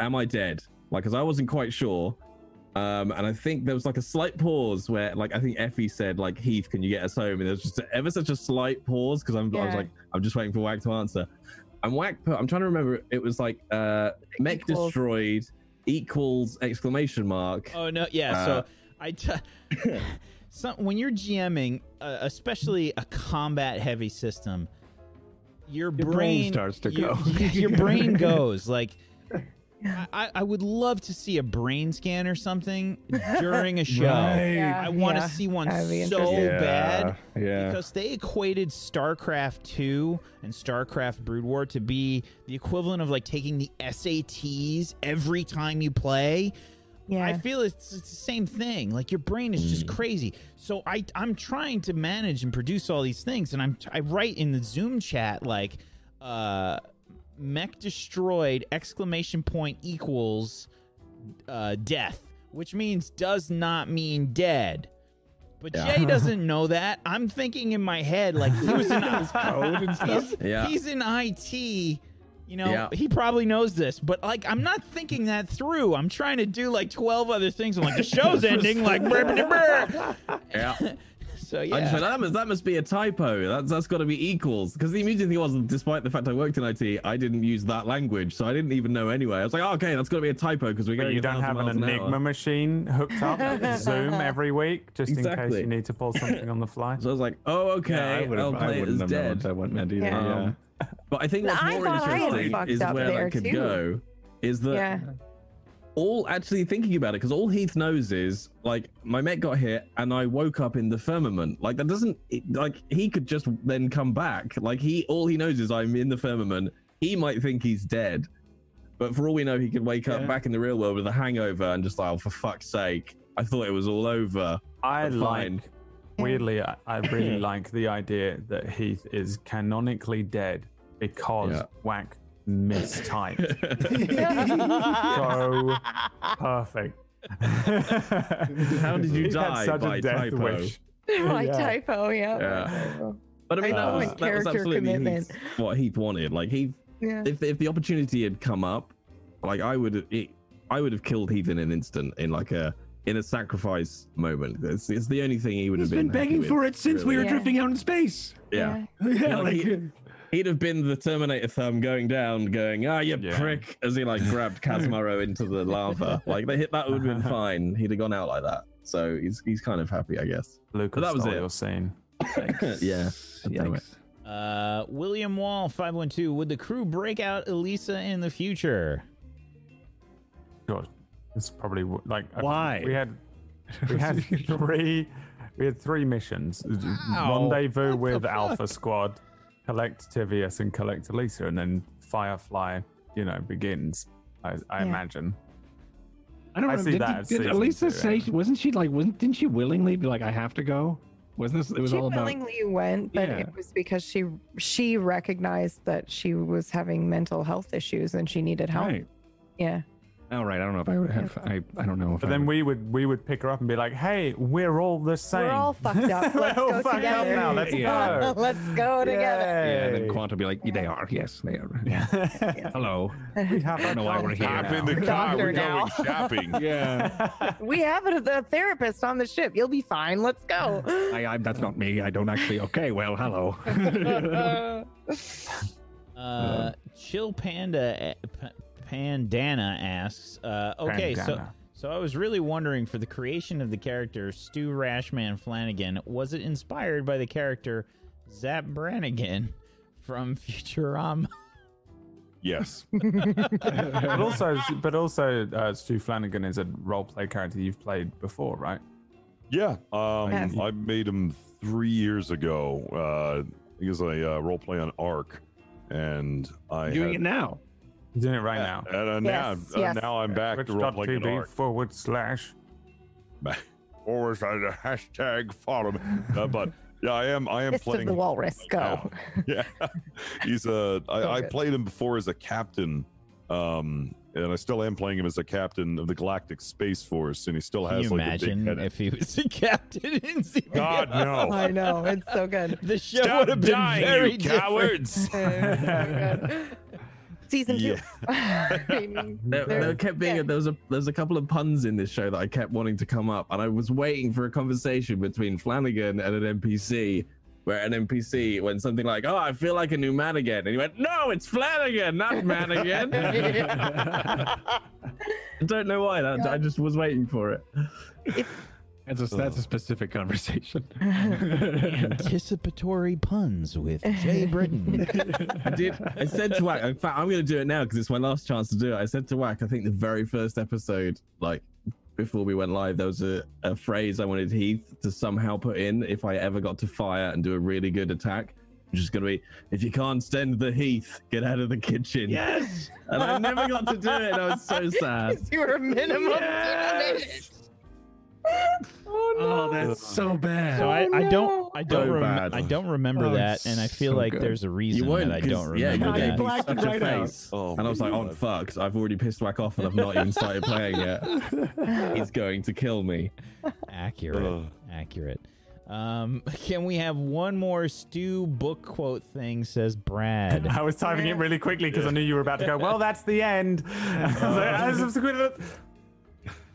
G: am i dead like because i wasn't quite sure um and i think there was like a slight pause where like i think effie said like heath can you get us home and there's just ever such a slight pause because i'm I was like i'm just waiting for whack to answer and whack put i'm trying to remember it was like uh mech
C: Equals.
G: destroyed equals exclamation mark
A: Oh no, yeah.
G: Uh,
A: so I, t- some, when you're GMing, uh, especially a combat heavy system, your,
D: Your brain
A: brain,
D: starts to
A: your-
D: go.
A: yeah, your brain goes like. I, I would love to see a brain scan or something during a show.
D: Right.
C: Yeah,
A: I want to
C: yeah.
A: see one
C: be
A: so
C: interesting.
A: bad
D: Yeah.
A: because they equated StarCraft 2 and StarCraft Brood War to be the equivalent of like taking the SATs every time you play.
C: Yeah.
A: I feel it's, it's the same thing. Like your brain is just crazy. So I I'm trying to manage and produce all these things, and I'm I write in the Zoom chat like, uh, mech destroyed exclamation point equals uh, death, which means does not mean dead. But
G: Yeah.
A: Jay doesn't know that. I'm thinking in my head like he was in his
D: code and stuff.
A: he's,
G: Yeah.
A: he's in IT. You know,
G: Yeah.
A: he probably knows this, but like, I'm not thinking that through. I'm trying to do like 12 other things. I'm like, the show's ending. Like, brr, brr, brr.
G: yeah
A: so
G: I just
A: yeah.
G: went, that must that must be a typo. That's that's got to be equals because the immediate thing was, despite the fact I worked in IT, I didn't use that language, so I didn't even know anyway. I was like, oh, okay, that's got to be a typo because we're
B: But
G: going.
B: you don't have an Enigma machine hooked up with Zoom every week, just in case you need to pull something on the fly.
G: So I was like, oh, okay,
D: Yeah, I would've-
G: I'll
D: I
G: play it
D: wouldn't
G: as dead.
D: That wasn't meant either.
C: Yeah.
D: Yeah.
G: Um, But I think what's
C: I
G: more
C: thought I
G: interesting is where
C: there,
G: that could
C: too.
G: go. Is that
C: yeah.
G: All actually thinking about it because all Heath knows is like my mate got hit and I woke up in the firmament. Like that doesn't it, like he could just then come back. Like he all he knows is I'm in the firmament. He might think he's dead, but for all we know, he could wake up back in the real world with a hangover and just like, oh, for fuck's sake, I thought it was all over.
B: I like, weirdly, I, I really like the idea that Heath is canonically dead because
G: Yeah.
B: Whack mistyped. so perfect.
G: How did you
B: He
G: die
B: such a
G: by
B: death
G: typo?
B: wish.
C: My
B: Yeah.
C: typo, yeah.
G: Yeah. But I mean, that
B: Uh,
G: was, that was
C: character
G: absolutely
C: commitment.
G: Heath- what Heath wanted. Like he
C: Yeah.
G: if if the opportunity had come up, like I would it, I would have killed Heath in an instant in like a in a sacrifice moment. It's, it's the only thing he would
F: He's
G: have
F: been
G: been, happy
F: begging
G: with,
F: for it since we were.
C: Yeah.
F: drifting out in space.
G: Yeah.
F: Yeah,
G: Like,
F: like,
G: he- He'd have been the Terminator thumb going down, going, ah, you
B: Yeah.
G: prick, as he like grabbed Kazmaro into the lava. Like they hit that would have been fine. He'd have gone out like that. So he's he's kind of happy, I guess.
B: Lucas,
G: that was
B: stole
G: it.
B: your scene.
G: yeah. Anyway.
A: Uh, William Wall, 512. Would the crew break out Elisa in the future?
B: God, it's probably like
D: Why?
B: we had we had three we had three missions.
A: Wow.
B: Rendezvous
A: What
B: with Alpha? Squad, collect Tivius and collect Elisa, and then Firefly, you know, begins. I, I
C: Yeah.
B: imagine.
F: I don't
B: I
F: know.
B: see
F: did,
B: that as
F: did Elisa
B: two,
F: say?
B: yeah.
F: Wasn't she like? Wasn't didn't she willingly be like, "I have to go"? Wasn't this? It was
C: she
F: all about.
C: willingly went, but
F: Yeah.
C: it was because she she recognized that she was having mental health issues and she needed help.
F: Right.
C: Yeah.
D: Oh right, I don't know if I would have. I, I don't know if.
B: But
D: I
B: then
D: would-
B: we would we would pick her up and be like, "Hey, we're all the same.
C: We're all fucked up.
B: We're
C: Let's
B: all
C: go
B: fucked up
C: together.
B: now. Let's
D: Yeah.
B: go.
C: Let's go together.
D: yeah, and then
B: Yay.
D: Quant will be like, they are. Yes, they are.
B: Yeah.
D: Hello.
B: we have
D: I don't know why we're here.
E: Hop in
D: now.
E: the car.
C: Doctor
E: We're
C: now.
E: going shopping.
D: Yeah.
C: We have a, a therapist on the ship. You'll be fine. Let's go.
D: I, I, that's not me. I don't actually. Okay, well, hello.
A: Uh, Chill Panda eh, P- Pandana asks, uh, okay, so
B: Pandana.
A: so I was really wondering for the creation of the character Stu Rashman Flanagan, was it inspired by the character Zapp Brannigan from Futurama?
E: Yes.
B: but also, but also, uh, Stu Flanagan is a role play character you've played before, right?
E: Yeah. Um, I made him three years ago. Uh, he was a uh, role play on Arc, and I
D: Doing
E: had,
D: it now.
B: He's doing it right now.
E: And uh, now,
C: Yes,
E: uh,
C: yes.
E: now I'm back to role playing on
B: Twitch.tv
E: Arc.
B: forward slash.
E: Or the hashtag follow me. Uh, but yeah, I am. I am
C: Fist
E: playing.
C: the Walrus. Go.
E: now. yeah, he's a. I,
C: So
E: I played him before as a captain, um, and I still am playing him as a captain of the Galactic Space Force, and he still
A: Can
E: has
A: you
E: like
A: imagine
E: a big
A: if he was a captain in CBS?
E: God no!
C: I know. It's so good.
A: The show would have been very different.
C: So good. Season two. I mean,
G: There, there kept being
C: yeah.
G: there was a there's a couple of puns in this show that I kept wanting to come up, and I was waiting for a conversation between Flanagan and an NPC, where an NPC went something like, "Oh, I feel like a new man again," and he went, "No, it's Flanagan, not man again." I don't know why. That, I just was waiting for it.
D: That's a, that's a specific conversation.
A: Anticipatory puns with Jay Britton.
G: I did. I said to Whack. In fact, I'm going to do it now because it's my last chance to do it. I said to Whack. I think the very first episode, like before we went live, there was a, a phrase I wanted Heath to somehow put in if I ever got to fire and do a really good attack. Which is going to be, if you can't stand the Heath, get out of the kitchen.
D: yes.
G: And I never got to do it. And I was so sad.
C: you were minimum.
D: Yes.
C: Oh, no.
D: Oh, that's so bad.
A: So I, I don't I don't
G: So
A: rem-
G: bad.
A: I don't remember
D: Oh,
A: that,
D: it's
A: and I feel
D: so
A: like
D: good.
A: there's a reason
G: You won't.
A: that I
G: 'cause-
A: don't
G: yeah,
A: remember
G: you
D: Yeah,
A: that.
G: gave me
D: blacked
G: such a
D: right out.
G: face.
E: Oh,
G: And I was like, oh,
E: God.
G: fuck. I've already pissed Whack off and I've not even started playing yet. He's going to kill me.
A: Accurate.
E: Ugh.
A: Accurate. Um, can we have one more Stu book quote thing? Says Brad.
B: I was typing it really quickly because I knew you were about to go. Well, that's the end. I was like, "Ah, subsequent-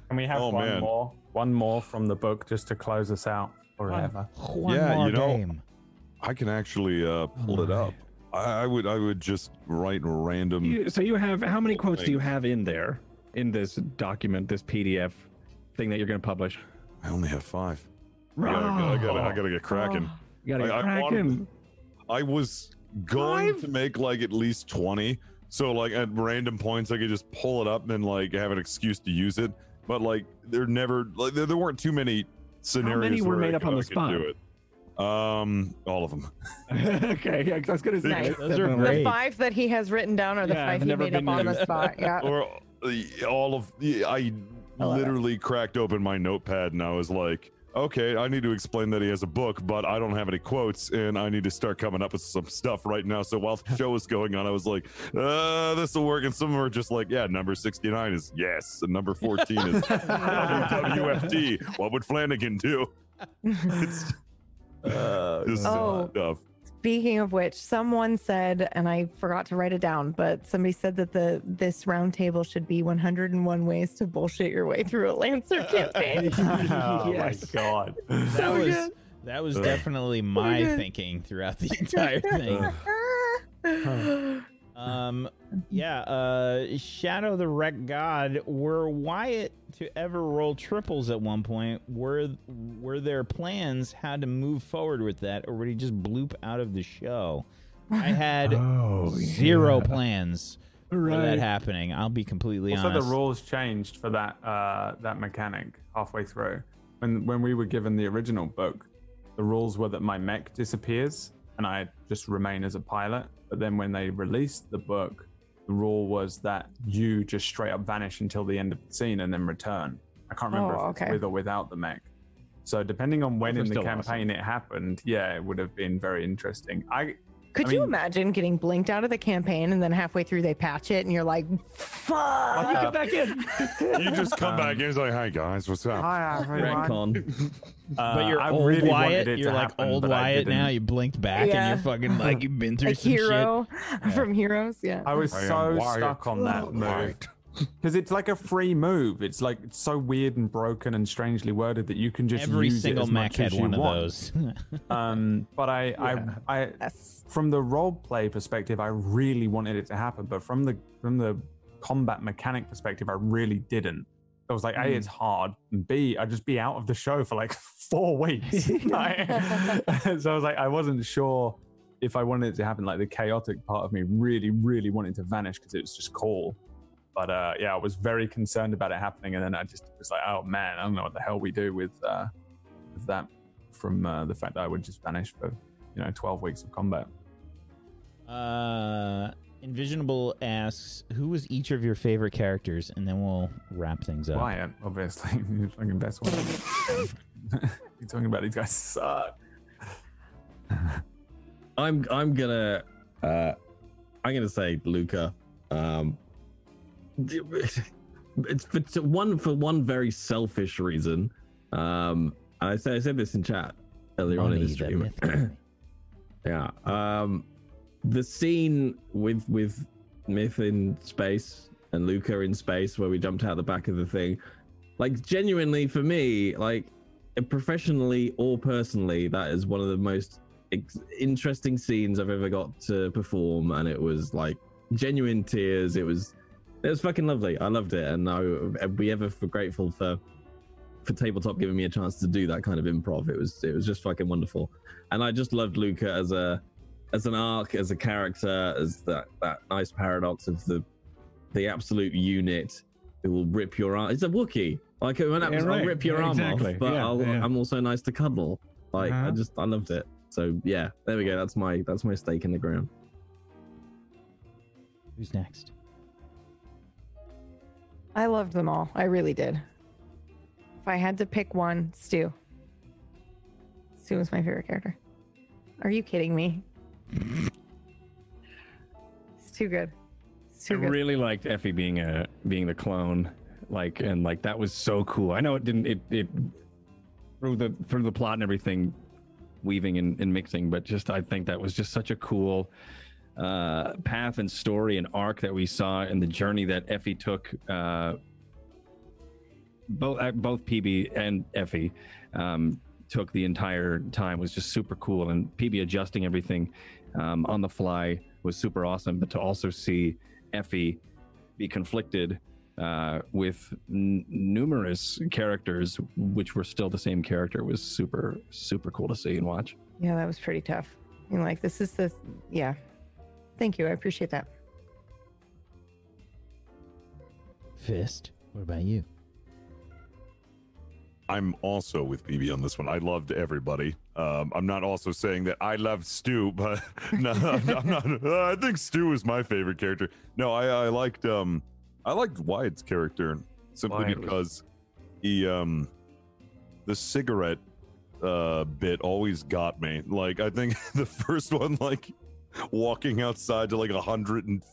B: Can we have
E: Oh,
B: one
E: man.
B: more? One more from the book just to close us out forever.
A: One
E: Yeah,
A: more
E: you know-
A: game.
E: I can actually uh, pull it up. I, I would. I would just write random.
D: You, so you have how many quotes do you have in there in this document, this PDF thing that you're going to publish?
E: I only have five. I gotta, I gotta, I gotta get cracking.
D: You got to
E: I-
D: get
E: I wanted-
D: cracking.
E: I was going
D: Five?
E: to make like at least 20. So like at random points I could just pull it up and like have an excuse to use it. But like there never like there, there weren't too many scenarios.
D: many were
E: where I
D: made up
E: could-
D: on
E: I
D: the
E: could
D: spot?
E: do it. Um all of them.
D: okay, yeah, 'cause I was going to say
C: Nice.
D: that's
A: Those are
D: definitely-
A: great.
C: The five that he has written down are the
D: Yeah,
C: five
D: I've
C: he
D: never
C: made up
D: been
C: on the
D: used.
C: spot. Yeah.
E: Or uh, all of I
C: love it.
E: literally cracked open my notepad and I was like Okay, I need to explain that he has a book, but I don't have any quotes, and I need to start coming up with some stuff right now. So while the show was going on, I was like, uh, this will work. And some of them are just like, yeah, number 69 is yes, and number 14 is WFT. What would Flanagan do? It's uh, just
C: Oh.
E: stuff.
C: Speaking of which, someone said, and I forgot to write it down, but somebody said that the this roundtable should be 101 ways to bullshit your way through a Lancer oh, campaign.
B: oh
D: Yes.
B: my god.
A: That was
C: good.
A: that was definitely my thinking throughout the entire thing. Um, yeah, uh, Shadow the Wreck God. Were Wyatt to ever roll triples at one point? Were were there plans how to move forward with that, or would he just bloop out of the show? I had
D: Oh,
A: zero
D: yeah.
A: plans for that happening. I'll be completely
B: Also,
A: honest.
B: the rules changed for that uh, that mechanic halfway through. When when we were given the original book, the rules were that my mech disappears and I just remain as a pilot. But then when they released the book, the rule was that you just straight up vanish until the end of the scene and then return. I can't remember
C: Oh,
B: if
C: okay.
B: with or without the mech. So depending on when in the
D: still
B: campaign it happened, yeah, it would have been very interesting. I
C: Could
B: I
C: you
B: mean-
C: imagine getting blinked out of the campaign and then halfway through they patch it and you're like, fuck.
B: You uh,
D: back in.
E: You just come
B: Um,
E: back in. It's like, hi guys, what's up?
B: Hi everyone. Uh,
A: but you're
B: I
A: old
B: really
A: Wyatt. You're
B: to
A: like
B: happen,
A: old Wyatt now. You blinked back
C: Yeah.
A: and you're fucking like you've been through
C: a
A: some
C: hero
A: shit.
C: from Heroes. Yeah.
B: I was
E: I
B: so stuck on that move
E: Wyatt.
B: because it's like a free move. It's like it's so weird and broken and strangely worded that you can just
A: Every
B: use
A: single
B: it as
A: mech
B: much
A: had
B: as you
A: one of
B: want.
A: those.
B: Um, but I,
D: Yeah.
B: I, I,
C: Yes.
B: from the role play perspective, I really wanted it to happen, but from the from the combat mechanic perspective, I really didn't. I was like, A, it's hard, and B, I'd just be out of the show for like four weeks. Like- so I was like, I wasn't sure if I wanted it to happen. Like the chaotic part of me really, really wanted to vanish because it was just cool. But uh, yeah, I was very concerned about it happening, and then I just was like, oh man, I don't know what the hell we do with uh, with that from uh, the fact that I would just vanish for you know 12 weeks of combat.
A: uh, Envisionable asks, "Who was each of your favorite characters?" And then we'll wrap things up.
B: Wyatt, obviously, the fucking best one. You're talking about these guys suck.
G: I'm I'm gonna uh I'm gonna say Luca. Um it's for one for one very selfish reason. Um I said I said this in chat earlier on in
A: Money,
G: the
A: the
G: stream. yeah. Um the scene with with Myth in space and Luca in space where we jumped out the back of the thing. Like genuinely for me, like professionally or personally, that is one of the most ex- interesting scenes I've ever got to perform, and it was like genuine tears. It was it was fucking lovely. I loved it, and I would be ever for grateful for for tabletop giving me a chance to do that kind of improv. It was it was just fucking wonderful, and I just loved Luca as a as an arc, as a character, as that that nice paradox of the the absolute unit who will rip your arm. It's a Wookiee. Like when
D: Yeah,
G: I'll rip your
D: Yeah,
G: arm
D: exactly.
G: off, but
D: Yeah,
G: I'll,
D: yeah.
G: I'm also nice to cuddle. Like I
D: Uh-huh.
G: just I loved it. So yeah, there we go. That's my that's my stake in the ground.
A: Who's next?
C: I loved them all. I really did. If I had to pick one, Stu. Stu was my favorite character. Are you kidding me? It's too good. It's
D: I
C: too good.
D: really liked Effie being a being the clone, like and like that was so cool. I know it didn't it it through the through the plot and everything, weaving and, and mixing, but just I think that was just such a cool uh, path and story and arc that we saw and the journey that Effie took. Uh, both uh, both PB and Effie um, took the entire time was just super cool, and PB adjusting everything um, on the fly was super awesome. But to also see Effie be conflicted uh, with n- numerous characters, which were still the same character, was super super cool to see and watch.
C: Yeah, that was pretty tough. And like, this is the, yeah. Thank you. I appreciate that.
A: Fist. What about you?
E: I'm also with BB on this one. I loved everybody. Um, I'm not also saying that I loved Stu, but no, I'm, I'm not. uh, I think Stu is my favorite character. No, I, I liked um, I liked Wyatt's character simply
D: Wyatt was-
E: because he um, the cigarette uh bit always got me. Like I think the first one, like walking outside to like a hundred and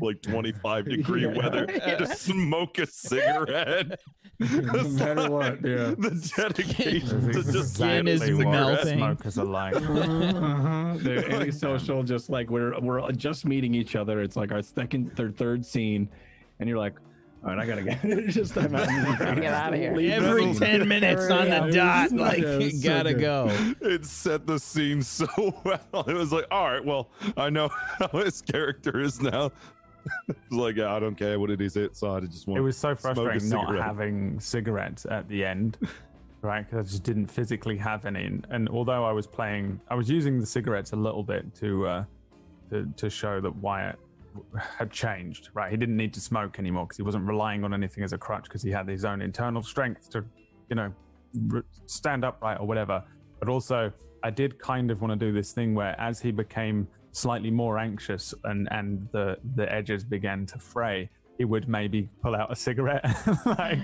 E: like 25 degree
D: Yeah.
E: weather to smoke a cigarette.
D: No matter what, yeah.
E: The dedication to
A: His
E: just
A: skin is
B: Exactly what
A: melting.
B: Smokers are like.
D: uh-huh. The antisocial, just like we're we're just meeting each other. It's like our second, third, third scene, and you're like, all right, I gotta get just I'm out.
C: Get outta here.
A: Every 10 minutes on the dot, like,
D: yeah,
A: you gotta
D: good.
A: go.
E: it set the scene so well. It was like, all right, well, I know how his character is now. it's like, yeah, I don't care. What did he say? So I just want
B: It was so frustrating not having cigarettes at the end, right? Because I just didn't physically have any. And- And although I was playing, I was using the cigarettes a little bit to uh, to to show that Wyatt had changed, right? He didn't need to smoke anymore because he wasn't relying on anything as a crutch because he had his own internal strength to, you know, r- stand upright or whatever. But also, I did kind of want to do this thing where as he became slightly more anxious and and the the edges began to fray, he would maybe pull out a cigarette. like,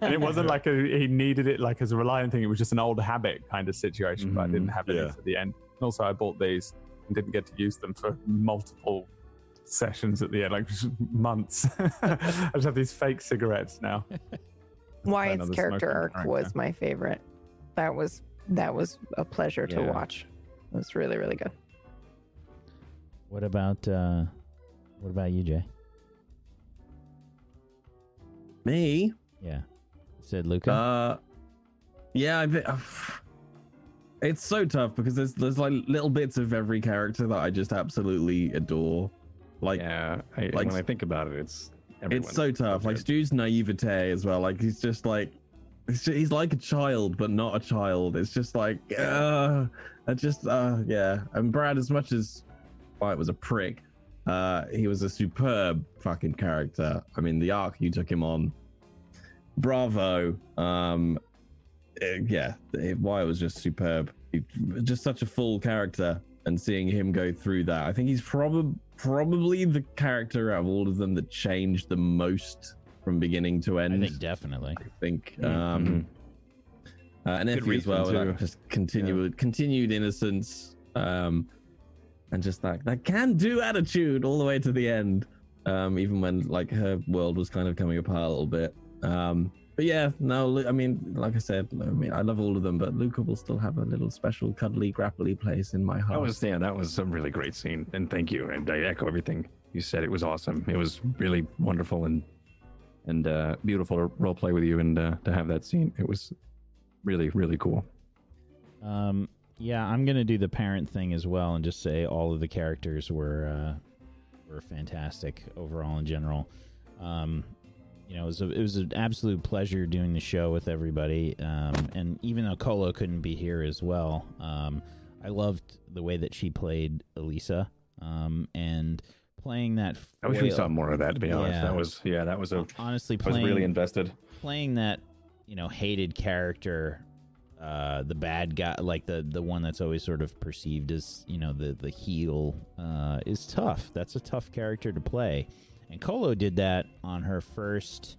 B: and it wasn't like a, he needed it like as a reliant thing. It was just an old habit kind of situation. But I didn't mm-hmm. have it
E: Yeah.
B: for the end. And also, I bought these and didn't get to use them for multiple sessions at the end, like months. I just have these fake cigarettes now.
C: Wyatt's character arc
B: character.
C: was my favorite. That was that was a pleasure to watch. It was really really good.
A: What about uh, what about you, Jay?
G: Me?
A: Yeah, said Luca.
G: Uh, yeah, I thi- it's so tough because there's there's like little bits of every character that I just absolutely adore. Like
D: yeah, I,
G: like-
D: when I think about it, it's everyone.
G: it's so tough. Like. Stu's naivete as well. Like he's just like it's ju- he's like a child, but not a child. It's just like uh, I just uh yeah. And Brad, as much as Wyatt was a prick, uh, he was a superb fucking character. I mean, the arc you took him on, bravo. Um, eh, yeah, eh, Wyatt was just superb. He, just such a full character, and seeing him go through that, I think he's probably probably the character out of all of them that changed the most from beginning to end.
A: I think definitely.
G: I think.
D: Mhm,
G: Um, uh, and
D: Good
G: Effie as well,
D: reason,
G: that just continued continued innocence, um, and just that that can do attitude all the way to the end. Um, even when like her world was kind of coming apart a little bit. Um, but yeah, no, I mean, like I said, I mean, I love all of them, but Luca will still have a little special cuddly, grapply place in my heart.
D: That was yeah, that was a really great scene, and thank you. And I echo everything you said. It was awesome. It was really wonderful and and uh, beautiful to role play with you, and uh, to have that scene. It was really really cool.
A: Um, yeah, I'm gonna do the parent thing as well, and just say all of the characters were uh, were fantastic overall in general. Um, you know, it was a, it was an absolute pleasure doing the show with everybody. Um, and even though Colo couldn't be here as well, um, I loved the way that she played Elisa. Um, and playing that.
D: I wish we saw more of that. To be honest,
A: Yeah.
D: that was yeah, that was a.
A: honestly
D: I was
A: playing
D: really invested.
A: playing that you know hated character uh the bad guy like the the one that's always sort of perceived as you know the the heel uh is tough that's a tough character to play and Kolo did that on her first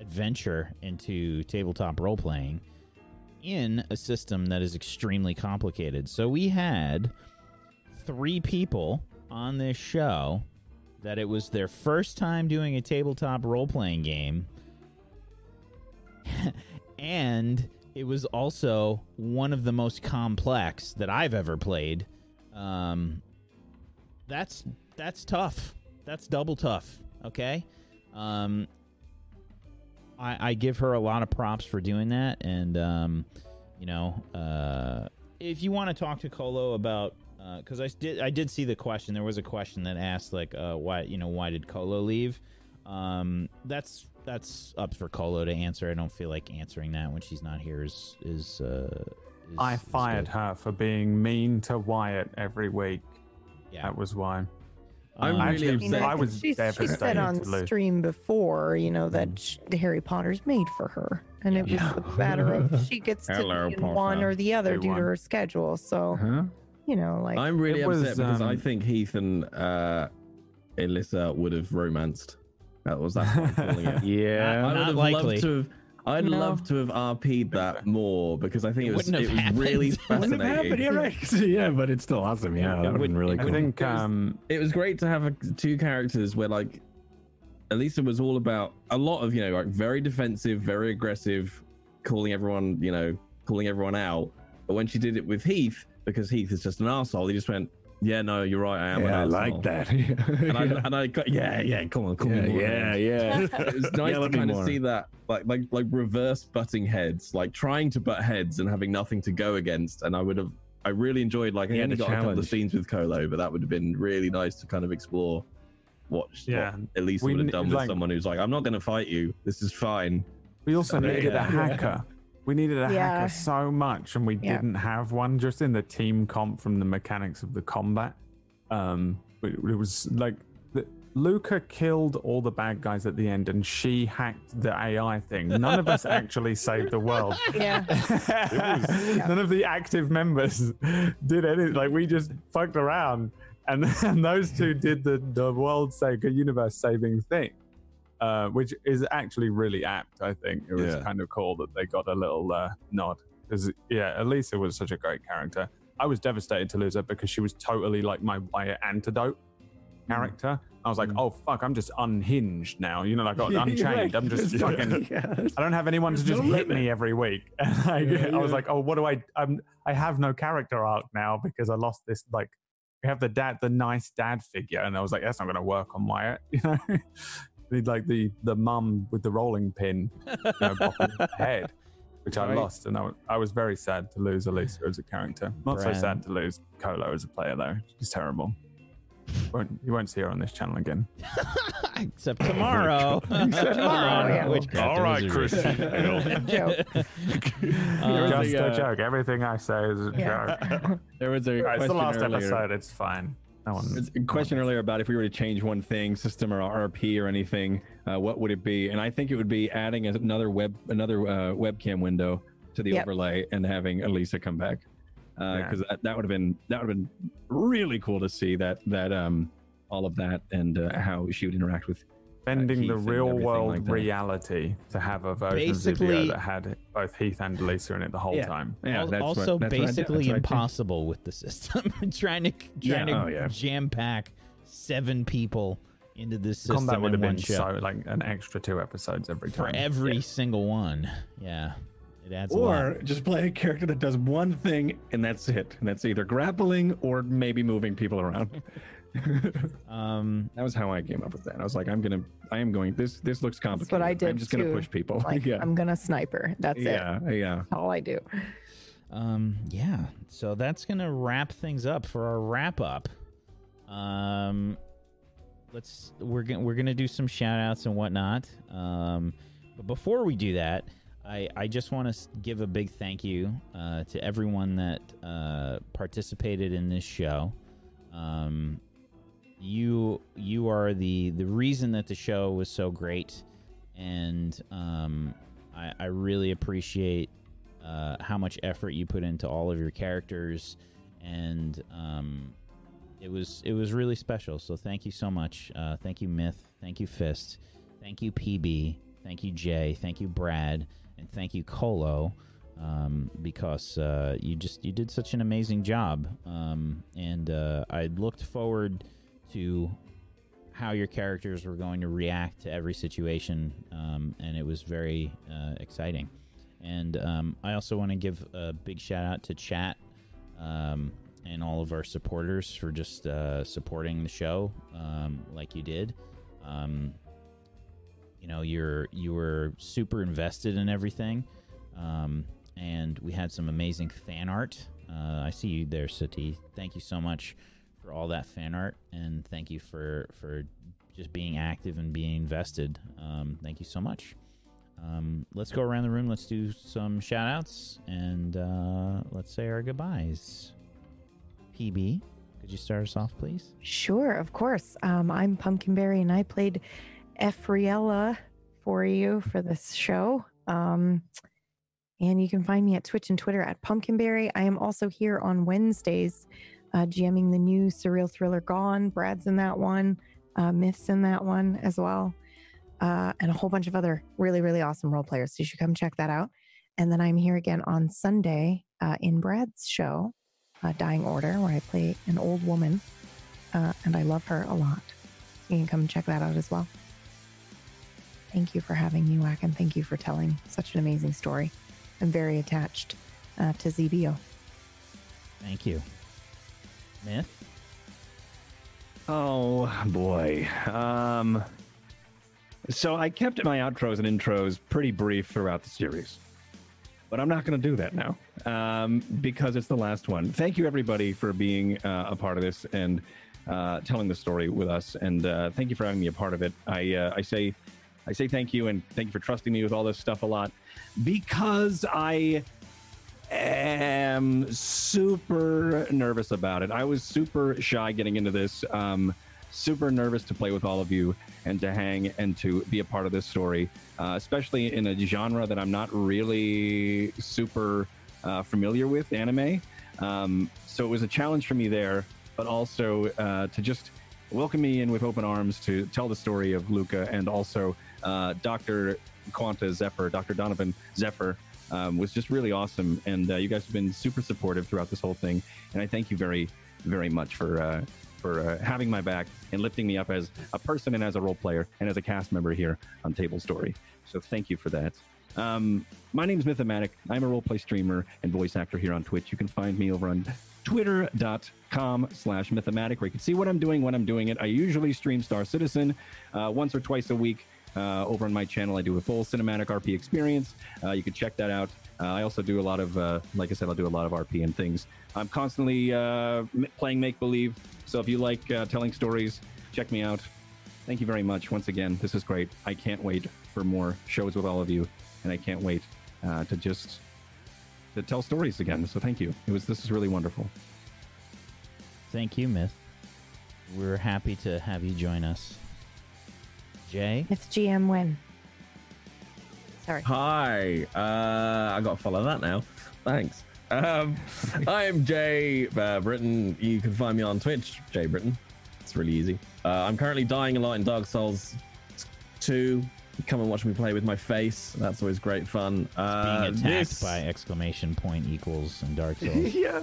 A: adventure into tabletop role playing in a system that is extremely complicated so we had three people on this show that it was their first time doing a tabletop role playing game and it was also one of the most complex that I've ever played. Um, that's that's tough. That's double tough. Okay. Um, I, I give her a lot of props for doing that, and um, you know, uh, if you want to talk to Colo about, because I did I did see the question. There was a question that asked like, uh, why you know why did Colo leave? Um, that's that's up for Colo to answer. I don't feel like answering that when she's not here. Is is, uh, is
B: I fired her for being mean to Wyatt every week.
A: Yeah,
B: That was why.
G: I'm
A: Um,
G: really
B: Actually,
C: You know,
G: upset.
B: I was
C: she, she said on stream before, you know, that sh- the Harry Potter's made for her, and it was a matter of she gets to
G: Hello,
C: be in one or the other
B: Day
C: due to her schedule. So
D: Huh?
C: you know, like
G: I'm really
B: It was,
G: upset because I
B: um,
G: think Heath and uh, Alyssa would have romanced. That was that. what I'm calling it.
D: Yeah.
G: I would
A: Not
G: have
A: likely.
G: loved to have. I'd
C: No.
G: love to have RP'd that more because I think
A: It
G: it was
A: wouldn't
G: it was really
A: happened.
D: Wouldn't have happened,
G: fascinating.
D: yeah, right. yeah, but it's still awesome. Yeah, that would have been really
B: I
D: cool.
B: think
G: It was-
B: um,
G: It was great to have a, two characters where like Elisa was all about a lot of you know like very defensive, very aggressive, calling everyone you know calling everyone out. But when she did it with Heath, because Heath is just an asshole, he just went, "Yeah, no, you're right, I am
D: yeah, I like
G: arsehole."
D: that.
G: And I, and I yeah, yeah, come on, come
D: yeah,
G: on,
D: yeah, yeah.
G: it's nice
D: Yell
G: to kind of
D: more.
G: see that, like, like, like reverse butting heads, like trying to butt heads and having nothing to go against. And I would have, I really enjoyed, like, I
D: Yeah,
G: only
D: the
G: got a couple of scenes with Colo, but that would have been really nice to kind of explore what,
B: Yeah.
G: what Elisa
B: We
G: would have done with
B: like-
G: someone who's like, I'm not going to fight you. This is fine.
B: we also
G: Yeah.
B: needed a hacker. We needed a
C: Yeah.
B: hacker so much, and we
C: Yeah.
B: didn't have one. Just in the team comp from the mechanics of the combat, um, it, it was like the, Luca killed all the bad guys at the end, and she hacked the AI thing. None of us actually saved the world.
C: yeah,
B: None of the active members did anything. Like we just fucked around, and, and those two did the the world saving, universe saving thing, uh, which is actually really apt. I think it was
E: Yeah.
B: kind of cool that they got a little uh, nod because yeah, Elisa was such a great character. I was devastated to lose her because she was totally like my, my antidote character. I was like,
D: Mm.
B: oh fuck, I'm just unhinged now. You know, like I'm
D: Yeah,
B: unchained. I'm just fucking. I don't have anyone to just hit me every week. And I,
D: Yeah,
B: I was
D: yeah.
B: like, oh, what do I? I'm, I have no character arc now because I lost this. Like, we have the dad, the nice dad figure, and I was like, that's not going to work on Wyatt. You know, need like the the mum with the rolling pin, you know, head, which I lost, and I, I was very sad to lose Elisa as a character. Not
A: Brad.
B: so sad to lose Colo as a player though. She's terrible. Won't, you won't see her on this channel again.
A: Except tomorrow.
D: Except
C: tomorrow, yeah.
A: Witchcraft
E: All right,
A: Wizardry.
E: Christian.
C: Joke.
D: There
A: Um,
B: Just
D: a,
B: a
D: uh,
B: joke. Everything I say is a
C: Yeah.
B: joke.
D: There was a
B: Right, it's the last
D: earlier.
B: episode. It's fine. No one.
D: A question earlier about if we were to change one thing, system or RP or anything, uh, what would it be? And I think it would be adding another web, another uh, webcam window to the
C: Yep.
D: overlay and having Elisa come back,
B: Yeah.
D: because that, that would have been that would have been really cool to see that that um all of that and uh, how she would interact with.
B: Bending the real world
D: like
B: reality to have a version
A: Basically-
B: of Zivio that had both Heath and Lisa in it the whole
D: Yeah.
B: time.
D: Yeah,
A: Al-
D: that's
A: also
D: what I
A: basically
D: that's what I did.
A: impossible with the system. trying to
D: Yeah,
A: trying
D: oh,
A: to
D: yeah.
A: jam pack seven people into this system
B: Combat would
A: in
B: have
A: one
B: been
A: show
B: so like an extra two episodes every
A: for
B: time.
A: every single one. Yeah, it adds.
D: Or just play a character that does one thing and that's it. And that's either grappling or maybe moving people around.
A: Um,
D: That was how I came up with that. I was like, I'm gonna, I am going. This, this looks complicated.
C: what I did
D: I'm just gonna push people.
C: Like
D: yeah,
C: I'm gonna sniper. That's it.
D: yeah, yeah.
C: That's all I do.
A: Um, yeah. So that's gonna wrap things up for our wrap up. Um, let's we're gonna we're gonna do some shout outs and whatnot. Um, but before we do that, I I just want to give a big thank you uh, to everyone that uh, participated in this show. Um, you you are the the reason that the show was so great, and um, I, I really appreciate uh, how much effort you put into all of your characters, and um, it was it was really special. So thank you so much. Uh, thank you, Myth. Thank you, Fist. Thank you, PB. Thank you, Jay. Thank you, Brad, and thank you, Colo. Um, because uh, you just you did such an amazing job, um, and uh, I looked forward to how your characters were going to react to every situation, um, and it was very uh, exciting. And um, I also want to give a big shout out to chat um, and all of our supporters for just uh, supporting the show um, like you did. Um, you know, you're you were super invested in everything, um, and we had some amazing fan art. Uh, I see you there, Sati. Thank you so much for all that fan art, and thank you for for just being active and being invested. Um, thank you so much. Um, let's go around the room. Let's do some shout outs and uh, let's say our goodbyes. PB, could you start us off, please?
C: Sure, of course. Um, I'm Pumpkinberry, and I played Efriella for you for this show. Um, and you can find me at Twitch and Twitter at Pumpkinberry. I am also here on Wednesdays, uh, jamming the new surreal thriller Gone. Brad's in that one, uh, Myth's in that one as well, uh, and a whole bunch of other really, really awesome role players. So you should come check that out. And then I'm here again on Sunday uh, in Brad's show, uh, Dying Order, where I play an old woman uh, and I love her a lot. You can come check that out as well. Thank you for having me, Whack, and thank you for telling such an amazing story. I'm very attached to ZBO.
A: Thank you. Myth?
D: Oh boy. Um, so I kept my outros and intros pretty brief throughout the series, but I'm not going to do that now um, because it's the last one. Thank you everybody for being uh, a part of this and uh, telling the story with us, and uh, thank you for having me a part of it. I uh, I say I say thank you and thank you for trusting me with all this stuff a lot because I am super nervous about it. I was super shy getting into this. Um, super nervous to play with all of you and to hang and to be a part of this story, uh, especially in a genre that I'm not really super uh, familiar with, anime. Um, so it was a challenge for me there, but also uh, to just welcome me in with open arms to tell the story of Luca and also uh, Dr. Quanta Zephyr, Dr. Donovan Zephyr, um, was just really awesome. And uh, you guys have been super supportive throughout this whole thing. And I thank you very, very much for uh, for uh, having my back and lifting me up as a person and as a role player and as a cast member here on Table Story. So thank you for that. Um, my name is Mythomatic. I'm a roleplay streamer and voice actor here on Twitch. You can find me over on twitter.com slash mythomatic where you can see what I'm doing when I'm doing it. I usually stream Star Citizen uh, once or twice a week. Uh, over on my channel, I do a full cinematic RP experience. Uh, you can check that out. Uh, I also do a lot of, uh, like I said, I'll do a lot of RP and things. I'm constantly uh, playing make believe. So if you like telling stories, check me out. Thank you very much once again. This is great. I can't wait for more shows with all of you, and I can't wait to just to tell stories again. So thank you. It was this is really wonderful.
A: Thank you, Myth. We're happy to have you join us. Jay?
C: It's GM win. Sorry.
G: Hi. Uh, I got to follow that now. Thanks. Um, I am Jay uh, Britton. You can find me on Twitch, Jay Britton. It's really easy. Uh, I'm currently dying a lot in Dark Souls 2. Come and watch me play with my face. That's always great fun. Uh,
A: Being attacked
G: this-
A: by exclamation point equals in Dark Souls.
D: yeah.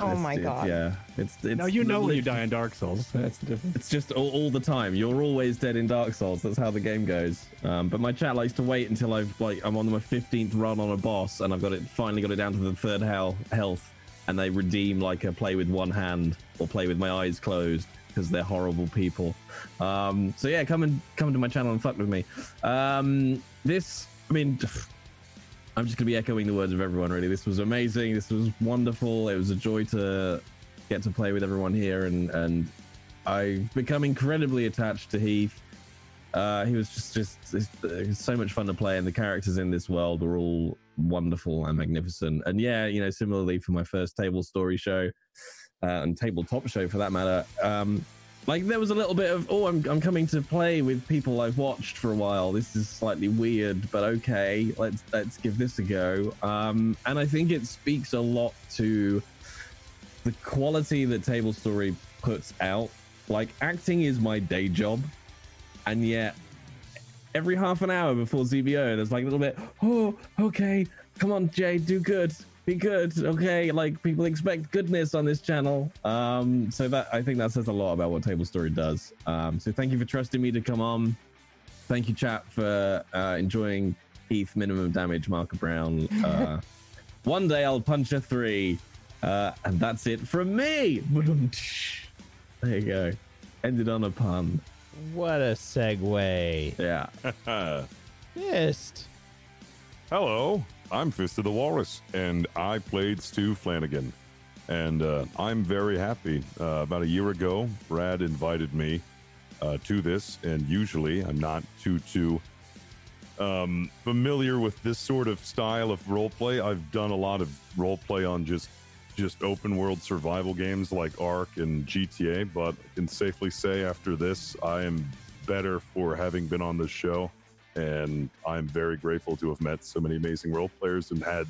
C: Oh my
G: it's-
C: god.
G: Yeah. It's, it's
D: Now you know when you die in Dark Souls. That's the difference.
G: It's just all, all the time. You're always dead in Dark Souls. That's how the game goes. Um, but my chat likes to wait until I've like I'm on my 15th run on a boss and I've got it finally got it down to the third hell health, and they redeem like a play with one hand or play with my eyes closed because they're horrible people. Um, so yeah, come and come to my channel and fuck with me. Um, this, I mean. I'm just gonna be echoing the words of everyone. Really, this was amazing. This was wonderful. It was a joy to get to play with everyone here, and and I've become incredibly attached to Heath. Uh, he was just just it's so much fun to play, and the characters in this world were all wonderful and magnificent. And yeah, you know, similarly for my first table story show uh, and tabletop show for that matter, um, like there was a little bit of oh, I'm I'm coming to play with people I've watched for a while. This is slightly weird, but okay, let's let's give this a go. Um, and I think it speaks a lot to the quality that Table Story puts out. Like acting is my day job, and yet every half an hour before ZBO, there's like a little bit. Oh, okay, come on, Jay, do good, be good. Okay, like people expect goodness on this channel. Um, so that I think that says a lot about what Table Story does. Um, so thank you for trusting me to come on. Thank you, chat, for uh, enjoying Heath minimum damage, Marker Brown. Uh, one day I'll punch a three. Uh, and that's it from me. There you go. Ended on a pun.
A: What a segue.
G: Yeah.
A: Fist.
E: Hello, I'm Fist of the Walrus, and I played Stu Flanagan. And uh, I'm very happy. Uh, about a year ago, Brad invited me uh, to this, and usually I'm not too too um, familiar with this sort of style of roleplay. I've done a lot of roleplay on just just open world survival games like Ark and GTA, but I can safely say after this, I am better for having been on this show and I'm very grateful to have met so many amazing role players and had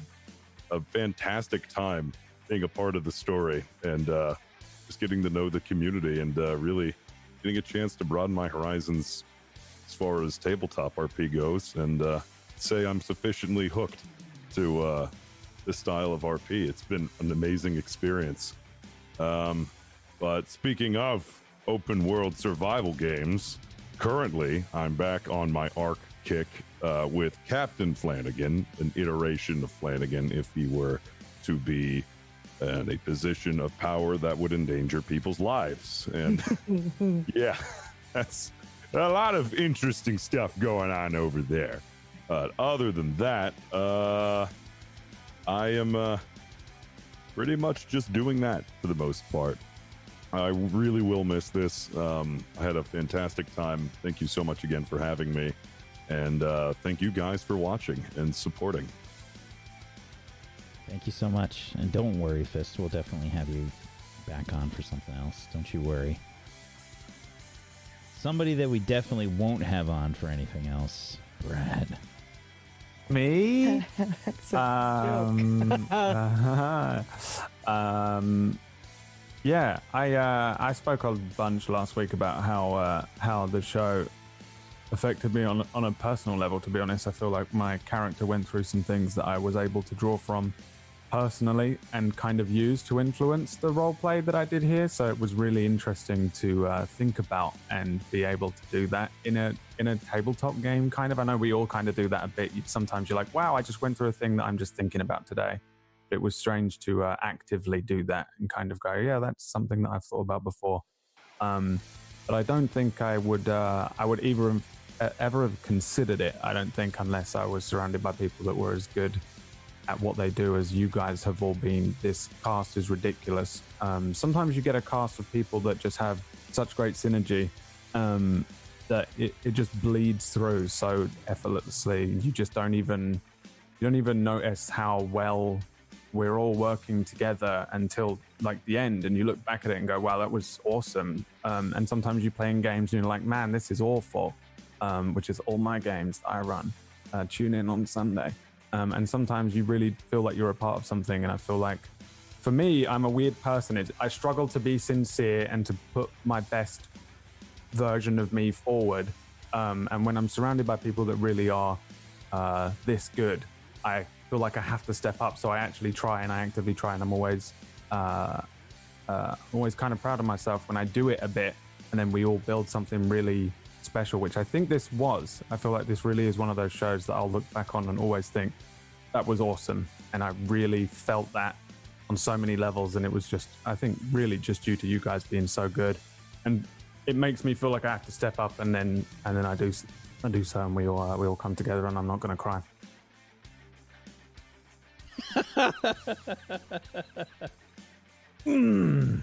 E: a fantastic time being a part of the story and uh, just getting to know the community and uh, really getting a chance to broaden my horizons as far as tabletop RP goes and uh, say I'm sufficiently hooked to uh, this style of RP. It's been an amazing experience. Um, but speaking of open world survival games, currently I'm back on my Ark kick uh, with Captain Flanagan, an iteration of Flanagan if he were to be in a position of power that would endanger people's lives. And yeah, that's a lot of interesting stuff going on over there. But other than that, uh, I am uh, pretty much just doing that for the most part. I really will miss this. Um, I had a fantastic time. Thank you so much again for having me. And uh, thank you guys for watching and supporting.
A: Thank you so much. And don't worry, Fist. We'll definitely have you back on for something else. Don't you worry. Somebody that we definitely won't have on for anything else, Brad.
B: Me?
C: That's a
B: um, uh, um, yeah, I uh, I spoke a bunch last week about how uh, how the show affected me on on a personal level. To be honest, I feel like my character went through some things that I was able to draw from personally and kind of use to influence the role play that I did here. So it was really interesting to uh, think about and be able to do that in a in a tabletop game. Kind of, I know we all kind of do that a bit. Sometimes you're like, "Wow, I just went through a thing that I'm just thinking about today." It was strange to uh, actively do that and kind of go, "Yeah, that's something that I've thought about before." Um, but I don't think I would. Uh, I would either ever have considered it. I don't think unless I was surrounded by people that were as good at what they do as you guys have all been. This cast is ridiculous. Um, sometimes you get a cast of people that just have such great synergy um, that it, it just bleeds through so effortlessly. You just don't even you don't even notice how well we're all working together until like the end and you look back at it and go wow that was awesome um, and sometimes you play in games and you're like man this is awful um, which is all my games i run uh, tune in on sunday. Um, and sometimes you really feel like you're a part of something and i feel like for me i'm a weird person i struggle to be sincere and to put my best version of me forward. Um, and when i'm surrounded by people that really are uh, this good i feel like i have to step up. So i actually try and i actively try and i'm always uh, uh, I'm always kind of proud of myself when I do it a bit, and then we all build something really special, which I think this was. I feel like this really is one of those shows that I'll look back on and always think that was awesome, and I really felt that on so many levels, and it was just, I think, really just due to you guys being so good, and it makes me feel like I have to step up, and then and then I do, I do so, and we all uh, we all come together, and I'm not going to cry. Hmm.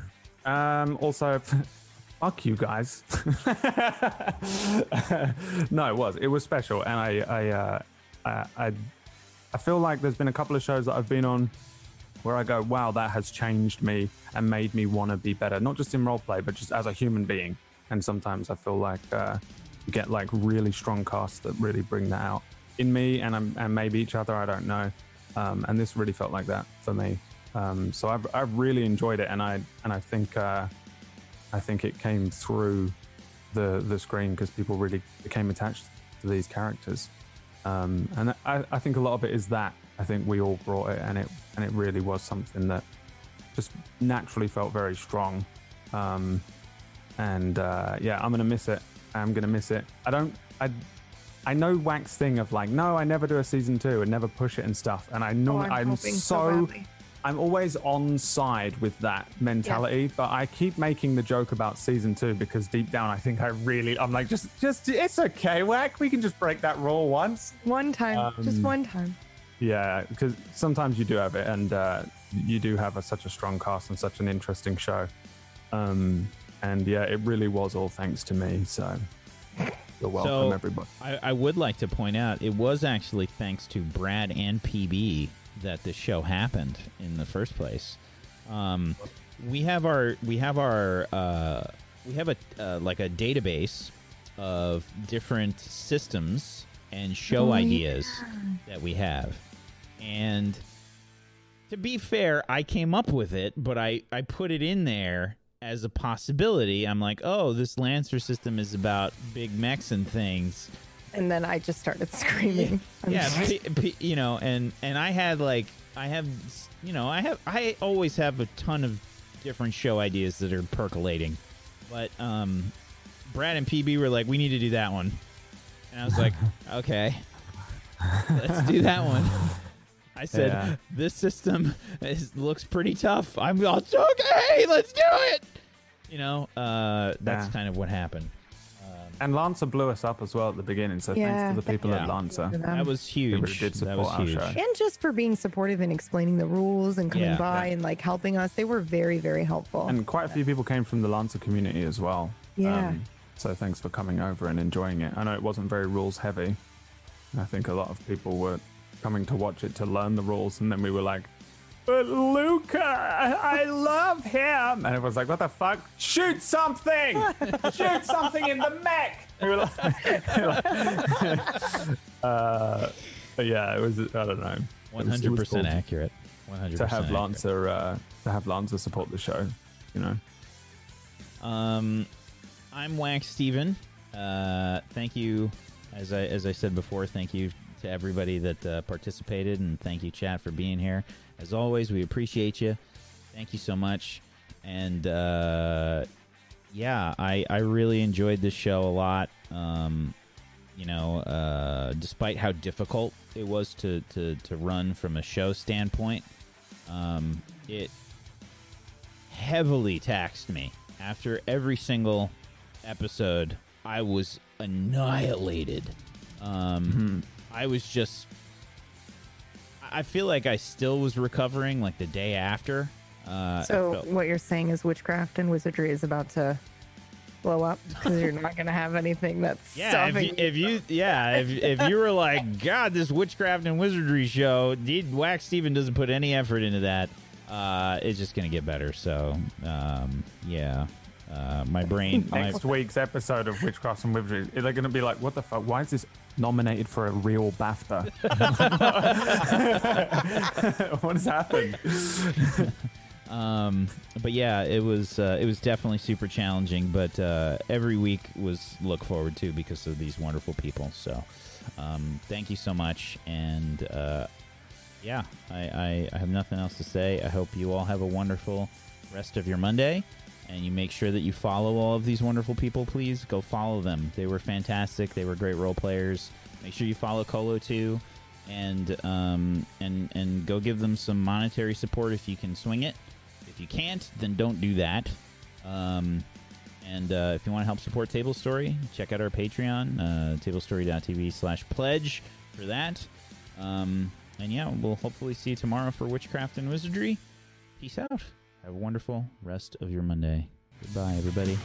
B: Um, also, fuck you guys. no, it was. It was special, and I, I, uh, I, I, feel like there's been a couple of shows that I've been on where I go, wow, that has changed me and made me want to be better, not just in roleplay, but just as a human being. And sometimes I feel like uh, you get like really strong casts that really bring that out in me and, um, and maybe each other. I don't know. Um, and this really felt like that for me. Um, so I've, I've really enjoyed it, and I and I think uh, I think it came through the the screen because people really became attached to these characters, um, and I, I think a lot of it is that I think we all brought it, and it and it really was something that just naturally felt very strong, um, and uh, yeah, I'm gonna miss it. I'm gonna miss it. I don't. I I know Wax thing of like, no, I never do a season two and never push it and stuff, and I know
C: Oh, I'm,
B: I'm so
C: badly.
B: I'm always on side with that mentality, but I keep making the joke about season two because deep down I think I really I'm like just just it's okay, Whack. We can just break that rule once.
C: One time, just
B: Um,
C: one time.
B: Yeah, because sometimes you do have it, and uh, you do have a, such a strong cast and such an interesting show. Um, and yeah, it really was all thanks to me. So you're welcome,
A: So-
B: everybody.
A: I, I would like to point out it was actually thanks to Brad and PB that this show happened in the first place. Um, we have our we have our uh, we have a uh, like a database of different systems and show
C: Oh,
A: ideas that we have, and to be fair, I came up with it, but I I put it in there as a possibility. I'm like, oh, this Lancer system is about big mechs and things.
C: And then I just started screaming. I'm
A: yeah,
C: sorry.
A: p- p- you know, and and I had like I have you know I have I always have a ton of different show ideas that are percolating, but um, Brad and PB were like, we need to do that one, and I was like, okay, let's do that one. I said,
B: Yeah.
A: this system is, looks pretty tough. I'm all okay. Let's do it. You know, uh, that's
B: Yeah.
A: kind of what happened.
B: And Lancer blew us up as well at the beginning. So
C: Yeah,
B: thanks to the people
A: yeah.
B: at Lancer.
A: That was huge.
B: really did
A: that was
B: support our show.
C: and just for being supportive and explaining the rules and coming
A: Yeah.
C: by and like helping us. They were very, very helpful.
B: And quite a few people came from the Lancer community as well.
C: Yeah.
B: Um, so thanks for coming over and enjoying it. I know it wasn't very rules heavy. I think a lot of people were coming to watch it to learn the rules, and then we were like, "But Luca, I love him," and everyone's like, "What the fuck? Shoot something! Shoot something in the mech!" We were like- uh, yeah, it was. I don't know. It was-
A: One
B: it
A: hundred
B: was
A: percent
B: cool
A: accurate. One hundred
B: to have
A: percent.
B: Lancer uh, to have Lancer support the show. You know.
A: Um, I'm Wax Steven. Uh, thank you, as I as I said before. Thank you to everybody that uh, participated, and thank you, chat, for being here. As always, we appreciate you. Thank you so much, and uh, yeah, I I really enjoyed this show a lot. Um, you know, uh, despite how difficult it was to, to, to run from a show standpoint, um, it heavily taxed me. After every single episode, I was annihilated. Um, I was just. I feel like I still was recovering like the day after. Uh,
C: So
A: felt-
C: what you're saying is witchcraft and wizardry is about to blow up because you're not gonna have anything that's
A: Yeah, if
C: stopping
A: you, if you yeah, if, if you were like, God, this witchcraft and wizardry show, dude, Wax Steven doesn't put any effort into that. Uh, it's just gonna get better. So, um, yeah, uh, my brain, my,
B: Next week's episode of Witchcraft and Wizardry, they're going to be like, what the fuck? Why is this nominated for a real BAFTA? what has happened?
A: um, but yeah, it was uh, it was definitely super challenging. But uh, every week was look forward to because of these wonderful people. So, um, thank you so much, and uh, yeah, I, I, I have nothing else to say. I hope you all have a wonderful rest of your Monday. And you make sure that you follow all of these wonderful people, please. Go follow them. They were fantastic. They were great role players. Make sure you follow Colo too. And um, and and go give them some monetary support if you can swing it. If you can't, then don't do that. Um, and uh, if you want to help support Table Story, check out our Patreon, uh, tablestory.tv slash pledge for that. Um, and yeah, we'll hopefully see you tomorrow for Witchcraft and Wizardry. Peace out. Have a wonderful rest of your Monday. Goodbye, everybody.